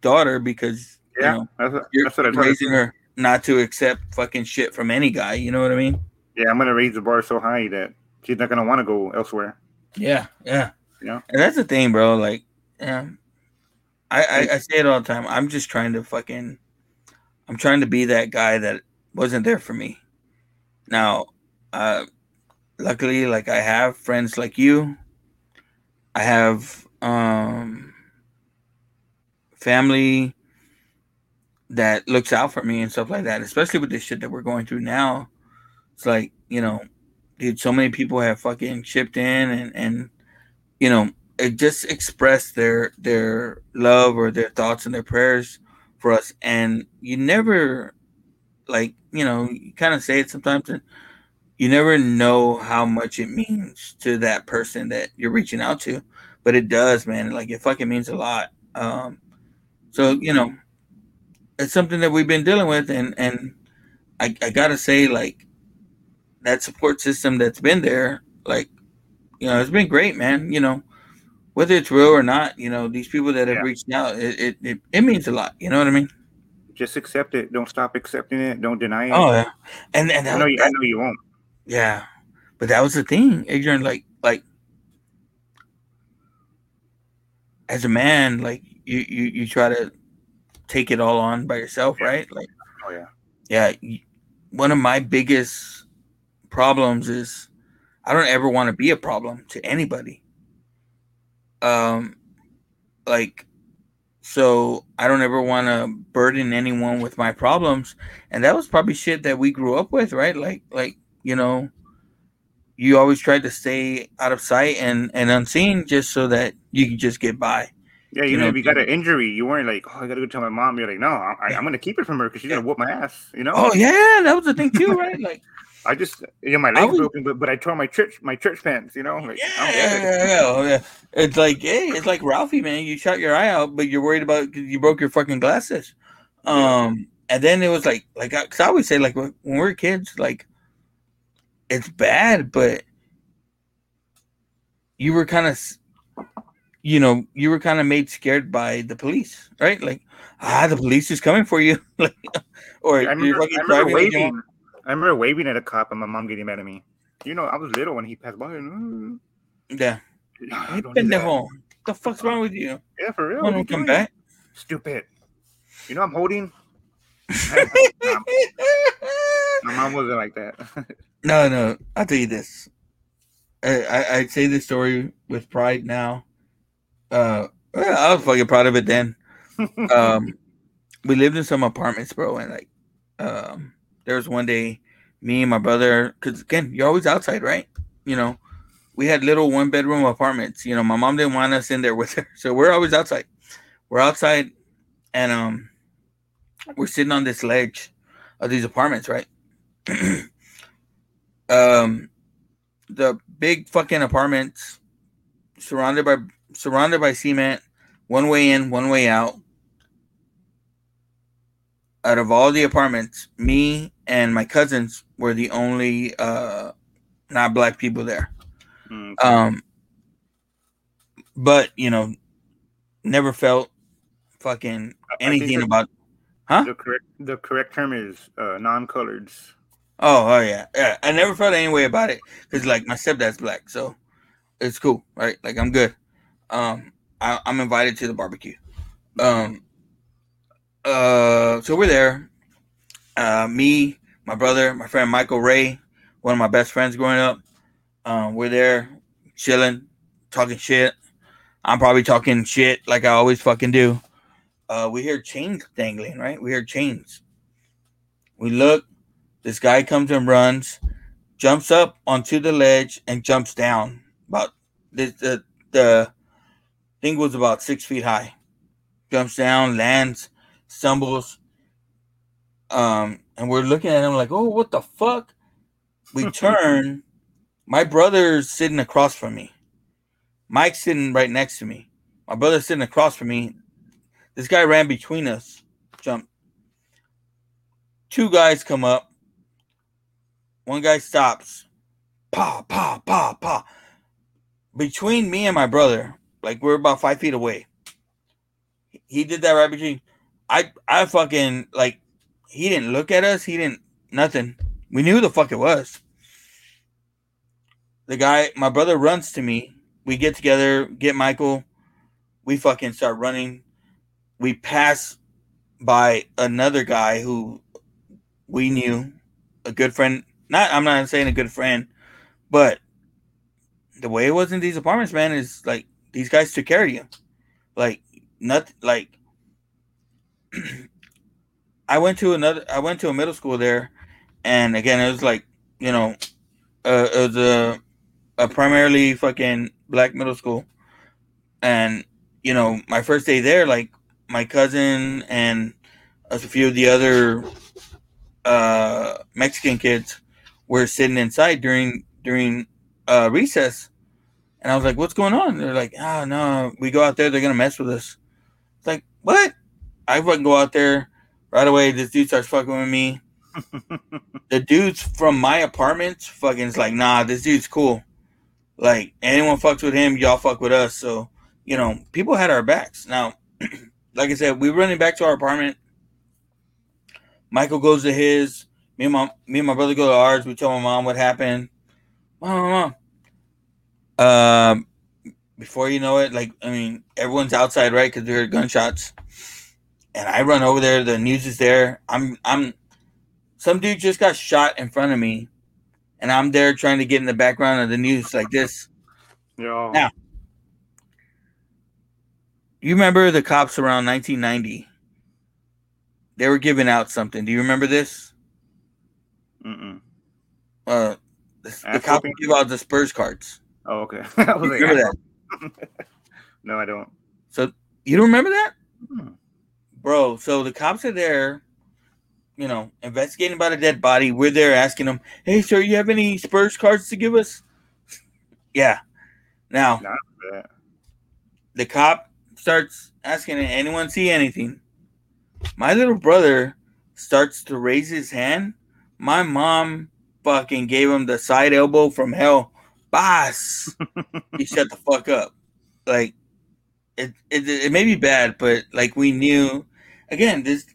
daughter because Yeah, you know that's what, you're that's what I told her. raising her not to accept fucking shit from any guy you know what i mean Yeah, I'm gonna raise the bar so high that she's not gonna want to go elsewhere. Yeah, yeah. Yeah. And that's the thing, bro. Like, yeah. I, I, I say it all the time. I'm just trying to fucking I'm trying to be that guy that wasn't there for me. Now, uh luckily like I have friends like you. I have um family that looks out for me and stuff like that, especially with the shit that we're going through now. It's like, you know, dude, so many people have fucking chipped in and and you know, just expressed their their love or their thoughts and their prayers for us. And you never like, you know, you kind of say it sometimes and you never know how much it means to that person that you're reaching out to. But it does, man. Like it fucking means a lot. Um so, you know, it's something that we've been dealing with and and I, I gotta say like that support system that's been there, like, you know, it's been great, man. You know, whether it's real or not, you know, these people that have Yeah. reached out, it, it, it, it means a lot. You know what I mean? Just accept it. Don't stop accepting it. Don't deny it. Oh yeah, and and I know you. I know you won't. yeah, but that was the thing, Adrian. Like like as a man, like you you you try to take it all on by yourself, right? Like Oh yeah. yeah, one of my biggest problems is I don't ever want to be a problem to anybody. Um, like, so I don't ever want to burden anyone with my problems, and that was probably shit that we grew up with, right? Like, like you know, you always tried to stay out of sight and and unseen just so that you could just get by. Yeah, You even know, if you got an injury, you weren't like, "Oh, I gotta go tell my mom." You're like, "No, I, I'm gonna keep it from her because she's gonna whoop my ass." You know? Oh yeah, that was the thing too, right? Like. I just, you know, my I leg's was- broken, but but I tore my church my church pants. You know? Like, Yeah, yeah, yeah, oh, yeah. It's like, hey, it's like Ralphie, man. You shot your eye out, but you're worried about 'cause you broke your fucking glasses. Um, and then it was like, like, I- cause I always say, like, when we we're kids, like, it's bad, but you were kind of, you know, you were kind of made scared by the police, right? Like, ah, the police is coming for you, [LAUGHS] like, or I you're fucking I remember driving. with your waving. I remember waving at a cop and my mom getting mad at me. You know, I was little when he passed by. And, Yeah, "Uh, hey, don't do that." pendejo, what the fuck's wrong with you? Yeah, for real. Come what on, are you come back. Stupid. You know I'm holding. [LAUGHS] my mom wasn't like that. [LAUGHS] No, no. I'll tell you this. I, I I say this story with pride now. Uh, I was fucking proud of it then. [LAUGHS] Um, we lived in some apartments, bro, and like, um, there was one day, me and my brother, because again, you're always outside, right? You know, we had little one bedroom apartments. You know, my mom didn't want us in there with her, [LAUGHS] so we're always outside. We're outside, and um, we're sitting on this ledge of these apartments, right? [CLEARS THROAT] um the big fucking apartments surrounded by surrounded by cement one way in one way out out of all the apartments me and my cousins were the only uh not black people there Mm, um but you know never felt fucking I- I think anything about huh The correct the correct term is uh, non-coloreds. Oh, oh yeah, yeah. I never felt any way about it because like my stepdad's black, so it's cool, right? Like I'm good. Um, I, I'm invited to the barbecue. Um, uh, so we're there. Uh, me, my brother, my friend Michael Ray, one of my best friends growing up. Um, we're there, chilling, talking shit. I'm probably talking shit like I always fucking do. Uh, we hear chains dangling, right? We hear chains. We look. This guy comes and runs, jumps up onto the ledge and jumps down. About the the, the thing was about six feet high. Jumps down, lands, stumbles. Um, and we're looking at him like, oh, what the fuck? We [LAUGHS] turn. My brother's sitting across from me. Mike's sitting right next to me. My brother's sitting across from me. This guy ran between us, jumped. Two guys come up. One guy stops. Pa, pa, pa, pa. Between me and my brother, like we're about five feet away. He did that right between. I I fucking like he didn't look at us, he didn't nothing. We knew who the fuck it was. The guy, my brother runs to me. We get together, get Michael. We fucking start running. We pass by another guy who we knew, a good friend. Not, I'm not saying a good friend, but the way it was in these apartments, man, is like these guys took care of you. Like, nothing. like. [CLEARS THROAT] I went to another. I went to a middle school there, and again, it was like you know, uh, it was a, a primarily fucking black middle school, and you know, my first day there, like my cousin and a few of the other uh, Mexican kids were sitting inside during during uh, recess, and I was like, "What's going on?" They're like, "Ah, no, we go out there, they're gonna mess with us." It's like, what? I fucking go out there right away. This dude starts fucking with me. [LAUGHS] the dudes from my apartment fucking is like, nah, this dude's cool. Like anyone fucks with him, y'all fuck with us. So you know, people had our backs. Now, [CLEARS THROAT] like I said, we running back to our apartment. Michael goes to his. Me and my me and my brother go to ours. We tell my mom what happened. Mom, mom. Um, before you know it, like I mean, everyone's outside, right? Because they heard gunshots. And I run over there. The news is there. I'm I'm. Some dude just got shot in front of me, and I'm there trying to get in the background of the news like this. Yo. Now, you remember the cops around 1990? They were giving out something. Do you remember this? Mm-mm. Uh, the, the cops give out the Spurs cards. Oh, okay. [LAUGHS] I You like, remember that? [LAUGHS] no, I don't. So you don't remember that, Hmm. Bro? So the cops are there, you know, investigating about a dead body. We're there asking them, "Hey, sir, you have any Spurs cards to give us?" [LAUGHS] yeah. Now the cop starts asking, "Anyone see anything?" My little brother starts to raise his hand. My mom fucking gave him the side elbow from hell. Boss, [LAUGHS] he shut the fuck up. Like it, it it may be bad, but like we knew, again, this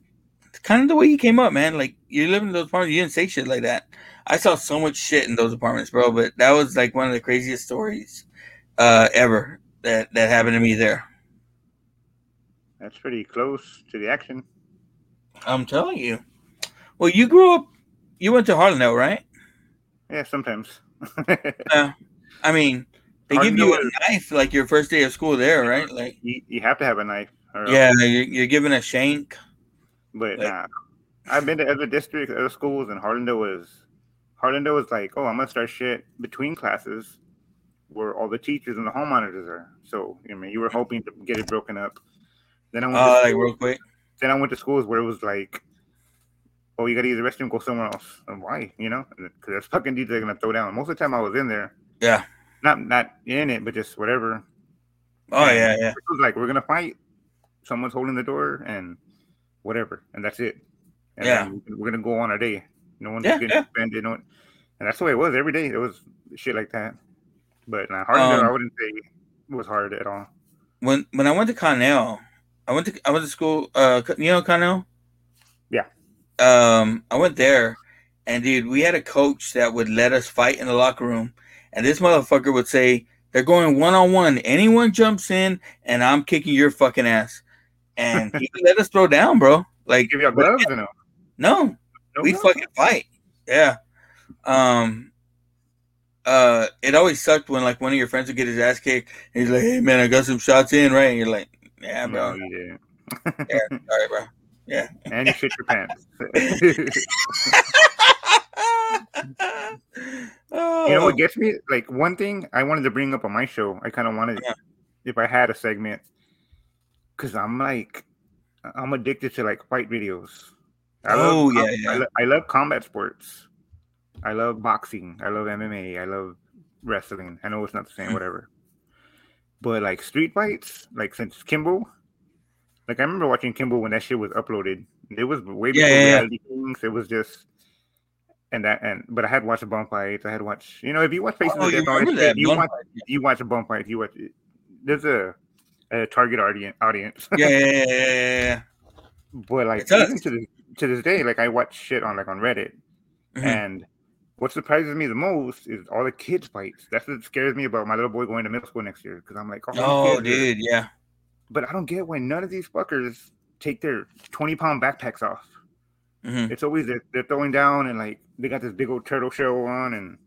kind of the way you came up, man. Like you live in those apartments, you didn't say shit like that. I saw so much shit in those apartments, bro. But that was like one of the craziest stories uh, ever that that happened to me there. That's pretty close to the action. I'm telling you. Well, you grew up. You went to Harlandale, right? Yeah, sometimes. [LAUGHS] uh, I mean, they give you a knife like your first day of school there, right? Like you, you have to have a knife. Yeah, you're, you're given a shank. But like, nah, I've been to other districts, other schools, and Harlandale was Harlandale was like, oh, I'm gonna start shit between classes, where all the teachers and the home monitors are. So I mean, you were hoping to get it broken up. Then I went uh, like real quick. Then I went to schools where it was like, oh, you gotta use the restroom, go somewhere else. And why? You know, because that's fucking dudes they're gonna throw down. Most of the time I was in there. Yeah. Not not in it, but just whatever. Oh and yeah, yeah. It was like we're gonna fight. Someone's holding the door and whatever, and that's it. And yeah. We're gonna go on our day. No one's yeah, getting yeah. offended. No one, and that's the way it was every day. It was shit like that. But uh, Harlandale, um, I wouldn't say it was hard at all. When when I went to Connell, I went to I went to school. Uh, you know Connell. Yeah. Um, I went there, and dude, we had a coach that would let us fight in the locker room, and this motherfucker would say, "They're going one on one. Anyone jumps in, and I'm kicking your fucking ass." And he let us throw down, bro. Like, give you gloves or no? No, no we gloves? fucking fight. Yeah. Um. Uh, it always sucked when like one of your friends would get his ass kicked. And he's like, "Hey man, I got some shots in, right?" And you're like, "Yeah, bro." No, didn't. yeah, sorry, bro. Yeah. And you shit your pants. oh. [LAUGHS] [LAUGHS] You know what gets me? Like one thing I wanted to bring up on my show. I kind of wanted, yeah. if I had a segment, because I'm like, I'm addicted to like fight videos. I oh love, yeah, yeah. I, lo- I love combat sports. I love boxing. I love MMA. I love wrestling. I know it's not the same, [LAUGHS] whatever. But like street fights, like since Kimbo, like I remember watching Kimbo when that shit was uploaded. It was way before yeah, yeah, reality things. It was just and that and but I had watched a bum fight. I had watched you know if you watch Faces oh, of you, Death, you watch you watch a bum fight. You watch there's a, a target audience audience. [LAUGHS] yeah, yeah, yeah, yeah. But like even to this to this day, like I watch shit on like on Reddit, mm-hmm. and what surprises me the most is all the kids fights. That's what scares me about my little boy going to middle school next year because I'm like, oh, oh dude, yeah. But I don't get why none of these fuckers take their 20 pound backpacks off. Mm-hmm. It's always they're, they're throwing down and like they got this big old turtle shell on, and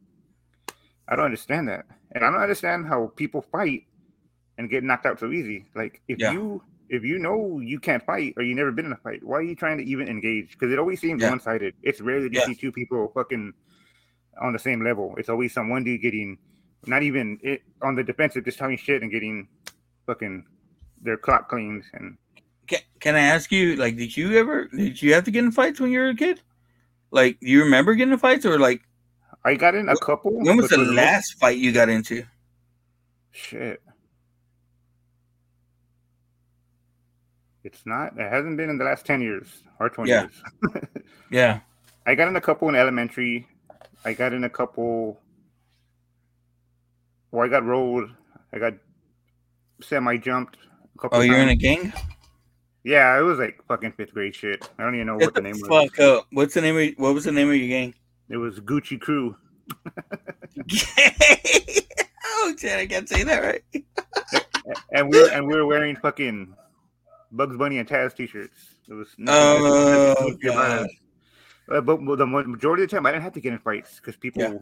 I don't understand that. And I don't understand how people fight and get knocked out so easy. Like if yeah. you if you know you can't fight or you never been in a fight, why are you trying to even engage? Because it always seems Yeah. one sided. It's rare that you Yeah. see two people fucking on the same level. It's always some one dude getting not even it on the defensive, just talking shit and getting fucking their clock cleaned. And Can, can I ask you, like, did you ever did you have to get in fights when you were a kid? Like, do you remember getting in fights or like I got in a couple. when was the last fight you got into? Shit. It's not. It hasn't been in the last ten years or twenty Yeah. years. [LAUGHS] Yeah. I got in a couple in elementary. I got in a couple. Well, I got rolled. I got semi jumped. A couple Oh, you're in a gang? Yeah, it was like fucking fifth grade shit. I don't even know Get what the the name was. fuck up. What's the name of what was the name of your gang? It was Gucci Crew. [LAUGHS] oh shit, I can't say that right. [LAUGHS] and we were and we were wearing fucking Bugs Bunny and Taz t-shirts. It was Oh. Uh, but the majority of the time, I didn't have to get in fights because people Yeah.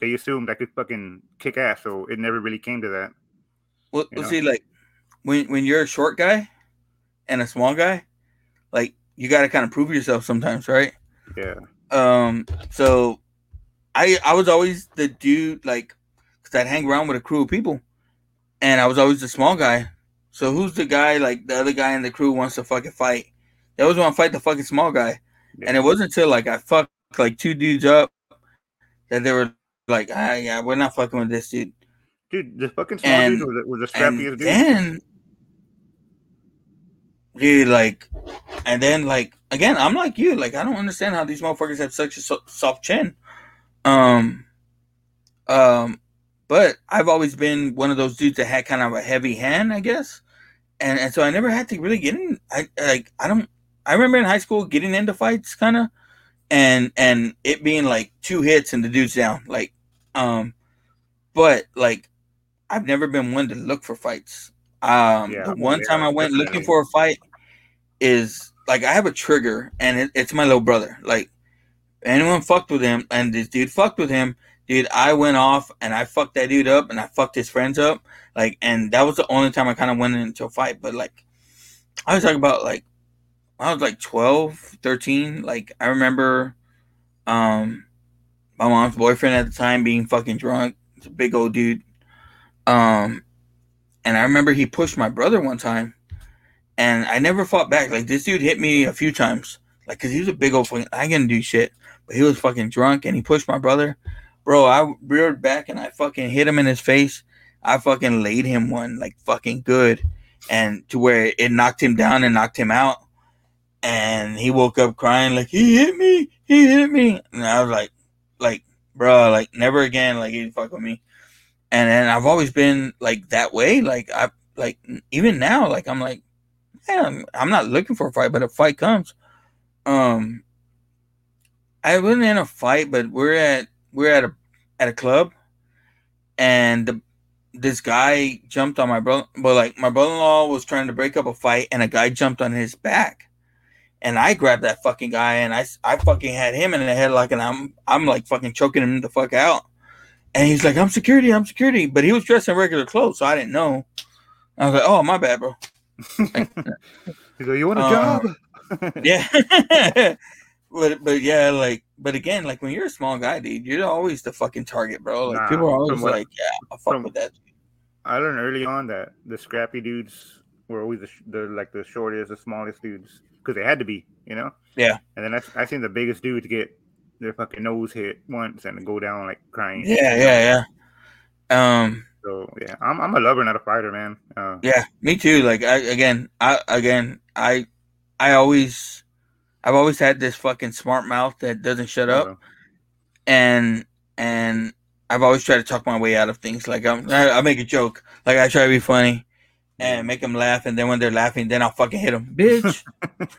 they assumed I could fucking kick ass, so it never really came to that. Well, You know? see, like when when you're a short guy and a small guy, like you got to kind of prove yourself sometimes, right? Yeah, Um, so I I was always the dude like because I'd hang around with a crew of people, and I was always the small guy. So who's the guy like the other guy in the crew wants to fucking fight? They always want to fight the fucking small guy, and it wasn't until like I fucked like two dudes up that they were like, ah, yeah, we're not fucking with this dude. dude, the fucking small And- dude was, the- was the And scrappiest dude. then, dude, like, and then like again, I'm like you. Like, I don't understand how these motherfuckers have such a so- soft chin. Um, um, but I've always been one of those dudes that had kind of a heavy hand, I guess. and and so I never had to really get in. I like I don't. I remember in high school getting into fights, kind of, and and it being like two hits and the dude's down. Like, um, but like I've never been one to look for fights. Um, Yeah, the one yeah, time I went looking for a fight is like I have a trigger, and it, it's my little brother. Like anyone fucked with him, and this dude fucked with him, dude. I went off and I fucked that dude up, and I fucked his friends up. Like, and that was the only time I kind of went into a fight. But like, I was talking about like I was like 12, 13. Like I remember, um, my mom's boyfriend at the time being fucking drunk. He's a big old dude. Um, and I remember he pushed my brother one time, and I never fought back. Like this dude hit me a few times, like because he was a big old fucking. I couldn't do shit, but he was fucking drunk, and he pushed my brother. Bro, I reared back and I fucking hit him in his face. I fucking laid him one like fucking good, and to where it knocked him down and knocked him out. And he woke up crying like he hit me, he hit me, and I was like, like, bro, like never again, like he fuck with me. And then I've always been like that way. Like I like even now, like I'm like, man, I'm not looking for a fight, but a fight comes. Um, I wasn't in a fight, but we're at we're at a at a club, and the, this guy jumped on my brother. But like my brother-in-law was trying to break up a fight, and a guy jumped on his back, and I grabbed that fucking guy, and I I fucking had him in the headlock, and I'm I'm like fucking choking him the fuck out. And he's like, I'm security, I'm security. But he was dressed in regular clothes, so I didn't know. I was like, oh, my bad, bro. He's [LAUGHS] like, you want a Uh, job? yeah. [LAUGHS] [LAUGHS] but but yeah, like but again, like when you're a small guy, dude, you're always the fucking target, bro. Like Nah, people are always what- like, yeah, I'll fuck from- with that. I learned early on that the scrappy dudes were always the, the like the shortest, the smallest dudes because they had to be, you know. Yeah. And then I I seen the biggest dudes get their fucking nose hit once and go down like crying. Yeah, yeah, yeah. Um, So yeah, I'm I'm a lover, not a fighter, man. Uh, yeah, me too. Like I again, I again, I I always I've always had this fucking smart mouth that doesn't shut up. uh, and and I've always tried to talk my way out of things. Like I'm, I, I make a joke, like I try to be funny and make them laugh, and then when they're laughing, then I'll fucking hit them, bitch.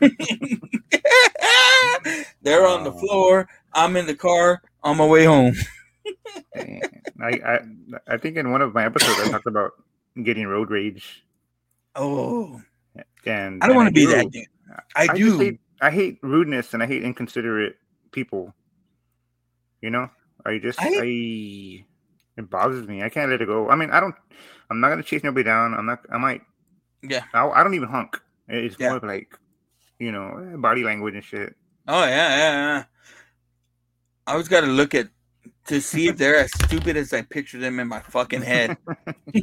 [LAUGHS] [LAUGHS] they're on the floor. I'm in the car on my way home. I, I I think in one of my episodes I talked about getting road rage, Oh, and I don't want to be that dude. I, just do. hate, I hate rudeness and I hate inconsiderate people. You know, I just I- I, it bothers me. I can't let it go. I mean, I don't. I'm not gonna chase nobody down. I'm not. I might. Yeah. I, I don't even hunk. It's Yeah. more of like, you know, eh, body language and shit. Oh yeah, yeah, yeah. I always got to look at to see if they're as [LAUGHS] stupid as I picture them in my fucking head. [LAUGHS]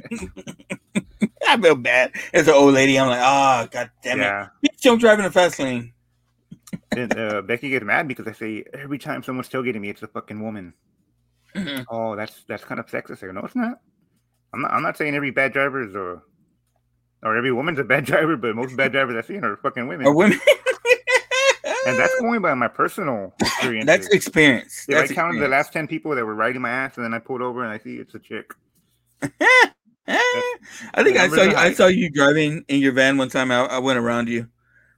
I feel bad. As an old lady, I'm like, ah, oh god damn yeah. it, bitch, don't drive in the fast lane. Then uh, Becky gets mad because I say every time someone's tailgating me, it's a fucking woman. Mhm. Oh, that's that's kind of sexist. I go, no, it's not. I'm not. I'm not saying every bad driver is or or every woman's a bad [LAUGHS] driver, but most bad drivers I've seen are fucking women. Or women. and that's going by my personal experience. [LAUGHS] That's experience. If That's I counted the last ten people that were riding my ass, and then I pulled over and I see it's a chick. [LAUGHS] I think I saw you, I saw you driving in your van one time. I, I went around you,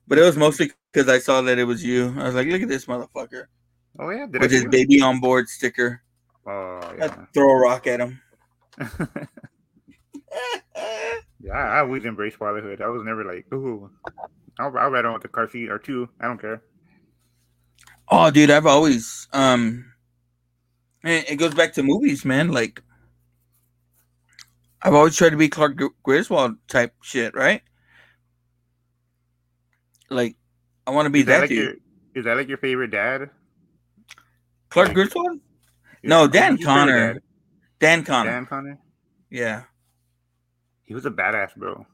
but it was mostly because I saw that it was you. I was like, look at this motherfucker Oh yeah, did with I his it? baby on board sticker. Oh I'd yeah, throw a rock at him. [LAUGHS] yeah. I I always embrace fatherhood. I was never like, ooh, I'll, I'll ride on with the car seat or two. I don't care. Oh, dude, I've always um, and it goes back to movies, man. Like, I've always tried to be Clark Griswold type shit, right? Like, I want to be that, that like dude. your, is that like your favorite dad? Clark Griswold? Yeah, No, Dan Conner. dad? Dan Conner. Dan Conner. Yeah, He was a badass, bro.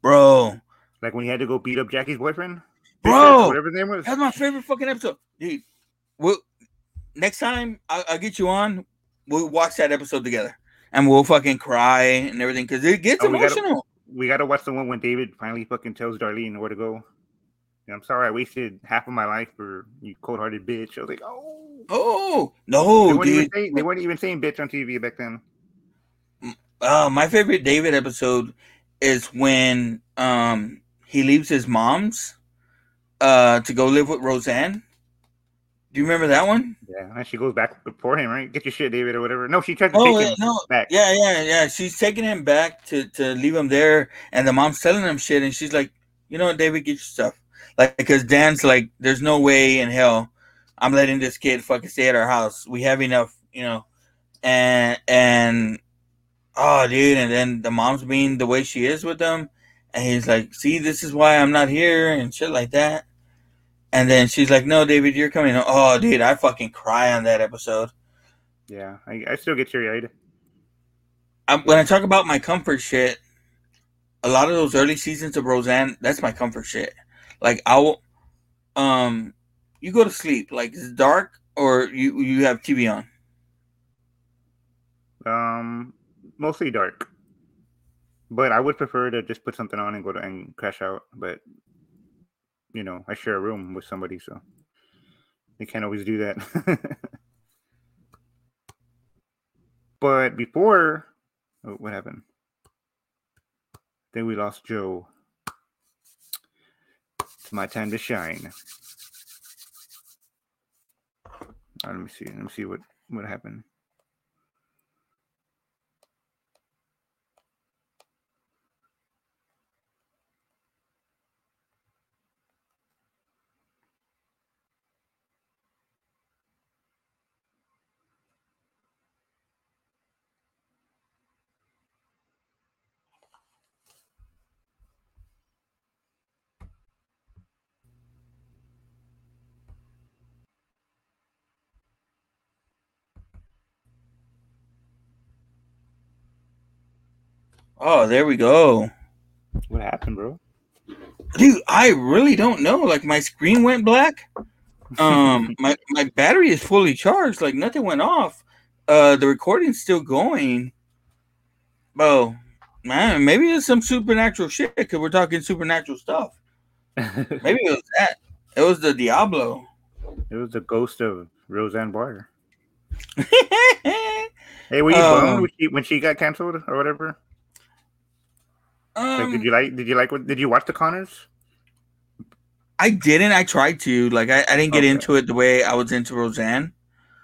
bro. Like when he had to go beat up Jackie's boyfriend, Bro, whatever his name was. That's my favorite fucking episode, dude. Well, next time I'll, I'll get you on. We'll watch that episode together, and we'll fucking cry and everything because it gets Oh, we gotta- emotional. We got to watch the one when David finally fucking tells Darlene where to go. I'm sorry I wasted half of my life for you cold-hearted bitch. I was like, oh. Oh they, no, weren't dude! saying, they weren't even saying bitch on TV back then. Uh, my favorite David episode is when um he leaves his mom's uh to go live with Roseanne. Do you remember that one? Yeah, and she goes back for him, right? Get your shit, David, or whatever. No, she tried to Oh take him no, back. yeah, yeah, yeah. She's taking him back to to leave him there, and the mom's telling him shit, and she's like, you know what, David, get your stuff. Like, because Dan's like, there's no way in hell I'm letting this kid fucking stay at our house. We have enough, you know, and and oh, dude, and then the mom's being the way she is with them, and he's like, see, this is why I'm not here and shit like that. And then she's like, no, David, you're coming. home." Oh, dude, I fucking cry on that episode. Yeah, I, I still get teary eyed. I, when I talk about my comfort shit, a lot of those early seasons of Roseanne, that's my comfort shit. Like I'll, um, you go to sleep like it's dark or you you have TV on. Um, mostly dark. But I would prefer to just put something on and go to and crash out. But you know, I share a room with somebody, so they can't always do that. [LAUGHS] but before, oh, what happened? Then we lost Joe. My time to shine. Uh, let me see. Let me see what what happened. Oh, there we go. What happened, bro? Dude, I really don't know. Like my screen went black. Um, [LAUGHS] my my battery is fully charged. Like nothing went off. Uh, the recording's still going. Oh man, maybe it's some supernatural shit because we're talking supernatural stuff. [LAUGHS] Maybe it was that. It was the Diablo. It was the ghost of Roseanne Barr. [LAUGHS] Hey, were you Um, bummed when she, when she got canceled or whatever? Like, Um, did you like? Did you like? What did you watch the Conners? I didn't. I tried to. Like I, I didn't get Okay. into it the way I was into Roseanne.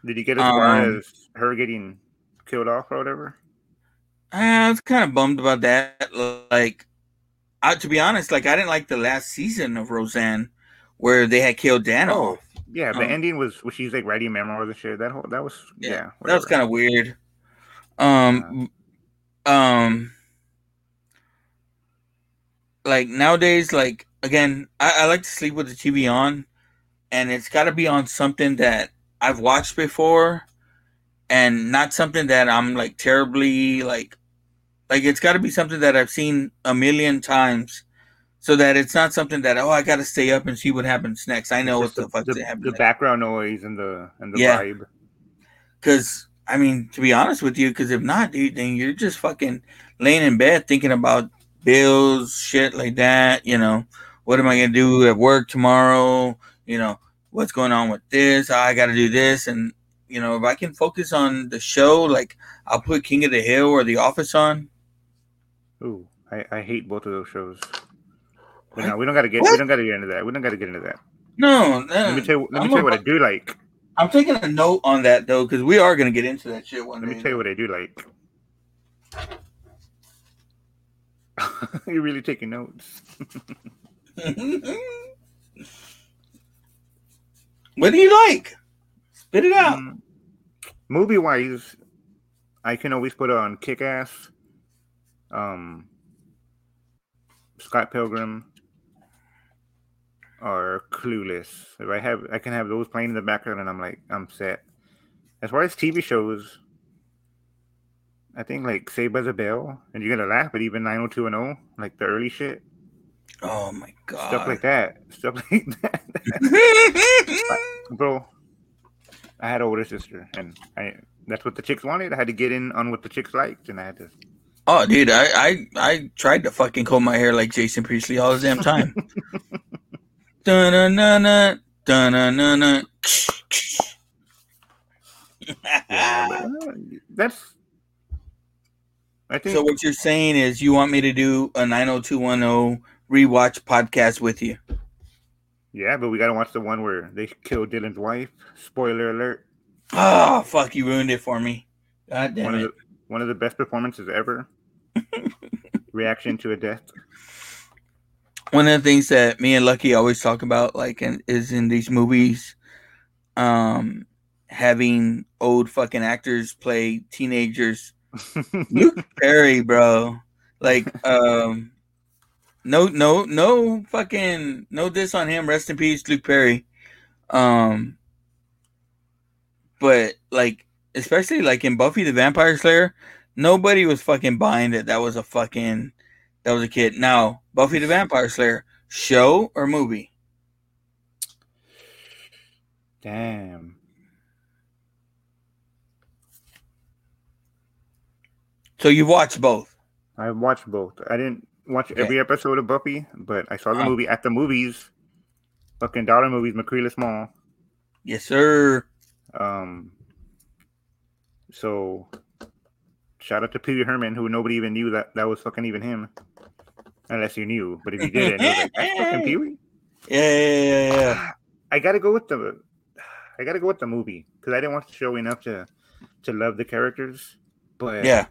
Did you get as far Um, as her getting killed off or whatever? I was kind of bummed about that. Like, I, to be honest, like I didn't like the last season of Roseanne where they had killed Dan Oh, off. yeah. The Um, ending was was she's like writing memoirs and shit. That whole that was yeah. that was kind of weird. Um, um, like nowadays, like again, I, I like to sleep with the TV on, and it's got to be on something that I've watched before, and not something that I'm like terribly like, like it's got to be something that I've seen a million times. So that it's not something that oh I gotta stay up and see what happens next. I know what the, fuck's the, gonna the background noise and the and the Yeah. vibe. Because I mean, to be honest with you, because if not, dude, then you're just fucking laying in bed thinking about bills, shit like that. You know, what am I gonna do at work tomorrow? You know, what's going on with this? I got to do this, and you know, if I can focus on the show, like I'll put King of the Hill or The Office on. Ooh, I, I hate both of those shows. But no, we don't gotta get we don't gotta get into that. We don't gotta get into that. No, no. Let me tell you let me I'm tell you what I do like. I'm taking a note on that though, because we are gonna get into that shit one Let me tell you what I do like. [LAUGHS] You're really taking notes. [LAUGHS] what do you like? Spit it out. Movie wise, I can always put on Kick Ass, um, Scott Pilgrim, or Clueless. If I have, I can have those playing in the background, and I'm like, I'm set. As far as TV shows, I think like Saved by the Bell, and you're gonna laugh, but even 90210, like the early shit, Oh my god. stuff like that, stuff [LAUGHS] like that, bro. I had an older sister, and I that's what the chicks wanted. I had to get in on what the chicks liked, and I had to. Oh, dude, I, I I tried to fucking comb my hair like Jason Priestley all the damn time. dun dun dun dun dun dun dun. dun. Yeah, uh, that's. I think So what you're saying is you want me to do a 90210 rewatch podcast with you? yeah, but we gotta watch the one where they kill Dylan's wife. Spoiler alert. Oh fuck! You ruined it for me. God damn one of the one of the best performances ever. [LAUGHS] Reaction to a death. One of the things that me and Lucky always talk about, like, in, is in these movies, um, having old fucking actors play teenagers. Luke [LAUGHS] Perry, bro. Like, um, no, no, no, fucking, no diss on him. Rest in peace, Luke Perry. Um, but like, especially like in Buffy the Vampire Slayer, nobody was fucking buying that that was a fucking that was a kid. Now, Buffy the Vampire Slayer, show or movie? Damn. So you've watched both. I watched both. I didn't watch Okay. every episode of Buffy, but I saw the Oh. movie at the movies. Fucking dollar movies, McCreless Mall. Yes, sir. Um, so shout out to Pee Wee Herman, who nobody even knew that that was fucking even him, unless you knew. But if you didn't, it was like that's fucking Pee Wee. [LAUGHS] Yeah, yeah, yeah, yeah. I gotta go with the, I gotta go with the movie because I didn't watch the show enough to to love the characters. But Yeah.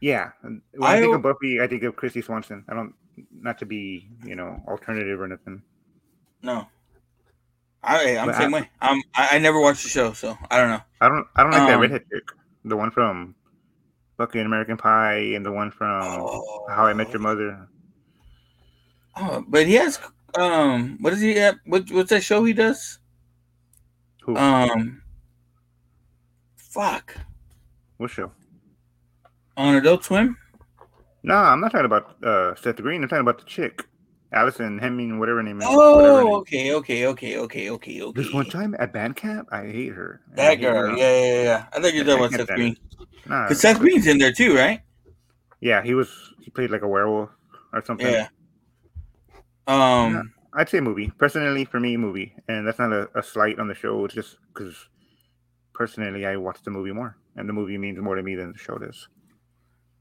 Yeah. When I, think of Buffy, I think of Kristy Swanson. I don't, not to be you know alternative or nothing. No. I, I'm But the same I- way. I'm, I, I never watched the show, so I don't know. I don't, I don't like that Um, redhead chick, the one from fucking American Pie and the one from How I Met Your Mother. Oh, but he has um what is he at what what's that show he does? Who? Um fuck. What show? On Adult Swim? No, I'm not talking about uh, Seth Green. I'm talking about the chick, Allison Hemming, whatever her name is. whatever name Oh, okay, okay, okay, okay, okay, okay. This one time at band camp, I hate her. That hate her. girl, yeah, yeah, yeah. I thought you were talking about Seth Green. Nah, Because Seth Green's in there too, right? yeah, he was. He played like a werewolf or something. Yeah. Um, I'd say movie. Personally, for me, movie, and that's not a, a slight on the show. It's just because personally, I watch the movie more, and the movie means more to me than the show does.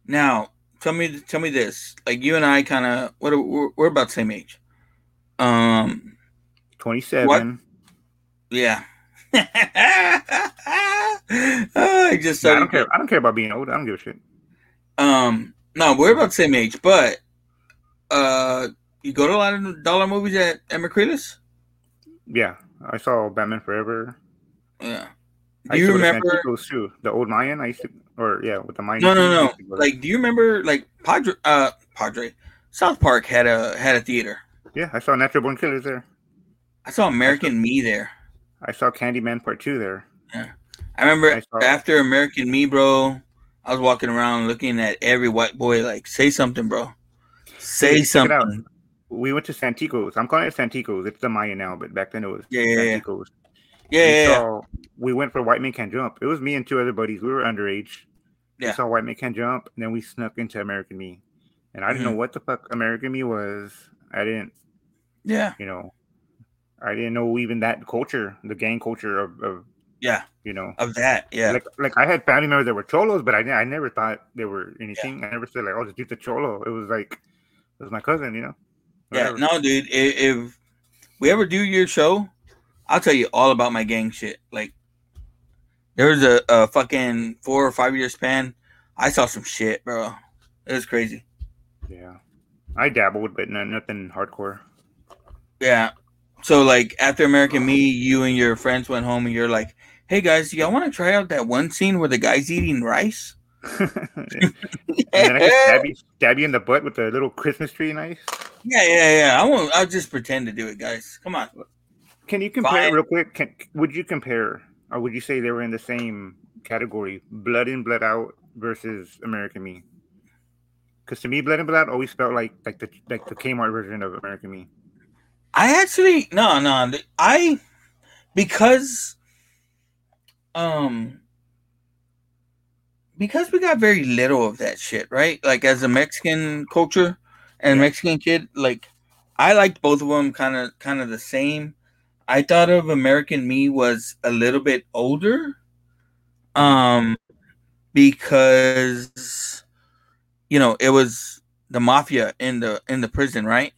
Now tell me, tell me this. Like you and I, kind of, what are, we're, we're about the same age. Um, Twenty-seven. yeah. [LAUGHS] I just Nah, I don't care. I don't care about being old. I don't give a shit. Um, no, we're about the same age, but uh, you go to a lot of dollar movies at McCreless. Yeah, I saw Batman Forever. Yeah. I Do you to go to remember? Santikos too? The old Mayan. I used to, or yeah, with the Mayan. No, no, no. used to go there. Like, do you remember? Like Padre, uh, Padre, South Park had a had a theater. yeah, I saw Natural Born Killers there. I saw American Me there. I saw Candyman Part Two there. Yeah, I remember I saw- after American Me, bro. I was walking around looking at every white boy like, say something, bro. Say Hey, check it out. something. We went to Santikos. I'm calling it Santikos. It's the Maya now, but back then it was Yeah, yeah, yeah. Yeah, we, yeah, yeah. we went for White Man Can't Jump. It was me and two other buddies. We were underage. Yeah. We saw White Man Can't Jump, and then we snuck into American Me. And I didn't Mhm. know what the fuck American Me was. I didn't, yeah, you know, I didn't know even that culture, the gang culture of, of yeah. you know, Of that, yeah. like like I had family members that were cholos, but I I never thought they were anything. I never said like, oh, this dude's a cholo. It was like it was my cousin, you know. Yeah, no, dude. If, if we ever do your show, I'll tell you all about my gang shit. Like, there was a, a fucking four or five year span. I saw some shit, bro. It was crazy. Yeah, I dabbled, but no, nothing hardcore. Yeah. So, like, after American Me, you and your friends went home and you're like, hey guys, y'all want to try out that one scene where the guy's eating rice? [LAUGHS] and then I stab you, stab you in the butt with a little Christmas tree knife. Yeah, yeah, yeah. I won't. I'll just pretend to do it, guys. Come on. Can you compare Fine. real quick? Can, would you compare, or would you say they were in the same category, Blood In, Blood Out versus American Me? Because to me, Blood In, Blood Out always felt like like the like the Kmart version of American Me. I actually no no I because um because we got very little of that shit, right? Like as a Mexican culture and Mexican kid, like I liked both of them kind of kind of the same. I thought of American Me was a little bit older. Um because you know it was the mafia in the in the prison, right?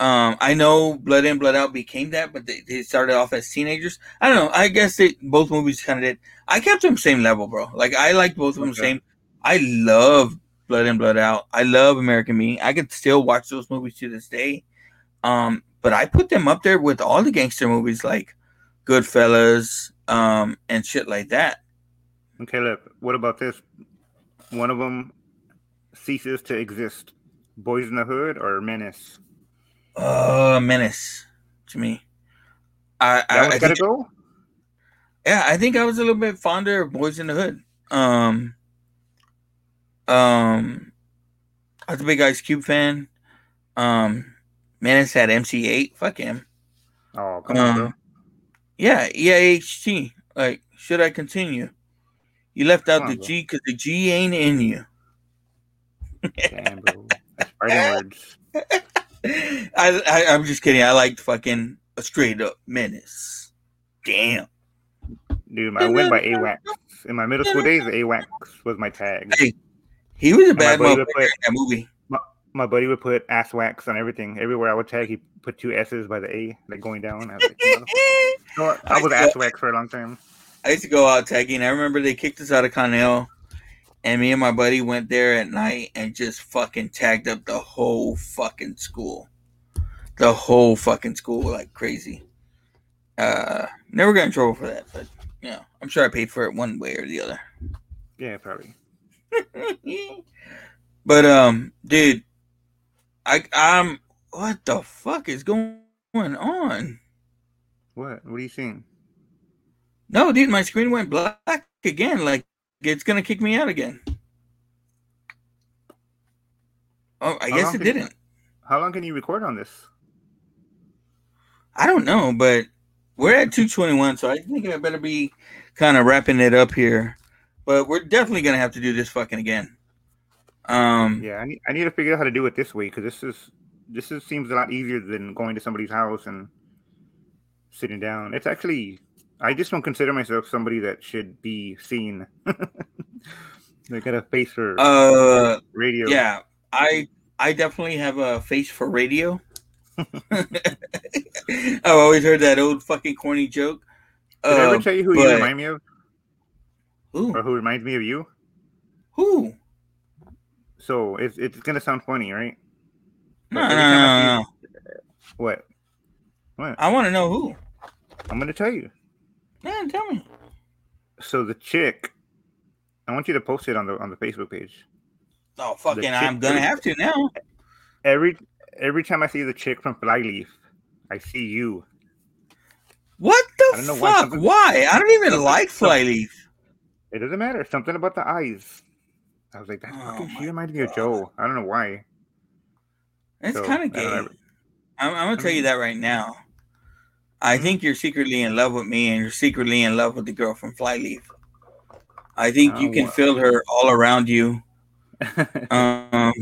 Um, I know Blood In Blood Out became that, but they, they started off as teenagers. I don't know. I guess they both movies kind of did. I kept them same level, bro. Like I liked both of them Okay. same. I love Blood In Blood Out. I love American Me. I could still watch those movies to this day. Um, but I put them up there with all the gangster movies like Goodfellas, um, and shit like that. Okay, look. What about this? One of them ceases to exist. Boys in the Hood or Menace? Uh, menace to me. I, I, I gotta go. yeah, I think I was a little bit fonder of Boys in the Hood. Um, um, I was a big Ice Cube fan. Um, Menace had MC Eiht. Fuck him. Oh, come on, bro. Um, yeah, EIHT. Like, should I continue? You left out the bro. G because the G ain't in you. Damn, bro. [LAUGHS] Words. I, I I'm just kidding. I liked fucking a straight up menace. Damn. Dude, I went by [LAUGHS] AWACS. In my middle school days, AWACS was my tag. Hey, he was a bad motherfucker in that movie. My, buddy would put ass wax on everything. Everywhere I would tag, he put two S's by the A, like going down. I was, like. [LAUGHS] So I was ass wax for a long time. I used to go out tagging. I remember they kicked us out of Connell, and me and my buddy went there at night and just fucking tagged up the whole fucking school, the whole fucking school like crazy. Uh, never got in trouble for that, but you know, I'm sure I paid for it one way or the other. Yeah, probably. [LAUGHS] but um, dude, I I'm what the fuck is going on? What? What are you seeing? No, dude, my screen went black again. Like it's gonna kick me out again. Oh, I How guess it didn't. How long can you record on this? I don't know, but we're at 221, so I think I better be kind of wrapping it up here. But we're definitely gonna have to do this fucking again. Um, Yeah, I need I need to figure out how to do it this way because this is this is, seems a lot easier than going to somebody's house and sitting down. It's actually I just don't consider myself somebody that should be seen. [LAUGHS] they got a face for uh, radio. yeah, I I definitely have a face for radio. [LAUGHS] I've always heard that old fucking corny joke. Did I Uh, ever tell you who you remind me of, Who? or who reminds me of you? Who? So it's it's gonna sound funny, right? No, no, every time I no, no. Uh-uh. What? What? I want to know who. I'm gonna tell you. Man, tell me. So the chick, I want you to post it on the on the Facebook page. Oh, fucking! I'm gonna have to now. Every every time I see the chick from Flyleaf, I see you. What the don't why fuck? Why? I don't even like Flyleaf. It doesn't matter. Something about the eyes. I was like, that Oh fucking she reminds me of Joe. I don't know why. It's So, kind of gay. I'm, I'm gonna tell you that right now. I Mm-hmm. think you're secretly in love with me, and you're secretly in love with the girl from Flyleaf. I think you Oh, can wow. feel her all around you. [LAUGHS] Um,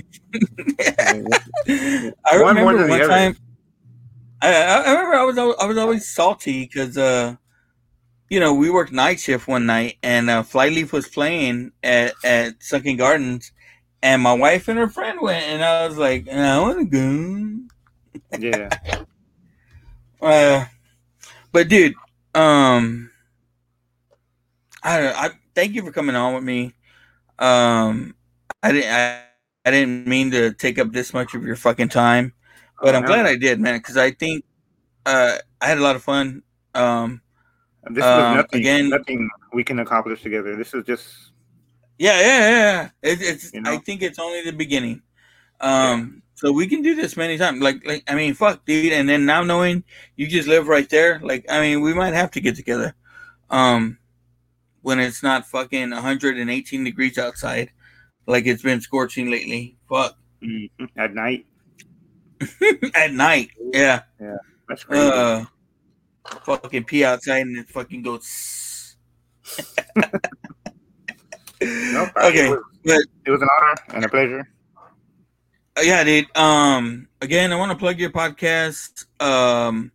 I [LAUGHS] remember the one time. I, I I remember I was I was always salty because uh, you know, we worked night shift one night, and uh, Flyleaf was playing at at Sunken Gardens, and my wife and her friend went, and I was like, I want to go. yeah. [LAUGHS] Uh, but dude, um, I don't. I thank you for coming on with me. Um, I didn't. I, I didn't mean to take up this much of your fucking time, but Oh, I'm no. glad I did, man. Because I think uh, I had a lot of fun. Um, This Um, was nothing. again- nothing we can accomplish together. This is just yeah, yeah, yeah. yeah. It, it's. You know? I think it's only the beginning. Um, so we can do this many times. Like, like I mean, fuck, dude. And then now knowing you just live right there, like, I mean, we might have to get together. Um, when it's not fucking 118 degrees outside, like it's been scorching lately. Fuck. mm, at night. [LAUGHS] At night, Yeah. yeah. That's crazy. Uh, fucking pee outside and it fucking goes. no, [LAUGHS] okay, It was, but it was an honor and a pleasure. Uh, yeah, dude. Um, again, I want to plug your podcast. Um,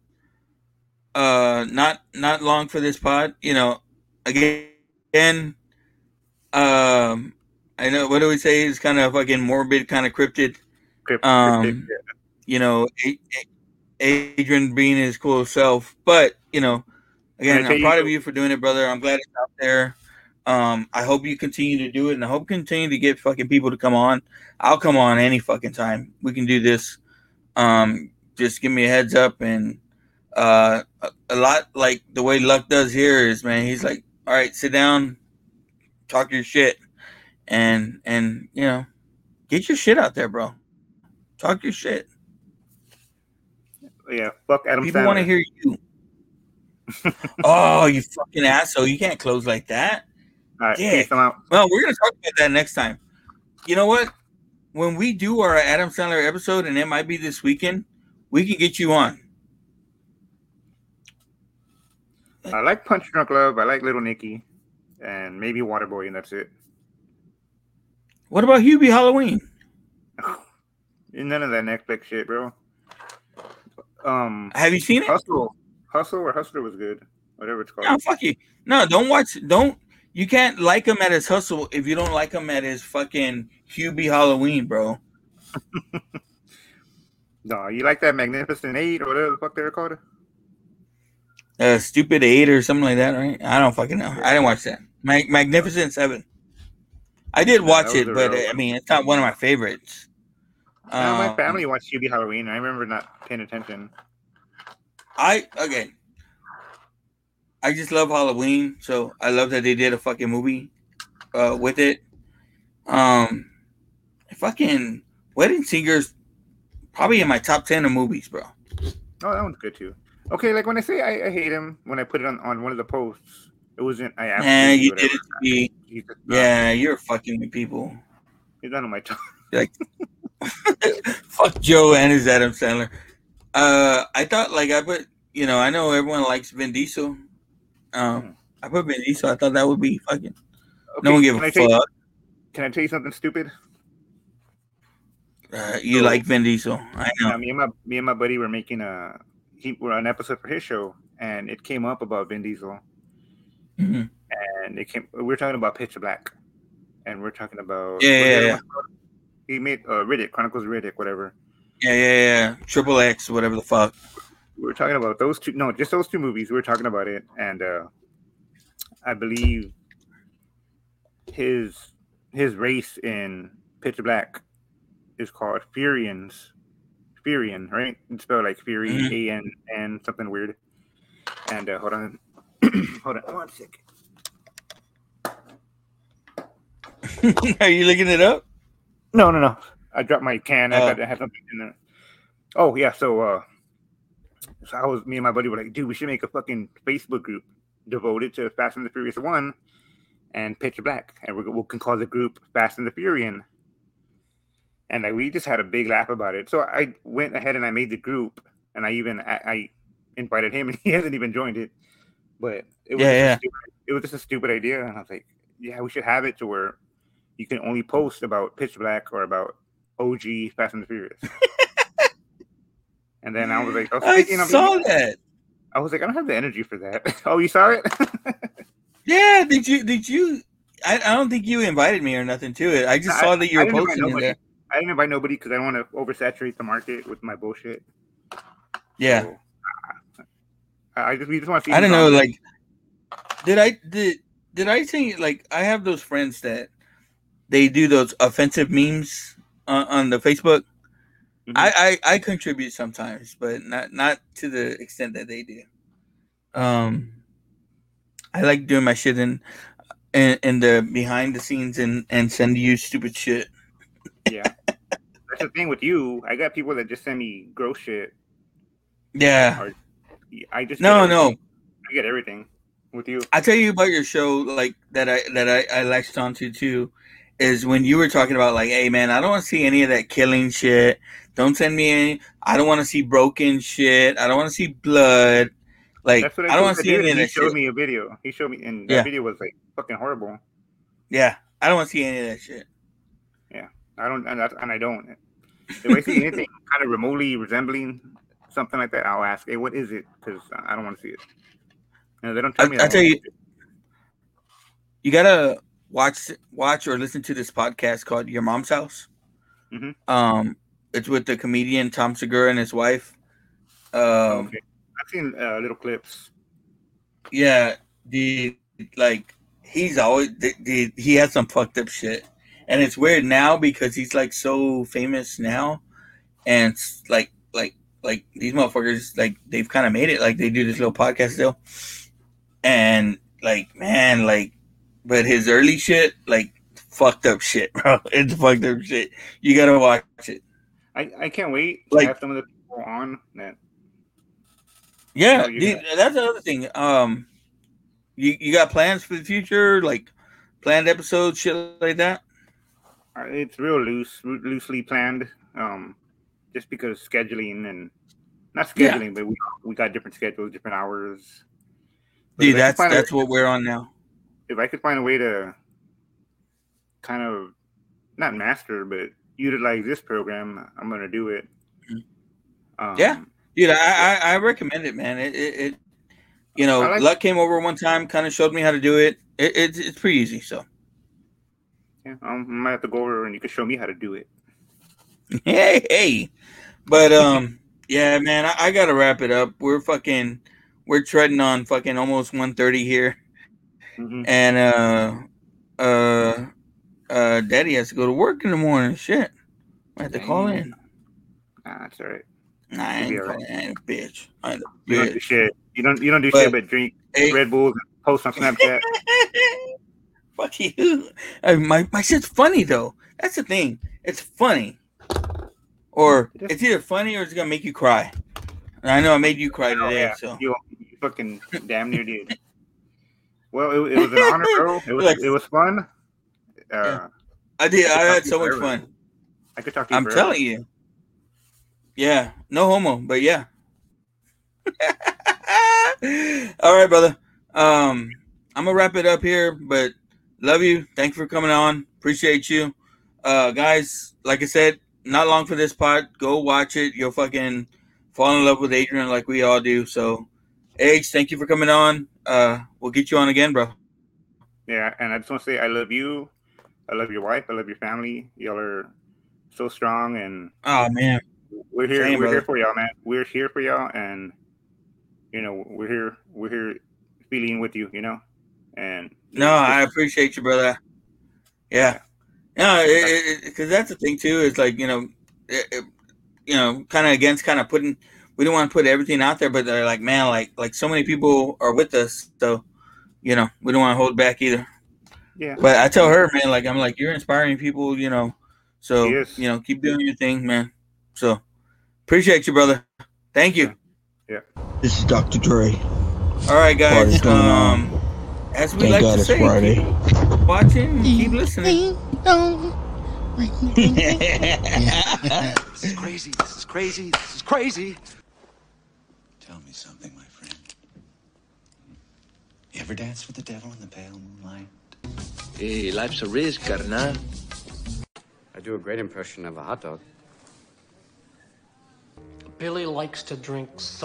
uh, not not long for this pod. You know, again, again, Um, I know. What do we say? It's kind of fucking morbid, kind of cryptid. Crypt- Um, cryptic, yeah. you know, Adrian being his cool self. But you know, again, I'm proud of you for doing it, brother. I'm glad it's out there. Um, I hope you continue to do it, and I hope you continue to get fucking people to come on. I'll come on any fucking time. We can do this. Um, just give me a heads up, and uh, a, a lot like the way Luck does here is, man. He's like, all right, sit down, talk your shit, and and you know, get your shit out there, bro. Talk your shit. Yeah, fuck Adam People want to hear you. [LAUGHS] oh, you fucking asshole! You can't close like that. All right, Yeah. peace. I'm out. Well, we're gonna talk about that next time. You know what? When we do our Adam Sandler episode, and it might be this weekend, we can get you on. I like Punch Drunk Love. I like Little Nicky, and maybe Waterboy, and that's it. What about Hubie Halloween? [SIGHS] None of that Netflix shit, bro. Um, Have you seen it? Hustle, Hustle or Hustler was good. Whatever it's called. No, fuck you. No, don't watch. Don't. You can't like him at his hustle if you don't like him at his fucking Hubie Halloween, bro. [LAUGHS] No, you like that Magnificent Eight or whatever the fuck they were called? Uh, Stupid Eight or something like that, right? I don't fucking know. I didn't watch that. Mag- Magnificent Seven. I did watch that it, but real I mean, it's not one of my favorites. Yeah, my Um, family watched Hubie Halloween. I remember not paying attention. I again, I just love Halloween, so I love that they did a fucking movie uh, with it. Um, fucking Wedding Singers, probably in my top ten of movies, bro. Oh, that one's good too. Okay, like when I say I, I hate him, when I put it on, on one of the posts, it wasn't I asked Nah, you did it to me. He's just not- Yeah, you're fucking with people. he's not on my top. Like, [LAUGHS] fuck Joe and his Adam Sandler. Uh, I thought like I put, you know, I know everyone likes Vin Diesel. Um, I put Vin Diesel. I thought that would be fucking. no one give can a I tell you- fuck. Can I tell you something stupid? Uh, you like Vin Diesel? I know. Yeah, me and my me and my buddy were making a he were an episode for his show, and it came up about Vin Diesel, Mhm. and it came. We were talking about Pitch Black, and we're talking about Yeah, yeah, yeah. He made uh, Riddick Chronicles of Riddick, whatever. Yeah, yeah, yeah. Triple X, whatever the fuck. We were talking about those two. No, just those two movies. We were talking about it, and uh I believe his his race in Pitch Black is called Furians. Furian, right? It's spelled like Fury, Mhm. A N N something weird. And uh, hold on, [CLEARS THROAT] hold on, one second. [LAUGHS] Are you looking it up? No, no, no. I dropped my can. I Oh. I had something in there. Oh yeah, so uh, so I was me and my buddy were like, dude, we should make a fucking Facebook group devoted to Fast and the Furious One and Pitch Black, and we're, we can call the group Fast and the Furian. And like we just had a big laugh about it. So I went ahead and I made the group, and I even I, I invited him, and [LAUGHS] he hasn't even joined it. But it was Yeah, yeah. stupid, it was just a stupid idea, and I was like, yeah, we should have it to where you can only post about Pitch Black or about OG Fast and the Furious. and then I was like, I, was I thinking saw that. I was like, I don't have the energy for that. [LAUGHS] oh, you saw it? [LAUGHS] Yeah, did you? Did you? I, I don't think you invited me or nothing to it. I just saw that you were posting in there. I didn't invite nobody because I don't want to oversaturate the market with my bullshit. Yeah, So, I, just we just want to see. I don't know. Like, did I did did I say like I have those friends that they do those offensive memes on, on the Facebook. Mhm. I, I I contribute sometimes, but not not to the extent that they do. Um, I like doing my shit in in, in the behind the scenes and and send you stupid shit. yeah. That's the thing with you. I got people that just send me gross shit. Yeah. Or I just No, no. I get everything with you. I tell you about your show, like that I that I, I latched onto too, is when you were talking about like, hey man, I don't want to see any of that killing shit. Don't send me any. I don't want to see broken shit. I don't want to see blood. Like what I, don't want to see any of He that showed shit. me a video. He showed me, and that video was like fucking horrible. Yeah, I don't want to see any of that shit. Yeah, I don't, and, that's, and I don't. If I see anything [LAUGHS] kind of remotely resembling something like that, I'll ask, "Hey, what is it?" Because I don't want to see it. And they don't tell I, me. I tell you, you gotta watch watch or listen to this podcast called Your Mom's House. Mhm. Um, it's with the comedian Tom Segura and his wife. Um, Okay. I've seen uh, little clips. yeah, the like he's always the, the, he has some fucked up shit, and it's weird now because he's like so famous now, and it's like like like these motherfuckers like they've kind of made it like they do this little podcast still, and like man like, but his early shit like fucked up shit, [LAUGHS] bro. It's fucked up shit. You gotta watch it. I, I can't wait to Like- have some of the people on that. Yeah, dude, that's another thing. Um, you you got plans for the future, like planned episodes, shit like that. uh, It's real loose, loosely planned. Um, just because scheduling and not Yeah. scheduling, but we we got different schedules, different hours. But Dude, that's that's what we're on now. If I could find a way to kind of not master but utilize this program, I'm gonna do it. Um, Yeah. Dude, I, I I recommend it, man. It it, it you know, like- Luck came over one time, kind of showed me how to do it. It, it. It's pretty easy. So, yeah, um, I might have to go over and you can show me how to do it. [LAUGHS] hey, hey. But um, [LAUGHS] yeah, man, I, I gotta wrap it up. We're fucking, we're treading on fucking almost 130 here, Mhm. and uh, uh, uh, Daddy has to go to work in the morning. Shit, I have to call in. Nah, that's all right. Nah, I ain't right. I ain't a bitch. I ain't a You don't do shit. You don't you don't do But- shit but drink Hey. Red Bulls and post on Snapchat. [LAUGHS] Fuck you. Uh, my my shit's funny though. That's the thing. It's funny, or it's either funny or it's gonna make you cry. And I know I made you cry Oh, today, yeah. so You, you fucking damn near did. [LAUGHS] Well, it, it was an honor, bro. [LAUGHS] It was Like- it was fun. Uh, Yeah. I did. I talk had so much forever. fun. I could talk to you. I'm forever. telling you. Yeah, no homo, but yeah. [LAUGHS] All right, brother. Um, I'm gonna wrap it up here, but love you. Thank you for coming on. Appreciate you, uh, guys. Like I said, not long for this pod. Go watch it. You'll fucking fall in love with Adrian like we all do. So, Age, thank you for coming on. Uh, we'll get you on again, bro. Yeah, and I just want to say I love you. I love your wife. I love your family. Y'all are so strong, and Oh man, we're here. Same, we're here for y'all, man. We're here for y'all, and you know we're here. We're here feeling with you. You know, and No, I appreciate you, brother. Yeah, no, because that's the thing too. Is like you know, it, it- you know, kind of against kind of putting. We don't want to put everything out there, but they're like, man, like like so many people are with us, so you know, we don't want to hold back either. yeah. But I tell her, man, like I'm like you're inspiring people, you know. So She you know, keep doing your thing, man. So appreciate you, brother. Thank you. Yeah. This is Dr. Dre. All right, guys. Party's going on. Um, as we Thank like God to it's say, Friday. keep watching, keep listening. Ding [LAUGHS] This is crazy. This is crazy. This is crazy. Tell me something, my friend. You ever dance with the devil in the pale moonlight? Hey, life's a risk, carnal. I do a great impression of a hot dog. Billy likes to drink soda.